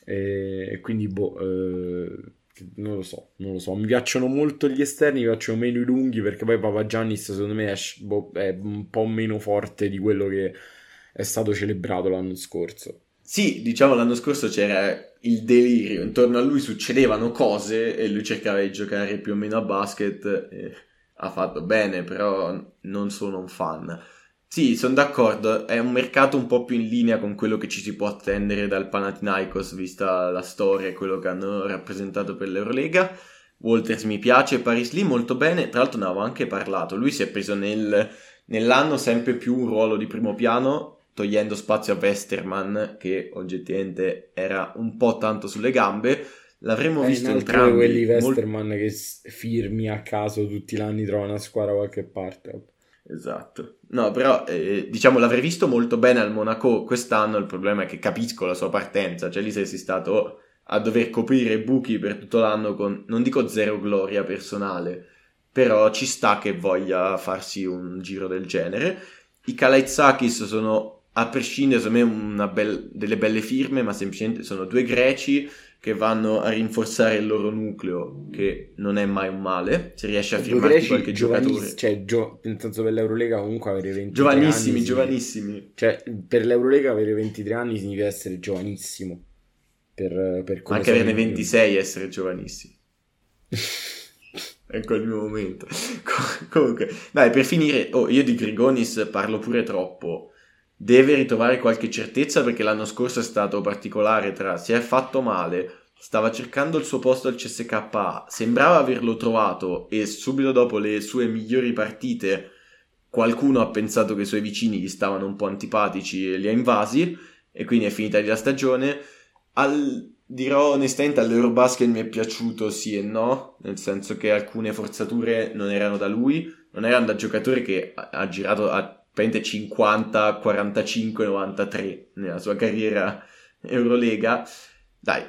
E e quindi, boh, eh, non lo so, non lo so. Mi piacciono molto gli esterni, mi piacciono meno i lunghi perché poi Papa Giannis secondo me boh, è un po' meno forte di quello che è stato celebrato l'anno scorso. Sì, diciamo l'anno scorso c'era il delirio, intorno a lui succedevano cose e lui cercava di giocare più o meno a basket ha fatto bene, però non sono un fan. Sì, sono d'accordo, è un mercato un po' più in linea con quello che ci si può attendere dal Panathinaikos, vista la storia e quello che hanno rappresentato per l'Eurolega, Walters mi piace, Paris Lee molto bene, tra l'altro ne avevo anche parlato, lui si è preso nel, nell'anno sempre più un ruolo di primo piano, togliendo spazio a Westerman, che oggettivamente era un po' tanto sulle gambe, l'avremmo È visto entrambi. di quelli Westerman che s- firmi a caso tutti gli anni trova una squadra da qualche parte. Esatto. No, però eh, diciamo l'avrei visto molto bene al Monaco quest'anno, il problema è che capisco la sua partenza, cioè lì sei stato a dover coprire buchi per tutto l'anno con, non dico zero gloria personale, però ci sta che voglia farsi un giro del genere. I Kalaitzakis sono, a prescindere, secondo me, bel- delle belle firme, ma semplicemente sono due greci che vanno a rinforzare il loro nucleo, che non è mai un male, se riesce a greci qualche giovanissimi, giocatore. cioè gio- nel senso per l'Eurolega comunque avere 23 Giovanissimi, anni, sì. giovanissimi. Cioè, per l'Eurolega avere 23 anni significa essere giovanissimo. Per, per come Anche averne sono io. 26 e essere giovanissimi. Ecco il mio momento. [LAUGHS] Com- Comunque, dai, per finire, oh, io di Grigonis parlo pure troppo. Deve ritrovare qualche certezza perché l'anno scorso è stato particolare tra si è fatto male, stava cercando il suo posto al CSKA, sembrava averlo trovato e subito dopo le sue migliori partite qualcuno ha pensato che i suoi vicini gli stavano un po' antipatici e li ha invasi e quindi è finita la stagione. Al, dirò onestamente all'Eurobasket mi è piaciuto sì e no, nel senso che alcune forzature non erano da lui, non erano da giocatore che ha, ha girato a praticamente 50, 45, 93 nella sua carriera Eurolega. Dai,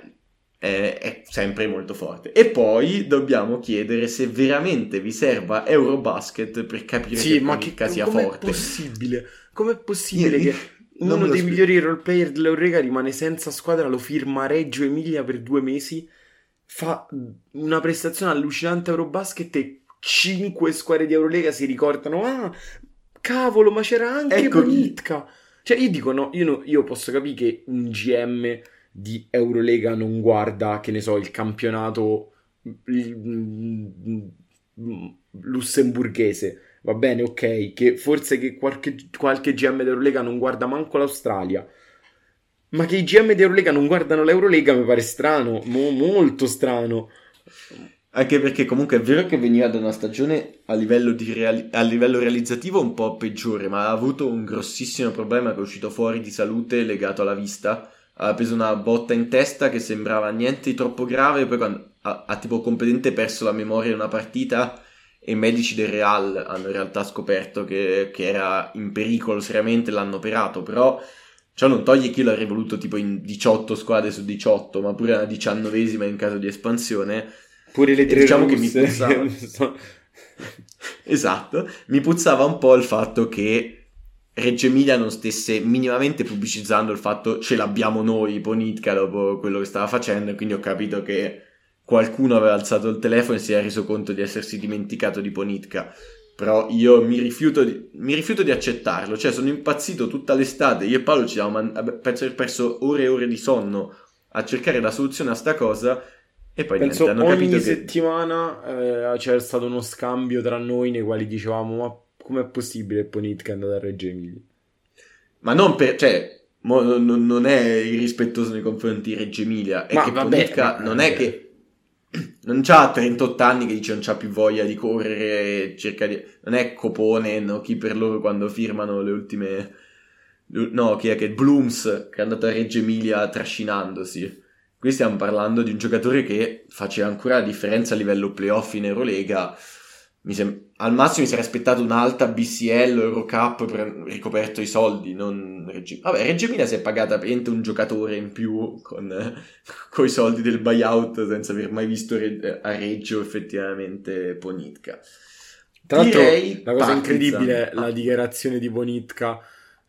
è, è sempre molto forte. E poi dobbiamo chiedere se veramente vi serva Eurobasket per capire Sì, che ma che, sia com'è forte. possibile? Com'è possibile che uno dei migliori role player dell'Eurega rimane senza squadra, lo firma Reggio Emilia per due mesi, fa una prestazione allucinante a Eurobasket e cinque squadre di Eurolega si ricordano, ah, cavolo, ma c'era anche Ecco Ponitka. Cioè, io dico, no, io, no- io posso capire che un GM di Eurolega non guarda, che ne so, il campionato mm, mm, lussemburghese. Va bene, ok, che forse che qualche, qualche GM d'Eurolega non guarda manco l'Australia. Ma che i GM d'Eurolega non guardano l'Eurolega mi pare strano, mo- molto strano. Anche perché comunque è vero che veniva da una stagione a livello, reali- a livello realizzativo un po' peggiore, ma ha avuto un grossissimo problema che è uscito fuori di salute legato alla vista. Ha preso una botta in testa che sembrava niente di troppo grave, poi quando ha, ha tipo completamente perso la memoria in una partita e i medici del Real hanno in realtà scoperto che, che era in pericolo seriamente, l'hanno operato, però ciò non toglie che io l'avrei voluto tipo in 18 squadre su 18, ma pure una diciannovesima in caso di espansione. Pure le tre diciamo che mi russe, puzzava. [LAUGHS] Esatto, mi puzzava un po' il fatto che Reggio Emilia non stesse minimamente pubblicizzando il fatto ce l'abbiamo noi, Ponitka, dopo quello che stava facendo, quindi ho capito che qualcuno aveva alzato il telefono e si era reso conto di essersi dimenticato di Ponitka. Però io mi rifiuto, di, mi rifiuto di accettarlo, cioè sono impazzito tutta l'estate, io e Paolo ci siamo, man- vabbè, penso di aver perso ore e ore di sonno a cercare la soluzione a sta cosa e poi Penso niente, hanno ogni che... settimana eh, c'era stato uno scambio tra noi nei quali dicevamo ma com'è possibile che Ponitka è andato a Reggio Emilia? Ma non per, cioè, mo- non, non è irrispettoso nei confronti di Reggio Emilia, è Ma che vabbè, Ponitka non è che [CLEARS THROAT] non c'ha 38 anni che dice non c'ha più voglia di correre, di... non è Copone, no, chi per loro quando firmano le ultime... No, chi è che? Blooms, che è andato a Reggio Emilia trascinandosi. Qui stiamo parlando di un giocatore che faceva ancora la differenza a livello playoff in Eurolega. Mi sem- al massimo mi sarei aspettato un'alta BCL Eurocup per ricoperto i soldi, non Reggio... Vabbè, Reggio Emilia si è pagata praticamente un giocatore in più con, [LAUGHS] i soldi del buyout senza aver mai visto Re- a Reggio effettivamente Ponitka. Tra l'altro, Direi la cosa incredibile è la dichiarazione di Ponitka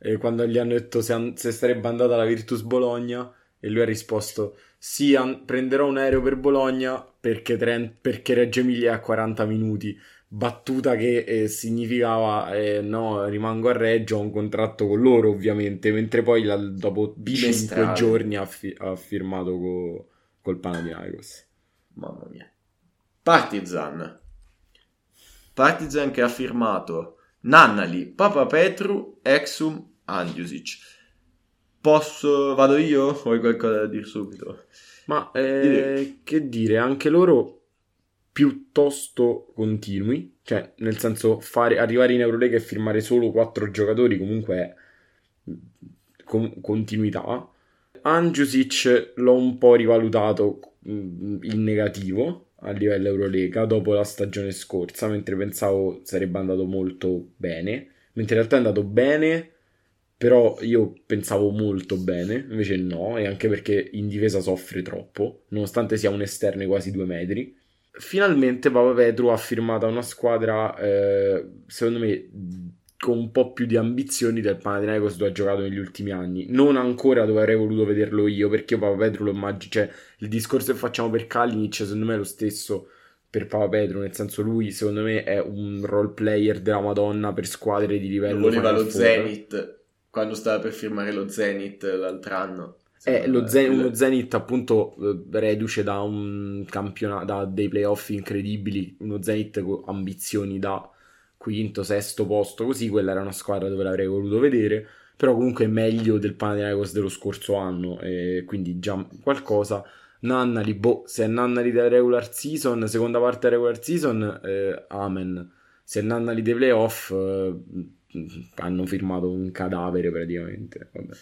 eh, quando gli hanno detto se, an- se sarebbe andata alla Virtus Bologna e lui ha risposto sì, an- prenderò un aereo per Bologna perché, Tren- perché Reggio Emilia è a 40 minuti. Battuta che eh, significava eh, no, rimango a Reggio, ho un contratto con loro ovviamente, mentre poi la- dopo 5 Bimestrale. giorni ha, fi- ha firmato co- col Panathinaikos. Mamma mia. Partizan. Partizan che ha firmato Nannali, Papa Petru, Exum, Andjusic. Posso, vado io? O hai qualcosa da dire subito? Ma eh, che dire, anche loro piuttosto continui, cioè nel senso fare, arrivare in Eurolega e firmare solo quattro giocatori comunque è con, continuità. Angiusic l'ho un po' rivalutato mm, in negativo a livello Eurolega dopo la stagione scorsa, mentre pensavo sarebbe andato molto bene, mentre in realtà è andato bene, però io pensavo molto bene, invece no, e anche perché in difesa soffre troppo, nonostante sia un esterno di quasi due metri. Finalmente Papa Petru ha firmato una squadra, eh, secondo me, con un po' più di ambizioni del Panathinaikos dove ha giocato negli ultimi anni. Non ancora dove avrei voluto vederlo io, perché io Papa Petru lo immagino, cioè il discorso che facciamo per Kalinic secondo me è lo stesso per Papa Petru, nel senso lui secondo me è un role player della Madonna per squadre di livello... Lo voleva lo Zenit quando stava per firmare lo Zenit l'altro anno. Eh, lo Zen- uno Zenit appunto eh, reduce da un campionato, da dei playoff incredibili, uno Zenit con ambizioni da quinto, sesto posto, così quella era una squadra dove l'avrei voluto vedere, però comunque è meglio del Panathinaikos dello scorso anno, e quindi già qualcosa. Nannali, boh, se è Nannali della regular season, seconda parte della regular season, eh, amen. Se è Nannali dei playoff, eh, hanno firmato un cadavere praticamente. Vabbè.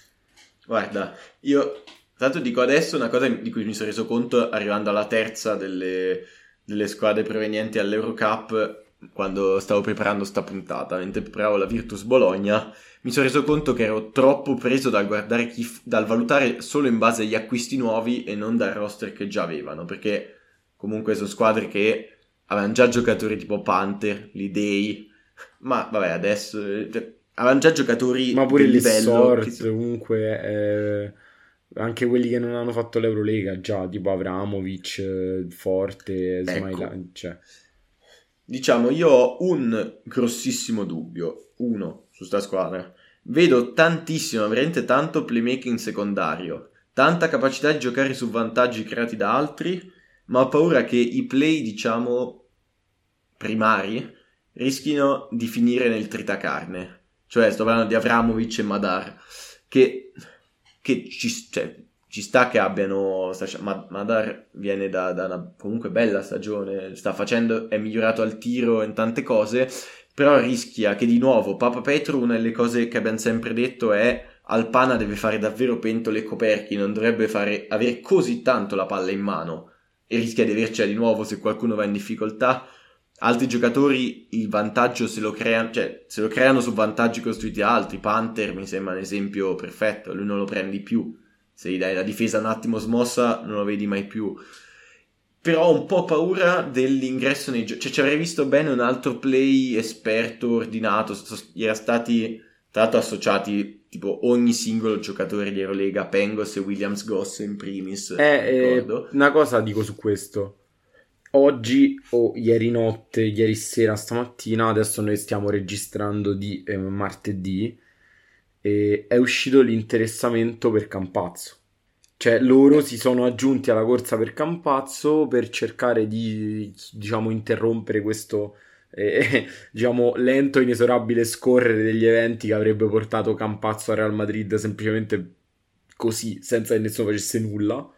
Guarda, io tanto dico adesso una cosa di cui mi sono reso conto arrivando alla terza delle, delle squadre provenienti all'Eurocup quando stavo preparando sta puntata, mentre preparavo la Virtus Bologna, mi sono reso conto che ero troppo preso dal guardare chi, dal valutare solo in base agli acquisti nuovi e non dal roster che già avevano, perché comunque sono squadre che avevano già giocatori tipo Panther, l'Idei, ma vabbè adesso cioè, avevano già giocatori ma pure il livello che... comunque eh, anche quelli che non hanno fatto l'Eurolega già, tipo Avramovic, Forte, ecco. Smailan, cioè Diciamo, io ho un grossissimo dubbio, uno, su sta squadra. Vedo tantissimo, veramente tanto playmaking secondario, tanta capacità di giocare su vantaggi creati da altri, ma ho paura che i play, diciamo, primari rischino di finire nel tritacarne. Cioè, sto parlando di Avramovic e Madar, che, che ci, cioè, ci sta che abbiano Madar viene da, da, una comunque bella stagione sta facendo è migliorato al tiro in tante cose però rischia che di nuovo Papa Petru una delle cose che abbiamo sempre detto è Alpana deve fare davvero pentole e coperchi non dovrebbe fare, avere così tanto la palla in mano e rischia di avercela di nuovo se qualcuno va in difficoltà altri giocatori il vantaggio se lo creano cioè se lo creano su vantaggi costruiti da altri Panther mi sembra un esempio perfetto lui non lo prendi più. Se gli dai la difesa un attimo smossa non lo vedi mai più. Però ho un po' paura dell'ingresso nei giochi cioè ci avrei visto bene un altro play esperto ordinato gli era stati tra l'altro associati tipo ogni singolo giocatore di Eurolega Pengos e Williams Goss in primis eh, eh, una cosa dico su questo oggi o ieri notte ieri sera stamattina adesso noi stiamo registrando di eh, martedì e è uscito l'interessamento per Campazzo. Cioè loro si sono aggiunti alla corsa per Campazzo per cercare di, diciamo, interrompere questo, [LAUGHS] eh, diciamo, lento e inesorabile scorrere degli eventi che avrebbe portato Campazzo a Real Madrid semplicemente così, senza che nessuno facesse nulla.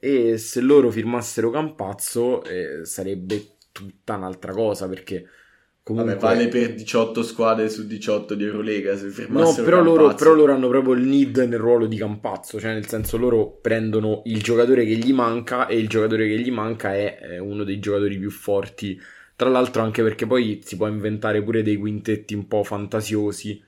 E se loro firmassero Campazzo eh, sarebbe tutta un'altra cosa perché Comunque... Vabbè, vale per 18 squadre su 18 di Eurolega se firmassero No, però loro, però loro, hanno proprio il need nel ruolo di Campazzo, cioè nel senso loro prendono il giocatore che gli manca e il giocatore che gli manca è, è uno dei giocatori più forti. Tra l'altro anche perché poi si può inventare pure dei quintetti un po' fantasiosi.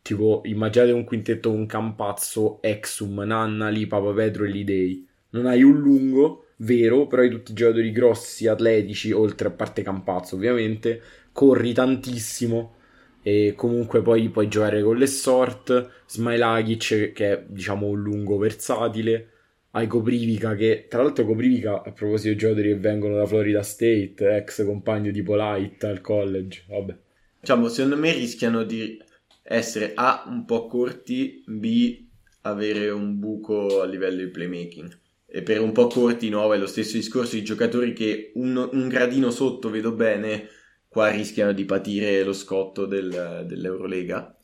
Tipo, immaginate un quintetto con Campazzo, Exum, Nannali, Papa Pedro e Lidei. Non hai un lungo, vero, però hai tutti i giocatori grossi, atletici, oltre a parte Campazzo ovviamente corri tantissimo e comunque poi puoi giocare con le sort, Smilagic che è diciamo un lungo versatile, hai Coprivica che tra l'altro Coprivica a proposito di giocatori che vengono da Florida State, ex compagno di Polite al college, vabbè. Diciamo, secondo me rischiano di essere A un po' corti, B avere un buco a livello di playmaking. E per un po' corti, no, è lo stesso discorso di giocatori che un, un gradino sotto vedo bene, qua rischiano di patire lo scotto del, dell'Eurolega.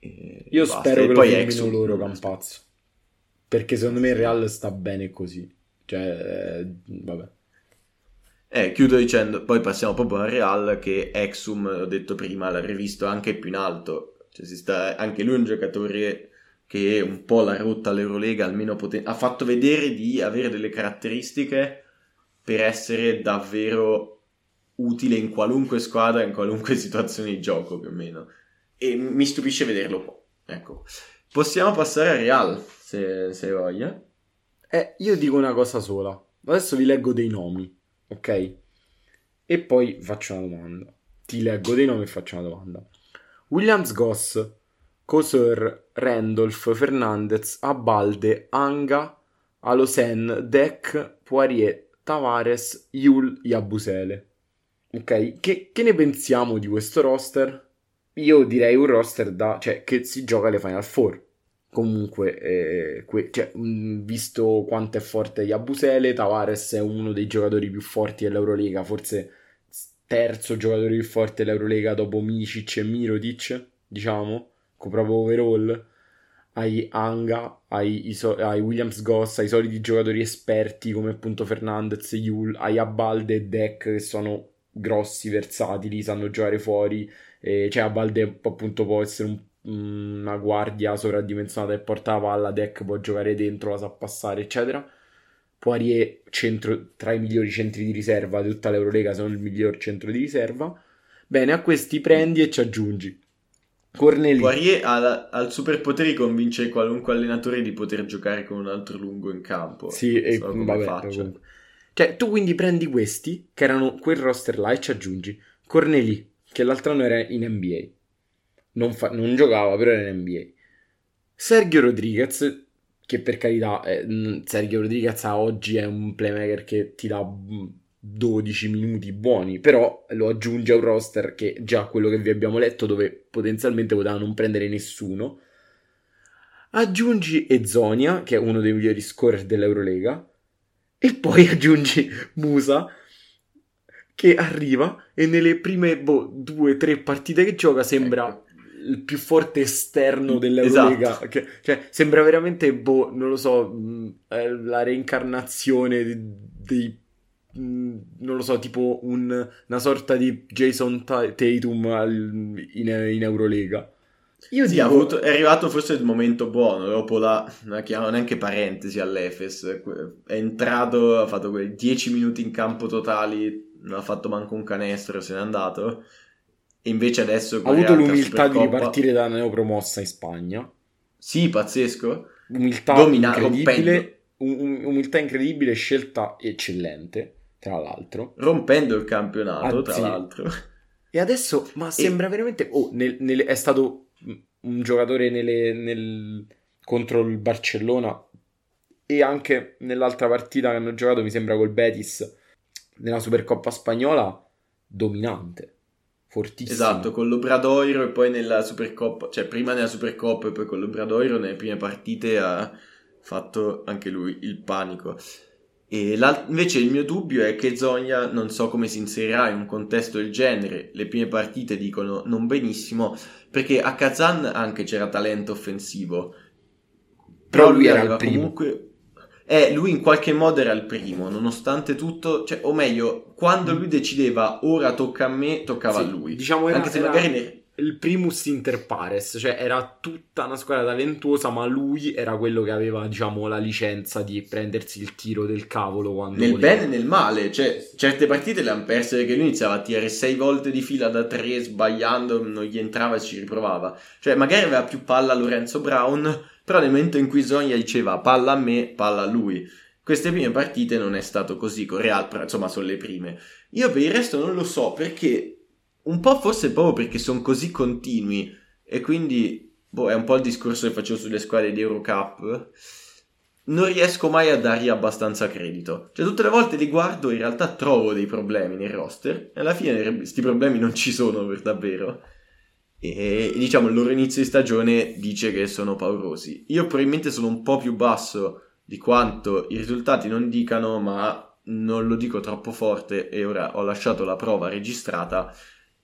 E Io basta. spero e che poi lo Exum, loro Campazzo. Perché secondo me il Real sta bene così. Cioè, eh, vabbè. Eh, chiudo dicendo, poi passiamo proprio al Real che Exum, ho detto prima, l'ha rivisto anche più in alto. Cioè, si sta, anche lui è un giocatore che un po' l'ha rotta all'Eurolega, almeno poten- ha fatto vedere di avere delle caratteristiche per essere davvero utile in qualunque squadra, in qualunque [LAUGHS] situazione di gioco più o meno. E mi stupisce vederlo qua. Ecco. Possiamo passare al Real, se, se voglia. Eh, io dico una cosa sola. Adesso vi leggo dei nomi ok? E poi faccio una domanda. Ti leggo dei nomi e faccio una domanda. Williams Goss, Cosur, Randolph, Fernandez, Abalde, Anga, Alosen, Deck, Poirier, Tavares, Yul, Yabusele. Ok? Che, che, ne pensiamo di questo roster? Io direi un roster da, cioè, che si gioca alle Final Four comunque eh, que- cioè, visto quanto è forte Yabusele Tavares è uno dei giocatori più forti dell'Eurolega forse terzo giocatore più forte dell'Eurolega dopo Micic e Mirotic diciamo proprio overall hai Anga hai, so- hai, Williams Goss i soliti giocatori esperti come appunto Fernandez Yul hai Abalde e Deck che sono grossi versatili sanno giocare fuori eh, cioè Abalde appunto può essere un una guardia sovradimensionata che porta la palla, Deck può giocare dentro, la sa passare, eccetera. Poirier, centro, tra i migliori centri di riserva di tutta l'Eurolega, sono il miglior centro di riserva. Bene, a questi prendi e ci aggiungi. Cornelì. Poirier ha, ha il superpotere di convincere qualunque allenatore di poter giocare con un altro lungo in campo. Sì, e vabbè, Cioè, tu quindi prendi questi, che erano quel roster là, e ci aggiungi. Cornelì, che l'altro anno era in NBA non, fa- non giocava, però era in NBA. Sergio Rodriguez, che per carità, è, Sergio Rodriguez oggi è un playmaker che ti dà 12 minuti buoni, però lo aggiunge a un roster che già quello che vi abbiamo letto, dove potenzialmente poteva non prendere nessuno. Aggiungi Ezonia, che è uno dei migliori scorer dell'Eurolega, e poi aggiungi Musa, che arriva e nelle prime boh, due o tre partite che gioca sembra ecco il più forte esterno dell'Eurolega. Esatto. Che, cioè, sembra veramente, boh, non lo so, la reincarnazione dei, non lo so, tipo un, una sorta di Jason Tatum in, in Eurolega. Io sì, dico... avuto, è arrivato forse il momento buono, dopo la, non la chiamo neanche parentesi all'Efes, è entrato, ha fatto quei 10 minuti in campo totali, non ha fatto manco un canestro, se n'è andato e invece adesso... Ha avuto l'umiltà di ripartire da neopromossa in Spagna. Sì, pazzesco. Umiltà Domina- incredibile. Um, umiltà incredibile, scelta eccellente, tra l'altro. Rompendo il campionato, ah, tra l'altro. E adesso, ma e... sembra veramente... Oh, nel, nel, è stato un giocatore nelle, nel, contro il Barcellona e anche nell'altra partita che hanno giocato, mi sembra col Betis, nella Supercoppa spagnola, dominante fortissimo. Esatto, con l'Obradoiro e poi nella Supercoppa, cioè prima nella Supercoppa e poi con l'Obradoiro nelle prime partite ha fatto anche lui il panico. E invece il mio dubbio è che Zonia non so come si inserirà in un contesto del genere. Le prime partite dicono non benissimo, perché a Kazan anche c'era talento offensivo. Però, Però lui era il primo. comunque eh, lui in qualche modo era il primo, nonostante tutto, cioè, o meglio, quando lui decideva ora tocca a me, toccava sì, a lui. Diciamo era, Anche se magari ne... il primus inter pares, cioè era tutta una squadra talentuosa, ma lui era quello che aveva, diciamo, la licenza di prendersi il tiro del cavolo quando Nel voleva. bene e nel male, cioè certe partite le hanno perse perché lui iniziava a tirare sei volte di fila da tre sbagliando, non gli entrava e ci riprovava. Cioè magari aveva più palla Lorenzo Brown però nel momento in cui Zonia diceva palla a me, palla a lui. Queste prime partite non è stato così con Real, però insomma sono le prime. Io per il resto non lo so perché, un po' forse proprio perché sono così continui e quindi, boh, è un po' il discorso che facevo sulle squadre di Eurocup. Non riesco mai a dargli abbastanza credito. Cioè, tutte le volte li guardo, in realtà trovo dei problemi nel roster. E alla fine questi problemi non ci sono per davvero e diciamo il loro inizio di stagione dice che sono paurosi. Io probabilmente sono un po' più basso di quanto i risultati non dicano, ma non lo dico troppo forte e ora ho lasciato la prova registrata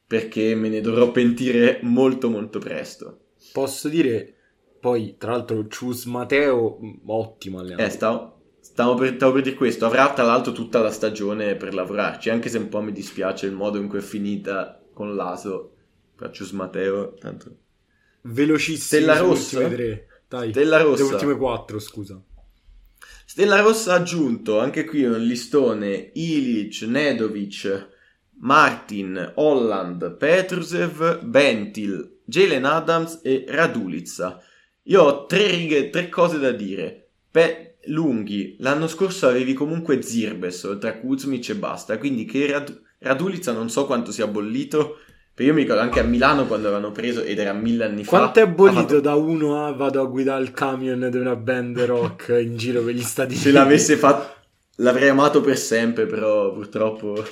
perché me ne dovrò pentire molto molto presto. Posso dire poi, tra l'altro, Cius Matteo, ottimo allenatore. Eh, sta, Stavo per, stavo per dire questo, avrà tra l'altro tutta la stagione per lavorarci, anche se un po' mi dispiace il modo in cui è finita con l'Aso. Faccio Smateo, tanto... Velocissimo. Stella Rossa? Le tre. Dai, Stella Rossa. Le ultime quattro, scusa. Stella Rossa ha aggiunto anche qui un listone Ilic, Nedovic, Martin, Holland, Petrusev, Bentil, Jalen Adams e Radulica. Io ho tre righe, tre cose da dire. Pe- lunghi, l'anno scorso avevi comunque Zirbes oltre a Kuzmic e basta, quindi che Rad- Radulica non so quanto sia bollito, perché io mi ricordo anche a Milano quando l'hanno preso ed era mille anni fa. Quanto è bollito fatto- da uno a vado a guidare il camion di una band [LAUGHS] rock in giro per gli Stati Uniti? Se l'avesse fatto, l'avrei amato per sempre, però purtroppo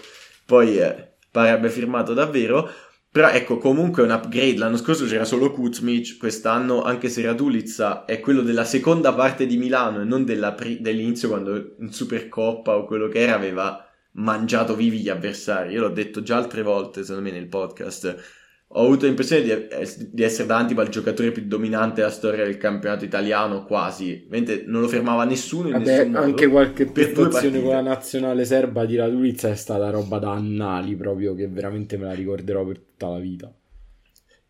poi eh, pare firmato davvero. Però ecco, comunque un upgrade. L'anno scorso c'era solo Kuzmic, quest'anno anche se Radulica è quello della seconda parte di Milano e non pri- dell'inizio quando in Supercoppa o quello che era aveva mangiato vivi gli avversari. Io l'ho detto già altre volte, secondo me, nel podcast. Ho avuto l'impressione di, di essere davanti al giocatore più dominante della storia del campionato italiano, quasi. Mentre non lo fermava nessuno in Vabbè, nessun anche qualche prestazione con la nazionale serba di Radulica è stata roba da annali proprio che veramente me la ricorderò per tutta la vita.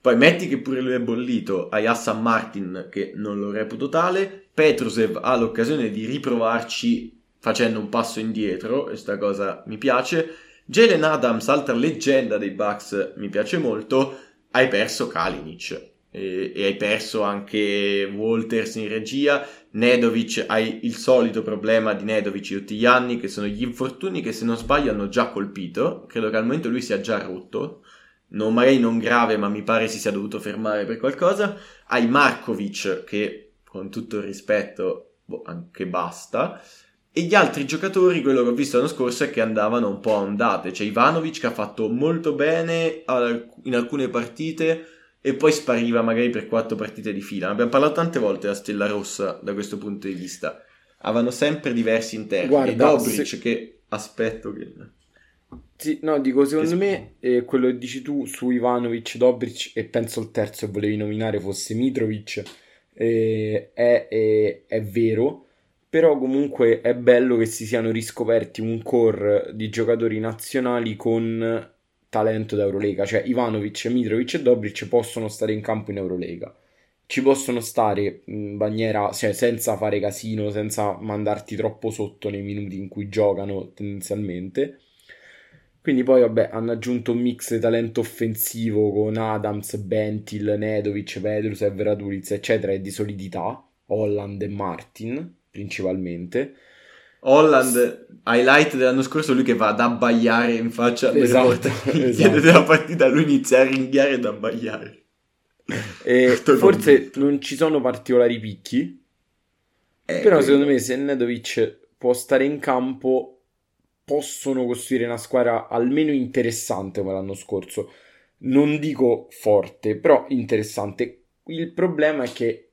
Poi metti che pure lui è bollito, hai Hassan Martin che non lo reputo tale, Petrusev ha l'occasione di riprovarci facendo un passo indietro e sta cosa mi piace. Jalen Adams, altra leggenda dei Bucks, mi piace molto. Hai perso Kalinic e, e hai perso anche Walters in regia. Nedovic, hai il solito problema di Nedovic tutti gli anni, che sono gli infortuni che se non sbaglio hanno già colpito. Credo che al momento lui sia già rotto. Non, magari non grave, ma mi pare si sia dovuto fermare per qualcosa. Hai Markovic, che con tutto il rispetto, boh, anche basta. E gli altri giocatori, quello che ho visto l'anno scorso, è che andavano un po' a ondate. C'è Ivanovic che ha fatto molto bene in alcune partite e poi spariva magari per quattro partite di fila. Abbiamo parlato tante volte della Stella Rossa da questo punto di vista. Avevano sempre diversi interni. Guarda, e Dobric se- che aspetto che... Sì, no, dico, secondo me eh, quello che dici tu su Ivanovic, Dobric e penso il terzo che volevi nominare fosse Mitrovic eh, è, è- è vero, però comunque è bello che si siano riscoperti un core di giocatori nazionali con talento d'Eurolega, cioè Ivanovic, Mitrovic e Dobric possono stare in campo in Eurolega. Ci possono stare in maniera, cioè senza fare casino, senza mandarti troppo sotto nei minuti in cui giocano tendenzialmente. Quindi poi, vabbè, hanno aggiunto un mix di talento offensivo con Adams, Bentil, Nedovic, Petrusev, Radulic, eccetera, e di solidità, Holland e Martin, principalmente. Holland, highlight dell'anno scorso, lui che va ad abbaiare in faccia alle Esatto, porte [LAUGHS] esatto. della partita, lui inizia a ringhiare ed abbaiare. E [LAUGHS] forse convinto. non ci sono particolari picchi, Eh, però quello- secondo me se Nedovic può stare in campo possono costruire una squadra almeno interessante come l'anno scorso. Non dico forte, però interessante. Il problema è che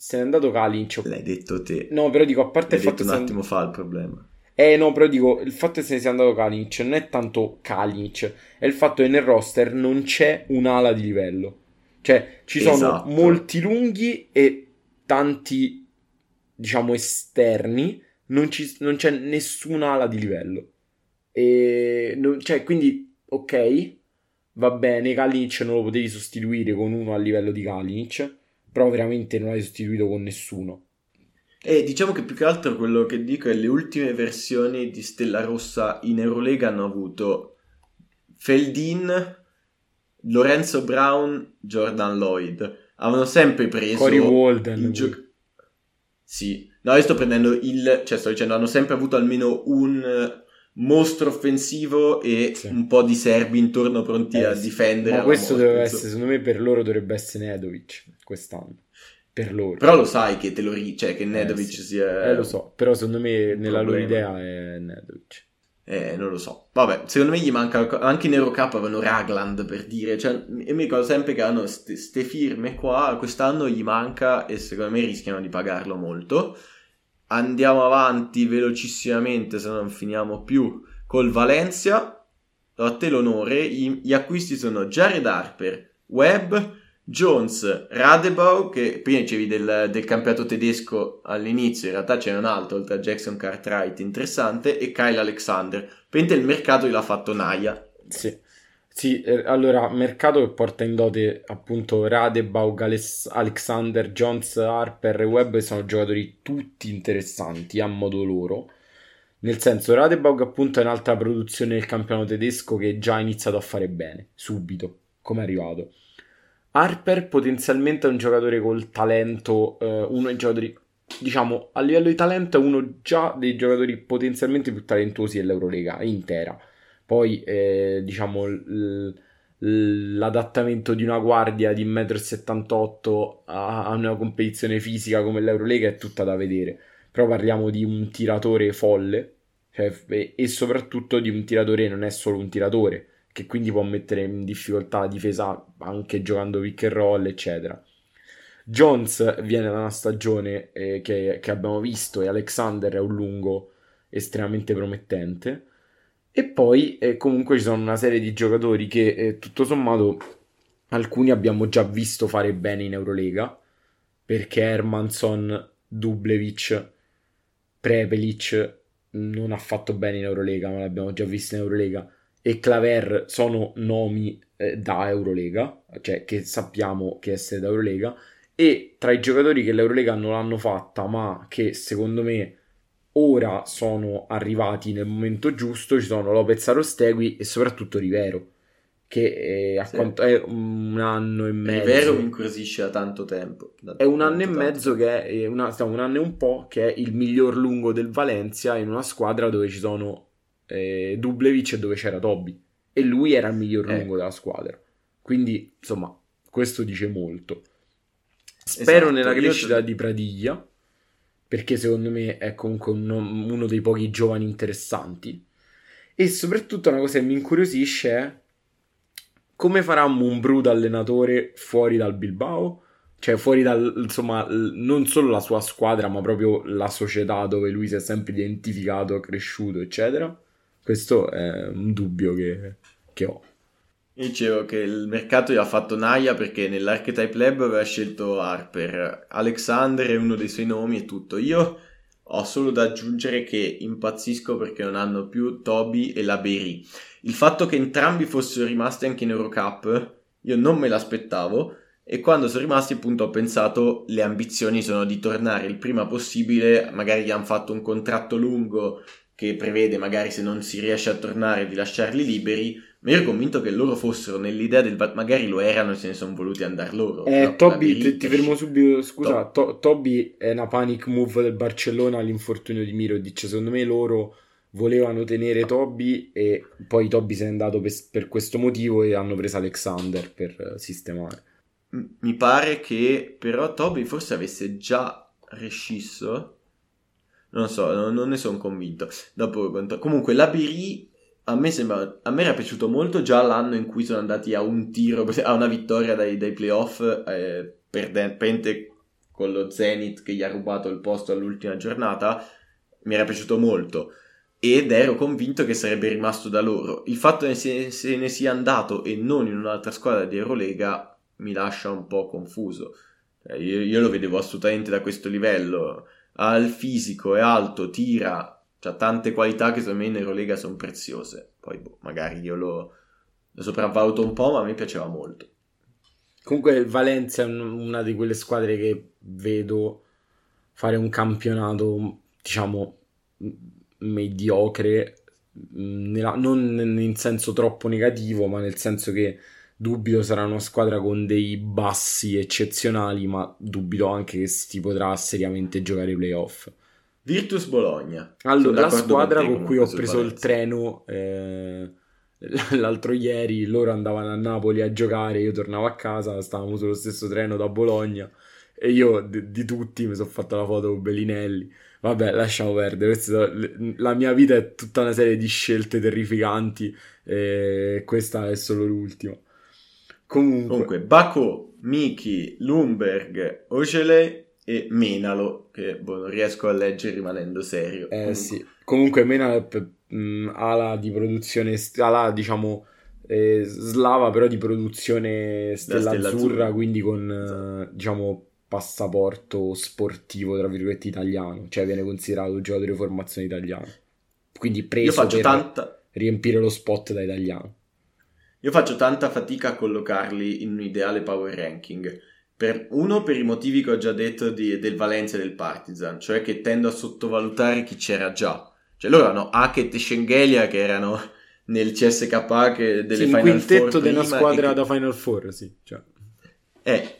se n'è andato Kalinic. L'hai detto te. No, però dico, a parte L'hai il fatto detto un attimo fa il problema. Eh no, però dico, il fatto che se ne sia andato Kalinic non è tanto Kalinic, è il fatto che nel roster non c'è un'ala di livello. Cioè, ci sono Esatto. molti lunghi e tanti, diciamo, esterni, non, ci- non c'è nessuna ala di livello. E non- cioè, quindi, ok, va bene, Kalinic non lo potevi sostituire con uno a livello di Kalinic, però veramente non l'hai sostituito con nessuno. E diciamo che più che altro quello che dico è le ultime versioni di Stella Rossa in Eurolega hanno avuto Feldin, Lorenzo Brown, Jordan Lloyd. Avevano sempre preso Cory Walden. gio- Sì, no, io sto prendendo il, cioè sto dicendo, hanno sempre avuto almeno un mostro offensivo e Sì. un po' di serbi intorno pronti Eh, a difendere. Ma questo morte, doveva essere, secondo me, per loro dovrebbe essere Nedovic quest'anno. Per loro. Però lo sai che te lo ri- cioè che Nedovic sì. sia Eh, lo so, però secondo me nella loro idea è Nedovic. Eh, non lo so. Vabbè, secondo me gli manca anche in Eurocup avevano Ragland per dire, cioè, io mi ricordo sempre che hanno ste, ste firme qua, quest'anno gli manca e secondo me rischiano di pagarlo molto. Andiamo avanti velocissimamente, se no non finiamo più, col Valencia. A te l'onore, gli acquisti sono Jared Harper, Webb, Jones, Radebau, che prima dicevi del, del, campionato tedesco all'inizio, in realtà c'è un altro, oltre a Jackson Cartwright, interessante, e Kyle Alexander. Pente il mercato gliel'ha fatto Naya. Sì. Sì, eh, allora, mercato che porta in dote appunto Radebau, Alexander, Jones, Harper e Webb sono giocatori tutti interessanti a modo loro. Nel senso, Radebau appunto è un'altra produzione del campionato tedesco che già ha iniziato a fare bene, subito, come è arrivato. Harper potenzialmente è un giocatore col talento, eh, uno dei giocatori, diciamo, a livello di talento è uno già dei giocatori potenzialmente più talentuosi dell'Eurolega intera. Poi, eh, diciamo, l- l'adattamento di una guardia di 1,78 m a-, a una competizione fisica come l'Eurolega è tutta da vedere. Però parliamo di un tiratore folle, cioè, e soprattutto di un tiratore non è solo un tiratore che quindi può mettere in difficoltà la difesa anche giocando pick and roll, eccetera. Jones viene da una stagione eh, che, che, abbiamo visto e Alexander è un lungo estremamente promettente. E poi eh, comunque ci sono una serie di giocatori che eh, tutto sommato alcuni abbiamo già visto fare bene in Eurolega, perché Hermanson, Dublevic, Prepelic non ha fatto bene in Eurolega, ma l'abbiamo già visto in Eurolega. E Claver sono nomi eh, da Eurolega, cioè che sappiamo che essere da Eurolega, e tra i giocatori che l'Eurolega non l'hanno fatta, ma che secondo me ora sono arrivati nel momento giusto, ci sono Lopez Arostegui e soprattutto Rivero, che è, sì. quanto, è un anno e mezzo. Rivero incuriosisce da tanto tempo. Da è un anno e mezzo che è, una, un anno e un po' che è il miglior lungo del Valencia in una squadra dove ci sono eh, Dublevic dove c'era Toby e lui era il miglior eh. lungo della squadra. Quindi, insomma, questo dice molto. Spero esatto, nella crescita io... di Pradiglia, perché secondo me è comunque uno, uno dei pochi giovani interessanti. E soprattutto una cosa che mi incuriosisce è come farà Mumbrù da allenatore fuori dal Bilbao? Cioè fuori dal, insomma, non solo la sua squadra, ma proprio la società dove lui si è sempre identificato, cresciuto, eccetera. Questo è un dubbio che, che ho. Dicevo che il mercato gli ha fatto Naya perché nell'Archetype Lab aveva scelto Harper. Alexander è uno dei suoi nomi e tutto. Io ho solo da aggiungere che impazzisco perché non hanno più Toby e la Berry. Il fatto che entrambi fossero rimasti anche in Eurocup, io non me l'aspettavo. E quando sono rimasti, appunto, ho pensato le ambizioni sono di tornare il prima possibile. Magari gli hanno fatto un contratto lungo che prevede magari se non si riesce a tornare di lasciarli liberi, ma io ero convinto che loro fossero nell'idea del... magari lo erano e se ne sono voluti andare loro. Eh? Toby, ti, ti, fermo subito, scusa, to- to- Toby è una panic move del Barcellona all'infortunio di Mirodic, secondo me loro volevano tenere Toby e poi Toby se n'è andato per, per questo motivo e hanno preso Alexander per sistemare. Mi pare che però Toby forse avesse già rescisso non so, non, ne sono convinto. Dopo, comunque, la Biri a me, sembra, a me era piaciuto molto già l'anno in cui sono andati a un tiro, [LAUGHS] a una vittoria dai, dai playoff, eh, perdente con lo Zenith che gli ha rubato il posto all'ultima giornata. Mi era piaciuto molto ed ero convinto che sarebbe rimasto da loro. Il fatto che se, ne sia andato e non in un'altra squadra di Eurolega mi lascia un po' confuso. Cioè, io, io, lo vedevo assolutamente da questo livello ha il fisico, è alto, tira, ha tante qualità che secondo me in Eurolega sono preziose. Poi boh, magari io lo, lo sopravvaluto un po', ma a me piaceva molto. Comunque Valencia è una di quelle squadre che vedo fare un campionato, diciamo, mediocre, nella, non in senso troppo negativo, ma nel senso che Dubito sarà una squadra con dei bassi eccezionali, ma dubito anche che si potrà seriamente giocare i playoff. Virtus Bologna. Allora, la squadra con, con cui ho preso il treno eh, [LAUGHS] l'altro ieri, loro andavano a Napoli a giocare, io tornavo a casa, stavamo sullo stesso treno da Bologna e io di, di tutti mi sono fatto la foto con Bellinelli. Vabbè, lasciamo perdere. Questa, la mia vita è tutta una serie di scelte terrificanti e questa è solo l'ultima. Comunque, Comunque Baco, Miki, Lumberg, Ogele e Menalo, che boh, non riesco a leggere rimanendo serio. Eh Comunque. sì. Comunque Menalo è mm, ala di produzione, ala diciamo eh, slava però di produzione stella, Stella azzurra, Azzurra. quindi con Esatto. eh, diciamo passaporto sportivo tra virgolette italiano, cioè viene considerato giocatore di formazione italiano. Quindi preso per tanta... riempire lo spot da italiano. Io faccio tanta fatica a collocarli in un ideale power ranking. Per, uno, per i motivi che ho già detto di- del Valencia e del Partizan, cioè che tendo a sottovalutare chi c'era già. Cioè loro hanno Hackett e Schengelia che erano nel CSK che delle Sì, il Final quintetto Four della squadra che- da Final Four, sì. Cioè. Eh,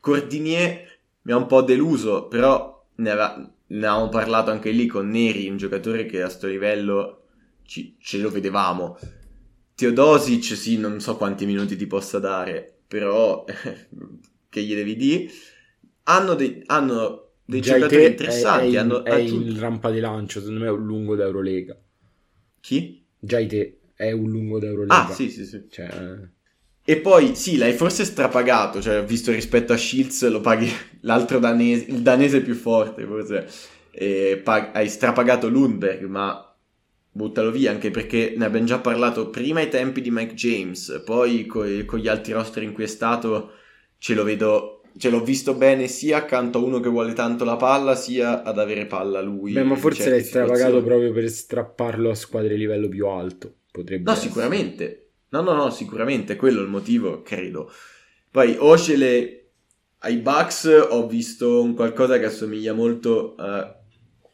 Cordinier mi ha un po' deluso, però ne, aveva- ne avevamo parlato anche lì con Neri, un giocatore che a sto livello ci- ce lo vedevamo. Teodosic, sì, non so quanti minuti ti possa dare, però che gli devi dire? Hanno dei, hanno dei giocatori te interessanti, è, è in, hanno è aggiunto... in rampa di lancio, secondo me è un lungo d'Eurolega. Chi? Già te è un lungo d'Eurolega. Ah, sì, sì, sì. Cioè, E poi sì, l'hai forse strapagato, cioè visto rispetto a Shields lo paghi [LAUGHS] l'altro danese, il danese più forte forse, e pag- hai strapagato Lundberg, ma buttalo via anche perché ne abbiamo già parlato prima ai tempi di Mike James, poi co- con gli altri roster in cui è stato ce lo vedo, ce l'ho visto bene sia accanto a uno che vuole tanto la palla, sia ad avere palla lui. beh, ma forse l'hai strapagato proprio per strapparlo a squadre di livello più alto. Potrebbe No, essere. sicuramente. No, no, no, sicuramente, quello è il motivo, credo. Poi Oshele ai Bucks ho visto un qualcosa che assomiglia molto a,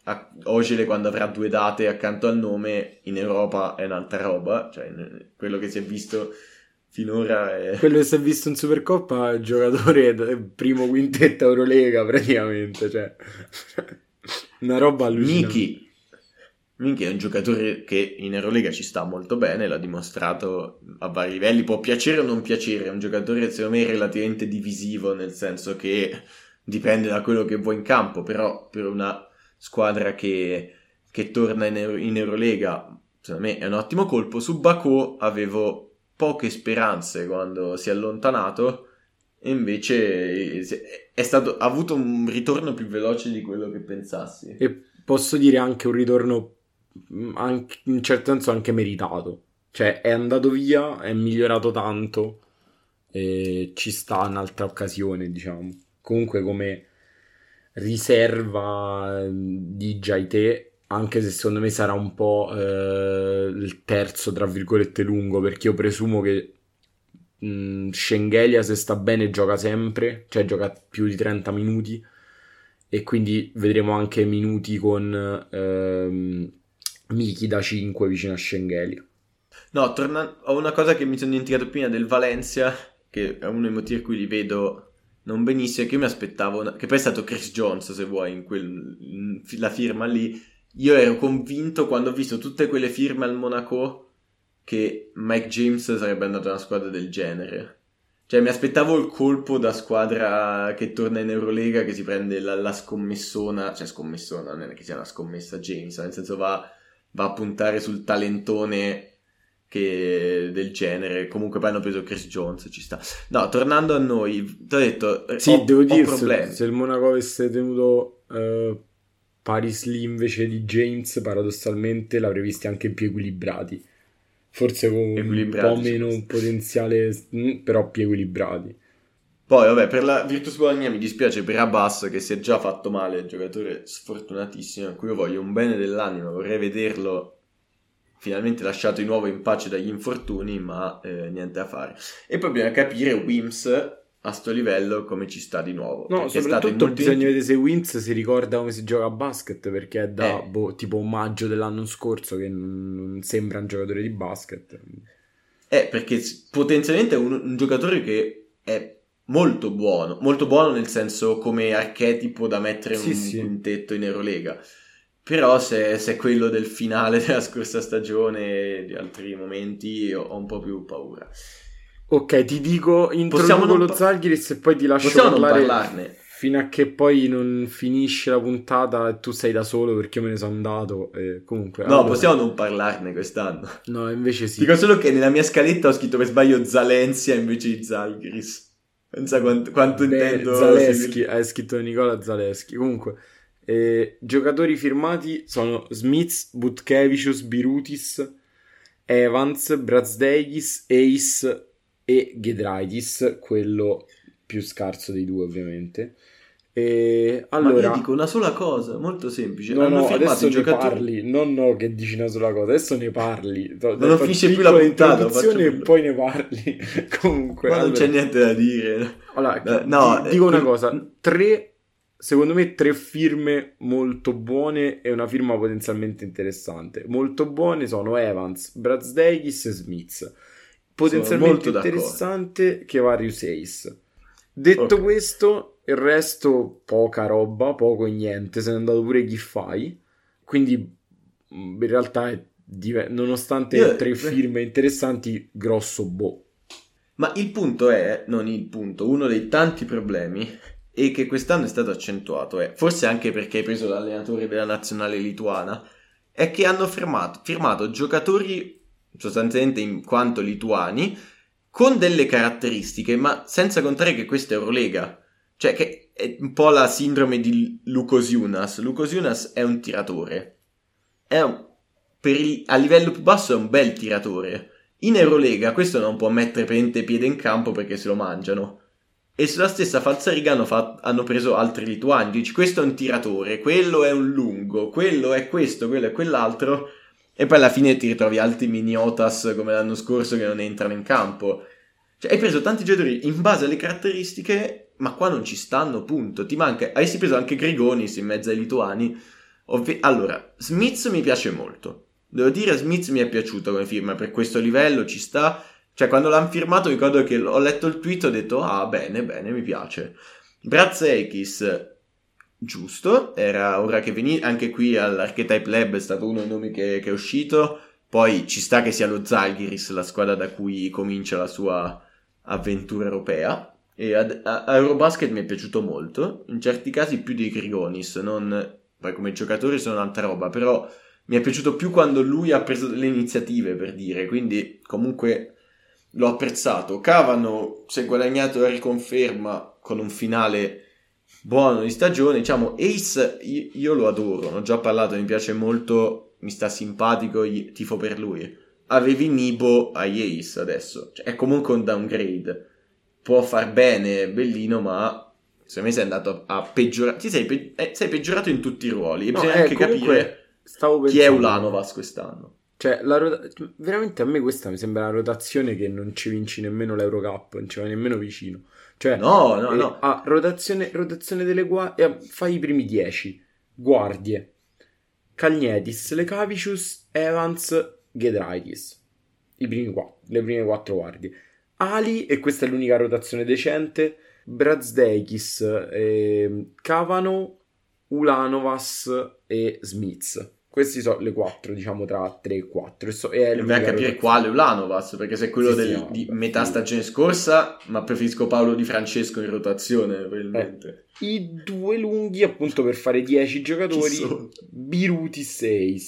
a Oshele quando avrà due date accanto al nome, in Europa è un'altra roba, cioè quello che si è visto finora è... Quello che si è visto in Supercoppa è giocatore del primo quintetto Eurolega praticamente, cioè una roba allucinante. Miki. Miki è un giocatore che in Eurolega ci sta molto bene, l'ha dimostrato a vari livelli, può piacere o non piacere, è un giocatore secondo me relativamente divisivo, nel senso che dipende da quello che vuoi in campo, però per una squadra che, che torna in, Euro- in Eurolega, secondo me è un ottimo colpo. Su Baku avevo poche speranze quando si è allontanato, e invece è stato, ha avuto un ritorno più veloce di quello che pensassi. E posso dire anche un ritorno mh, anche- in certo senso anche meritato. Cioè è andato via, è migliorato tanto e ci sta un'altra occasione, diciamo. Comunque come riserva eh, di Jaite, anche se secondo me sarà un po' eh, il terzo, tra virgolette, lungo, perché io presumo che mh, Schengelia se sta bene gioca sempre, cioè gioca più di 30 minuti e quindi vedremo anche minuti con ehm, Miki da 5 vicino a Schengelia. No, torna- ho una cosa che mi sono dimenticato prima del Valencia, che è uno dei motivi per cui li vedo non benissimo, è che io mi aspettavo, una- che poi è stato Chris Jones, se vuoi, in quel, la firma lì. Io ero convinto quando ho visto tutte quelle firme al Monaco che Mike James sarebbe andato a una squadra del genere. Cioè, mi aspettavo il colpo da squadra che torna in Eurolega, che si prende la, la scommessona, cioè scommessona, non è che sia una scommessa James, nel senso va, va a puntare sul talentone che del genere. Comunque poi hanno preso Chris Jones, ci sta. No, tornando a noi, ti ho detto, Sì, ho, devo dire, se, se il Monaco avesse tenuto eh, Paris Lee invece di James, paradossalmente l'avrei visti anche più equilibrati. Forse con un po' sì. meno potenziale, mm, però più equilibrati. Poi, vabbè, per la Virtus Bologna mi dispiace per Abbas che si è già fatto male, giocatore sfortunatissimo, a cui io voglio un bene dell'anima, vorrei vederlo finalmente lasciato di nuovo in pace dagli infortuni, ma eh, niente da fare. E poi bisogna capire Wims a sto livello come ci sta di nuovo. No, soprattutto molti bisogna vedere se Wins si ricorda come si gioca a basket, perché è da Eh. boh, tipo maggio dell'anno scorso che non sembra un giocatore di basket. Eh, perché potenzialmente è un, un giocatore che è molto buono, molto buono nel senso come archetipo da mettere Sì, un sì. quintetto in Eurolega. Però se, se è quello del finale [LAUGHS] della scorsa stagione e di altri momenti ho un po' più paura. Ok, ti dico, introduco non lo Zalgiris e poi ti lascio Possiamo parlare parlarne? fino a che poi non finisce la puntata e tu sei da solo perché io me ne sono andato. e comunque, No, allora- possiamo non parlarne quest'anno. No, invece sì. Dico solo che nella mia scaletta ho scritto per sbaglio Zalenzia invece di Zalgiris. Pensa quanto, quanto Beh, intendo... Zaleschi, hai scritto Nicola Zaleschi. Comunque, eh, giocatori firmati sono Smith, Butkevicius, Birutis Evans, Brazdeikis, Ace e Gedraitis, quello più scarso dei due ovviamente. E allora, Ma io dico una sola cosa, molto semplice. no, Hanno no, adesso ne giocatori. parli, non no che dici una sola cosa, adesso ne parli. Non fa- finisce più la puntata, e poi ne parli. [LAUGHS] Comunque, Ma non allora- c'è niente da dire. Allora, Eh, no, ti- eh, dico una cosa, tre, secondo me tre firme molto buone e una firma potenzialmente interessante. Molto buone sono Evans, Brazdeikis e Smith. Potenzialmente interessante Kevarius Ace. Detto Ok. questo, il resto poca roba, poco e niente, se n'è andato pure Giffai. Quindi mh, in realtà è dive- nonostante Io- tre firme interessanti, grosso boh. Ma il punto è, non il punto, uno dei tanti problemi e che quest'anno è stato accentuato è, forse anche perché hai preso l'allenatore della nazionale lituana, è che hanno firmato, firmato giocatori sostanzialmente in quanto lituani con delle caratteristiche, ma senza contare che questa è Eurolega. Cioè che è un po' la sindrome di Lukosiunas. Lukosiunas è un tiratore. È un- il- a livello più basso è un bel tiratore. In Eurolega questo non può mettere praticamente piede in campo perché se lo mangiano. E sulla stessa falsariga hanno, fa- hanno preso altri lituani. Dici, questo è un tiratore, quello è un lungo, quello è questo, quello è quell'altro. E poi alla fine ti ritrovi altri miniotas come l'anno scorso che non entrano in campo. Cioè, hai preso tanti giocatori in base alle caratteristiche, ma qua non ci stanno, punto. Ti manca. Avessi preso anche Grigonis in mezzo ai lituani. Ovvi- allora, Smith mi piace molto. Devo dire, Smith mi è piaciuto come firma per questo livello, ci sta. Cioè, quando l'hanno firmato, ricordo che ho letto il tweet e ho detto, ah, bene, bene, mi piace. Brazzeikis, giusto, era ora che veni, anche qui all'Archetype Lab è stato uno dei nomi che, che è uscito. Poi ci sta che sia lo Zalgiris, la squadra da cui comincia la sua avventura europea. E ad- a, a Eurobasket mi è piaciuto molto, in certi casi più di Grigonis, non... Poi come giocatori sono tanta roba, però mi è piaciuto più quando lui ha preso delle iniziative, per dire, quindi comunque l'ho apprezzato. Cavano si è guadagnato la riconferma con un finale buono di stagione. Diciamo, Ace io, io lo adoro, ne ho già parlato, mi piace molto, mi sta simpatico, gli- tifo per lui. Avevi Nibo ai Ace adesso, cioè, è comunque un downgrade. Può far bene, bellino, ma secondo me sei andato a, peggiorare. Ti sei, pe- eh, sei peggiorato in tutti i ruoli. E No, bisogna eh, anche capire chi è Ulanovas quest'anno. Cioè, la rota- veramente a me questa mi sembra una rotazione che non ci vinci nemmeno l'Eurocup, non ci vai nemmeno vicino. Cioè, No, no, eh, no. ah, rotazione, rotazione delle guardie, fai i primi 10. Guardie. Calnietis, Lekavicius, Evans, Gedraitis. I primi qua, le prime quattro guardie. Ali, e questa è l'unica rotazione decente, Brazdeikis, ehm, Cavano, Ulanovas e Smith. Questi sono le quattro, diciamo, tra 3 e 4. E, so- e l'unica capire quale Ulanovas, perché se è quello Sì, del- sì, di sì. metà stagione scorsa, ma preferisco Paolo Di Francesco in rotazione, probabilmente. I due lunghi, appunto, per fare 10 giocatori? Biruti 6.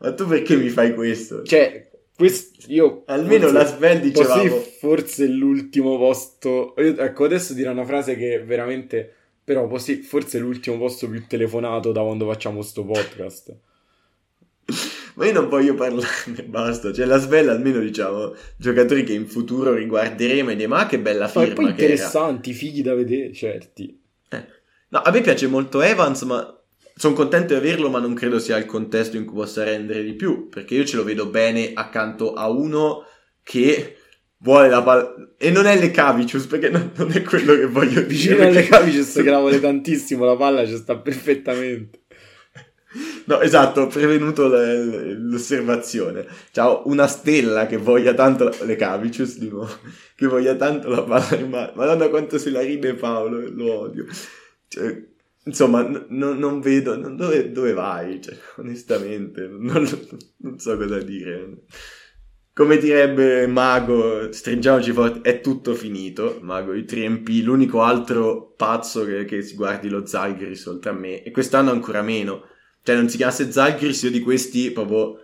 Ma tu perché mi fai questo? Cioè, questo io Almeno forse- la Sven dicevamo... Forse l'ultimo posto. Ecco, adesso dirò una frase che veramente. Però così forse è l'ultimo posto più telefonato da quando facciamo sto podcast. Ma io non voglio parlarne, [LAUGHS] basta. Cioè la Svel almeno diciamo giocatori che in futuro riguarderemo e diciamo ma che bella Ma firma e poi interessanti, fighi da vedere, certi. No, a me piace molto Evans, ma sono contento di averlo, ma non credo sia il contesto in cui possa rendere di più, perché io ce lo vedo bene accanto a uno che vuole la palla e non è le Cavicius, perché non, non è quello che voglio dire. Vicino perché- alle Cavicius che la vuole tantissimo, la palla ci sta perfettamente. No, esatto, ho prevenuto le- l'osservazione. Ciao, una stella che voglia tanto la- le Cavicius di nuovo, che voglia tanto la palla in mano. Madonna quanto se la ride Paolo, lo odio. Cioè, insomma, n- non vedo non- dove, dove vai, cioè, onestamente, non, non so cosa dire. Come direbbe Mago, stringiamoci forte, è tutto finito. Mago, i 3MP, l'unico altro pazzo che, che si guardi lo Zalgiris oltre a me, e quest'anno ancora meno. Cioè, non si chiamasse Zalgiris, io di questi proprio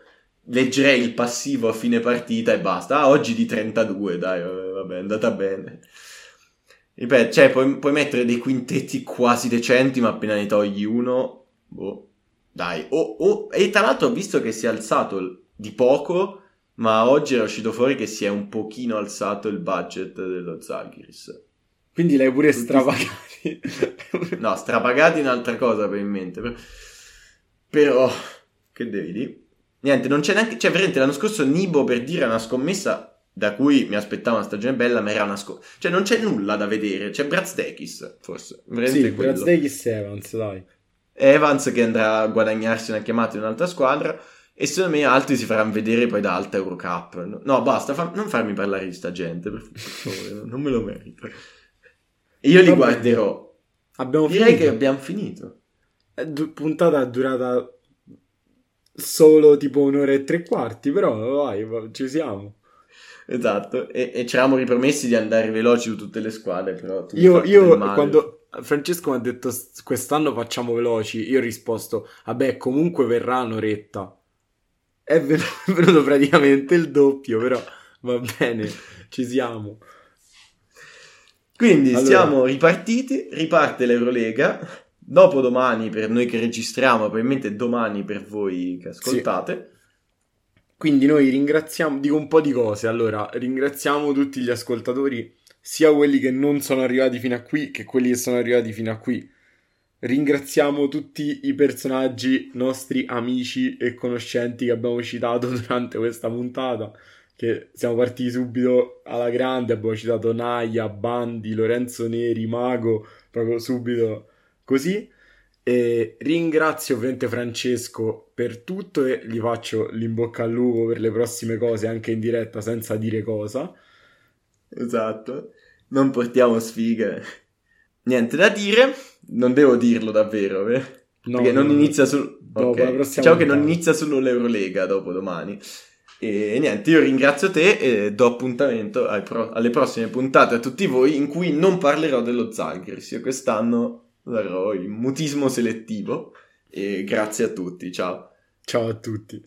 leggerei il passivo a fine partita e basta. Ah, oggi di 32, dai, vabbè, è andata bene. Ripeto, cioè, puoi, puoi mettere dei quintetti quasi decenti, ma appena ne togli uno, boh, Dai, oh, oh, e tra l'altro ho visto che si è alzato di poco, ma oggi era uscito fuori che si è un pochino alzato il budget dello Zaghiris. Quindi l'hai pure strapagati. [LAUGHS] no, strapagati è un'altra cosa per in mente. Però, che devi dire? Niente, non c'è neanche... Cioè, veramente l'anno scorso Nibo, per dire, una scommessa da cui mi aspettavo una stagione bella, ma era una scommessa. Cioè, non c'è nulla da vedere. C'è Brazdekis, forse. Veramente sì, Brazdekis e Evans, dai. Evans che andrà a guadagnarsi una chiamata in un'altra squadra. E secondo me altri si faranno vedere poi da alta Eurocup. No, basta, fa... non farmi parlare di sta gente, per favore, non me lo merito. Io li guarderò. Abbiamo Direi finito. che abbiamo finito. Du- puntata durata solo tipo un'ora e tre quarti, però vai, ci siamo. Esatto, e, e ci eravamo ripromessi di andare veloci su tutte le squadre, però io, io quando Francesco mi ha detto quest'anno facciamo veloci, io ho risposto, vabbè comunque verrà un'oretta. [LAUGHS] È venuto praticamente il doppio, però va bene, ci siamo. Quindi allora. siamo ripartiti, riparte l'Eurolega dopo domani per noi che registriamo, probabilmente domani per voi che ascoltate. Sì. Quindi noi ringraziamo, dico un po' di cose, allora ringraziamo tutti gli ascoltatori, sia quelli che non sono arrivati fino a qui che quelli che sono arrivati fino a qui. Ringraziamo tutti i personaggi, nostri amici e conoscenti che abbiamo citato [LAUGHS] durante questa puntata, che siamo partiti subito alla grande, abbiamo citato Naya, Bandi, Lorenzo Neri, Mago, proprio subito così. E ringrazio ovviamente Francesco per tutto e gli faccio l'imbocca al lupo per le prossime cose anche in diretta senza dire cosa. Esatto, non portiamo sfighe. Niente da dire, non devo dirlo davvero, eh? no, perché no, non inizia. Dopo, okay. Diciamo che non inizia solo l'Eurolega dopo domani. E niente, io ringrazio te e do appuntamento pro- alle prossime puntate a tutti voi in cui non parlerò dello Zalgiris. Io quest'anno darò il mutismo selettivo e grazie a tutti, ciao. Ciao a tutti.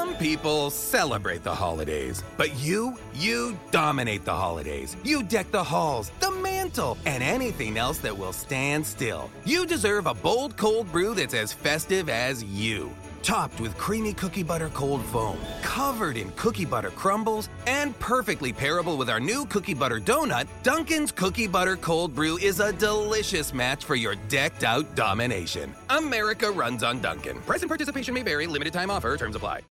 people celebrate the holidays, but you, you dominate the holidays. You deck the halls, the mantle, and anything else that will stand still. You deserve a bold cold brew that's as festive as you. Topped with creamy cookie butter cold foam, covered in cookie butter crumbles, and perfectly pairable with our new cookie butter donut, Dunkin's Cookie Butter Cold Brew is a delicious match for your decked out domination. America runs on Dunkin'. Present participation may vary, limited time offer, terms apply.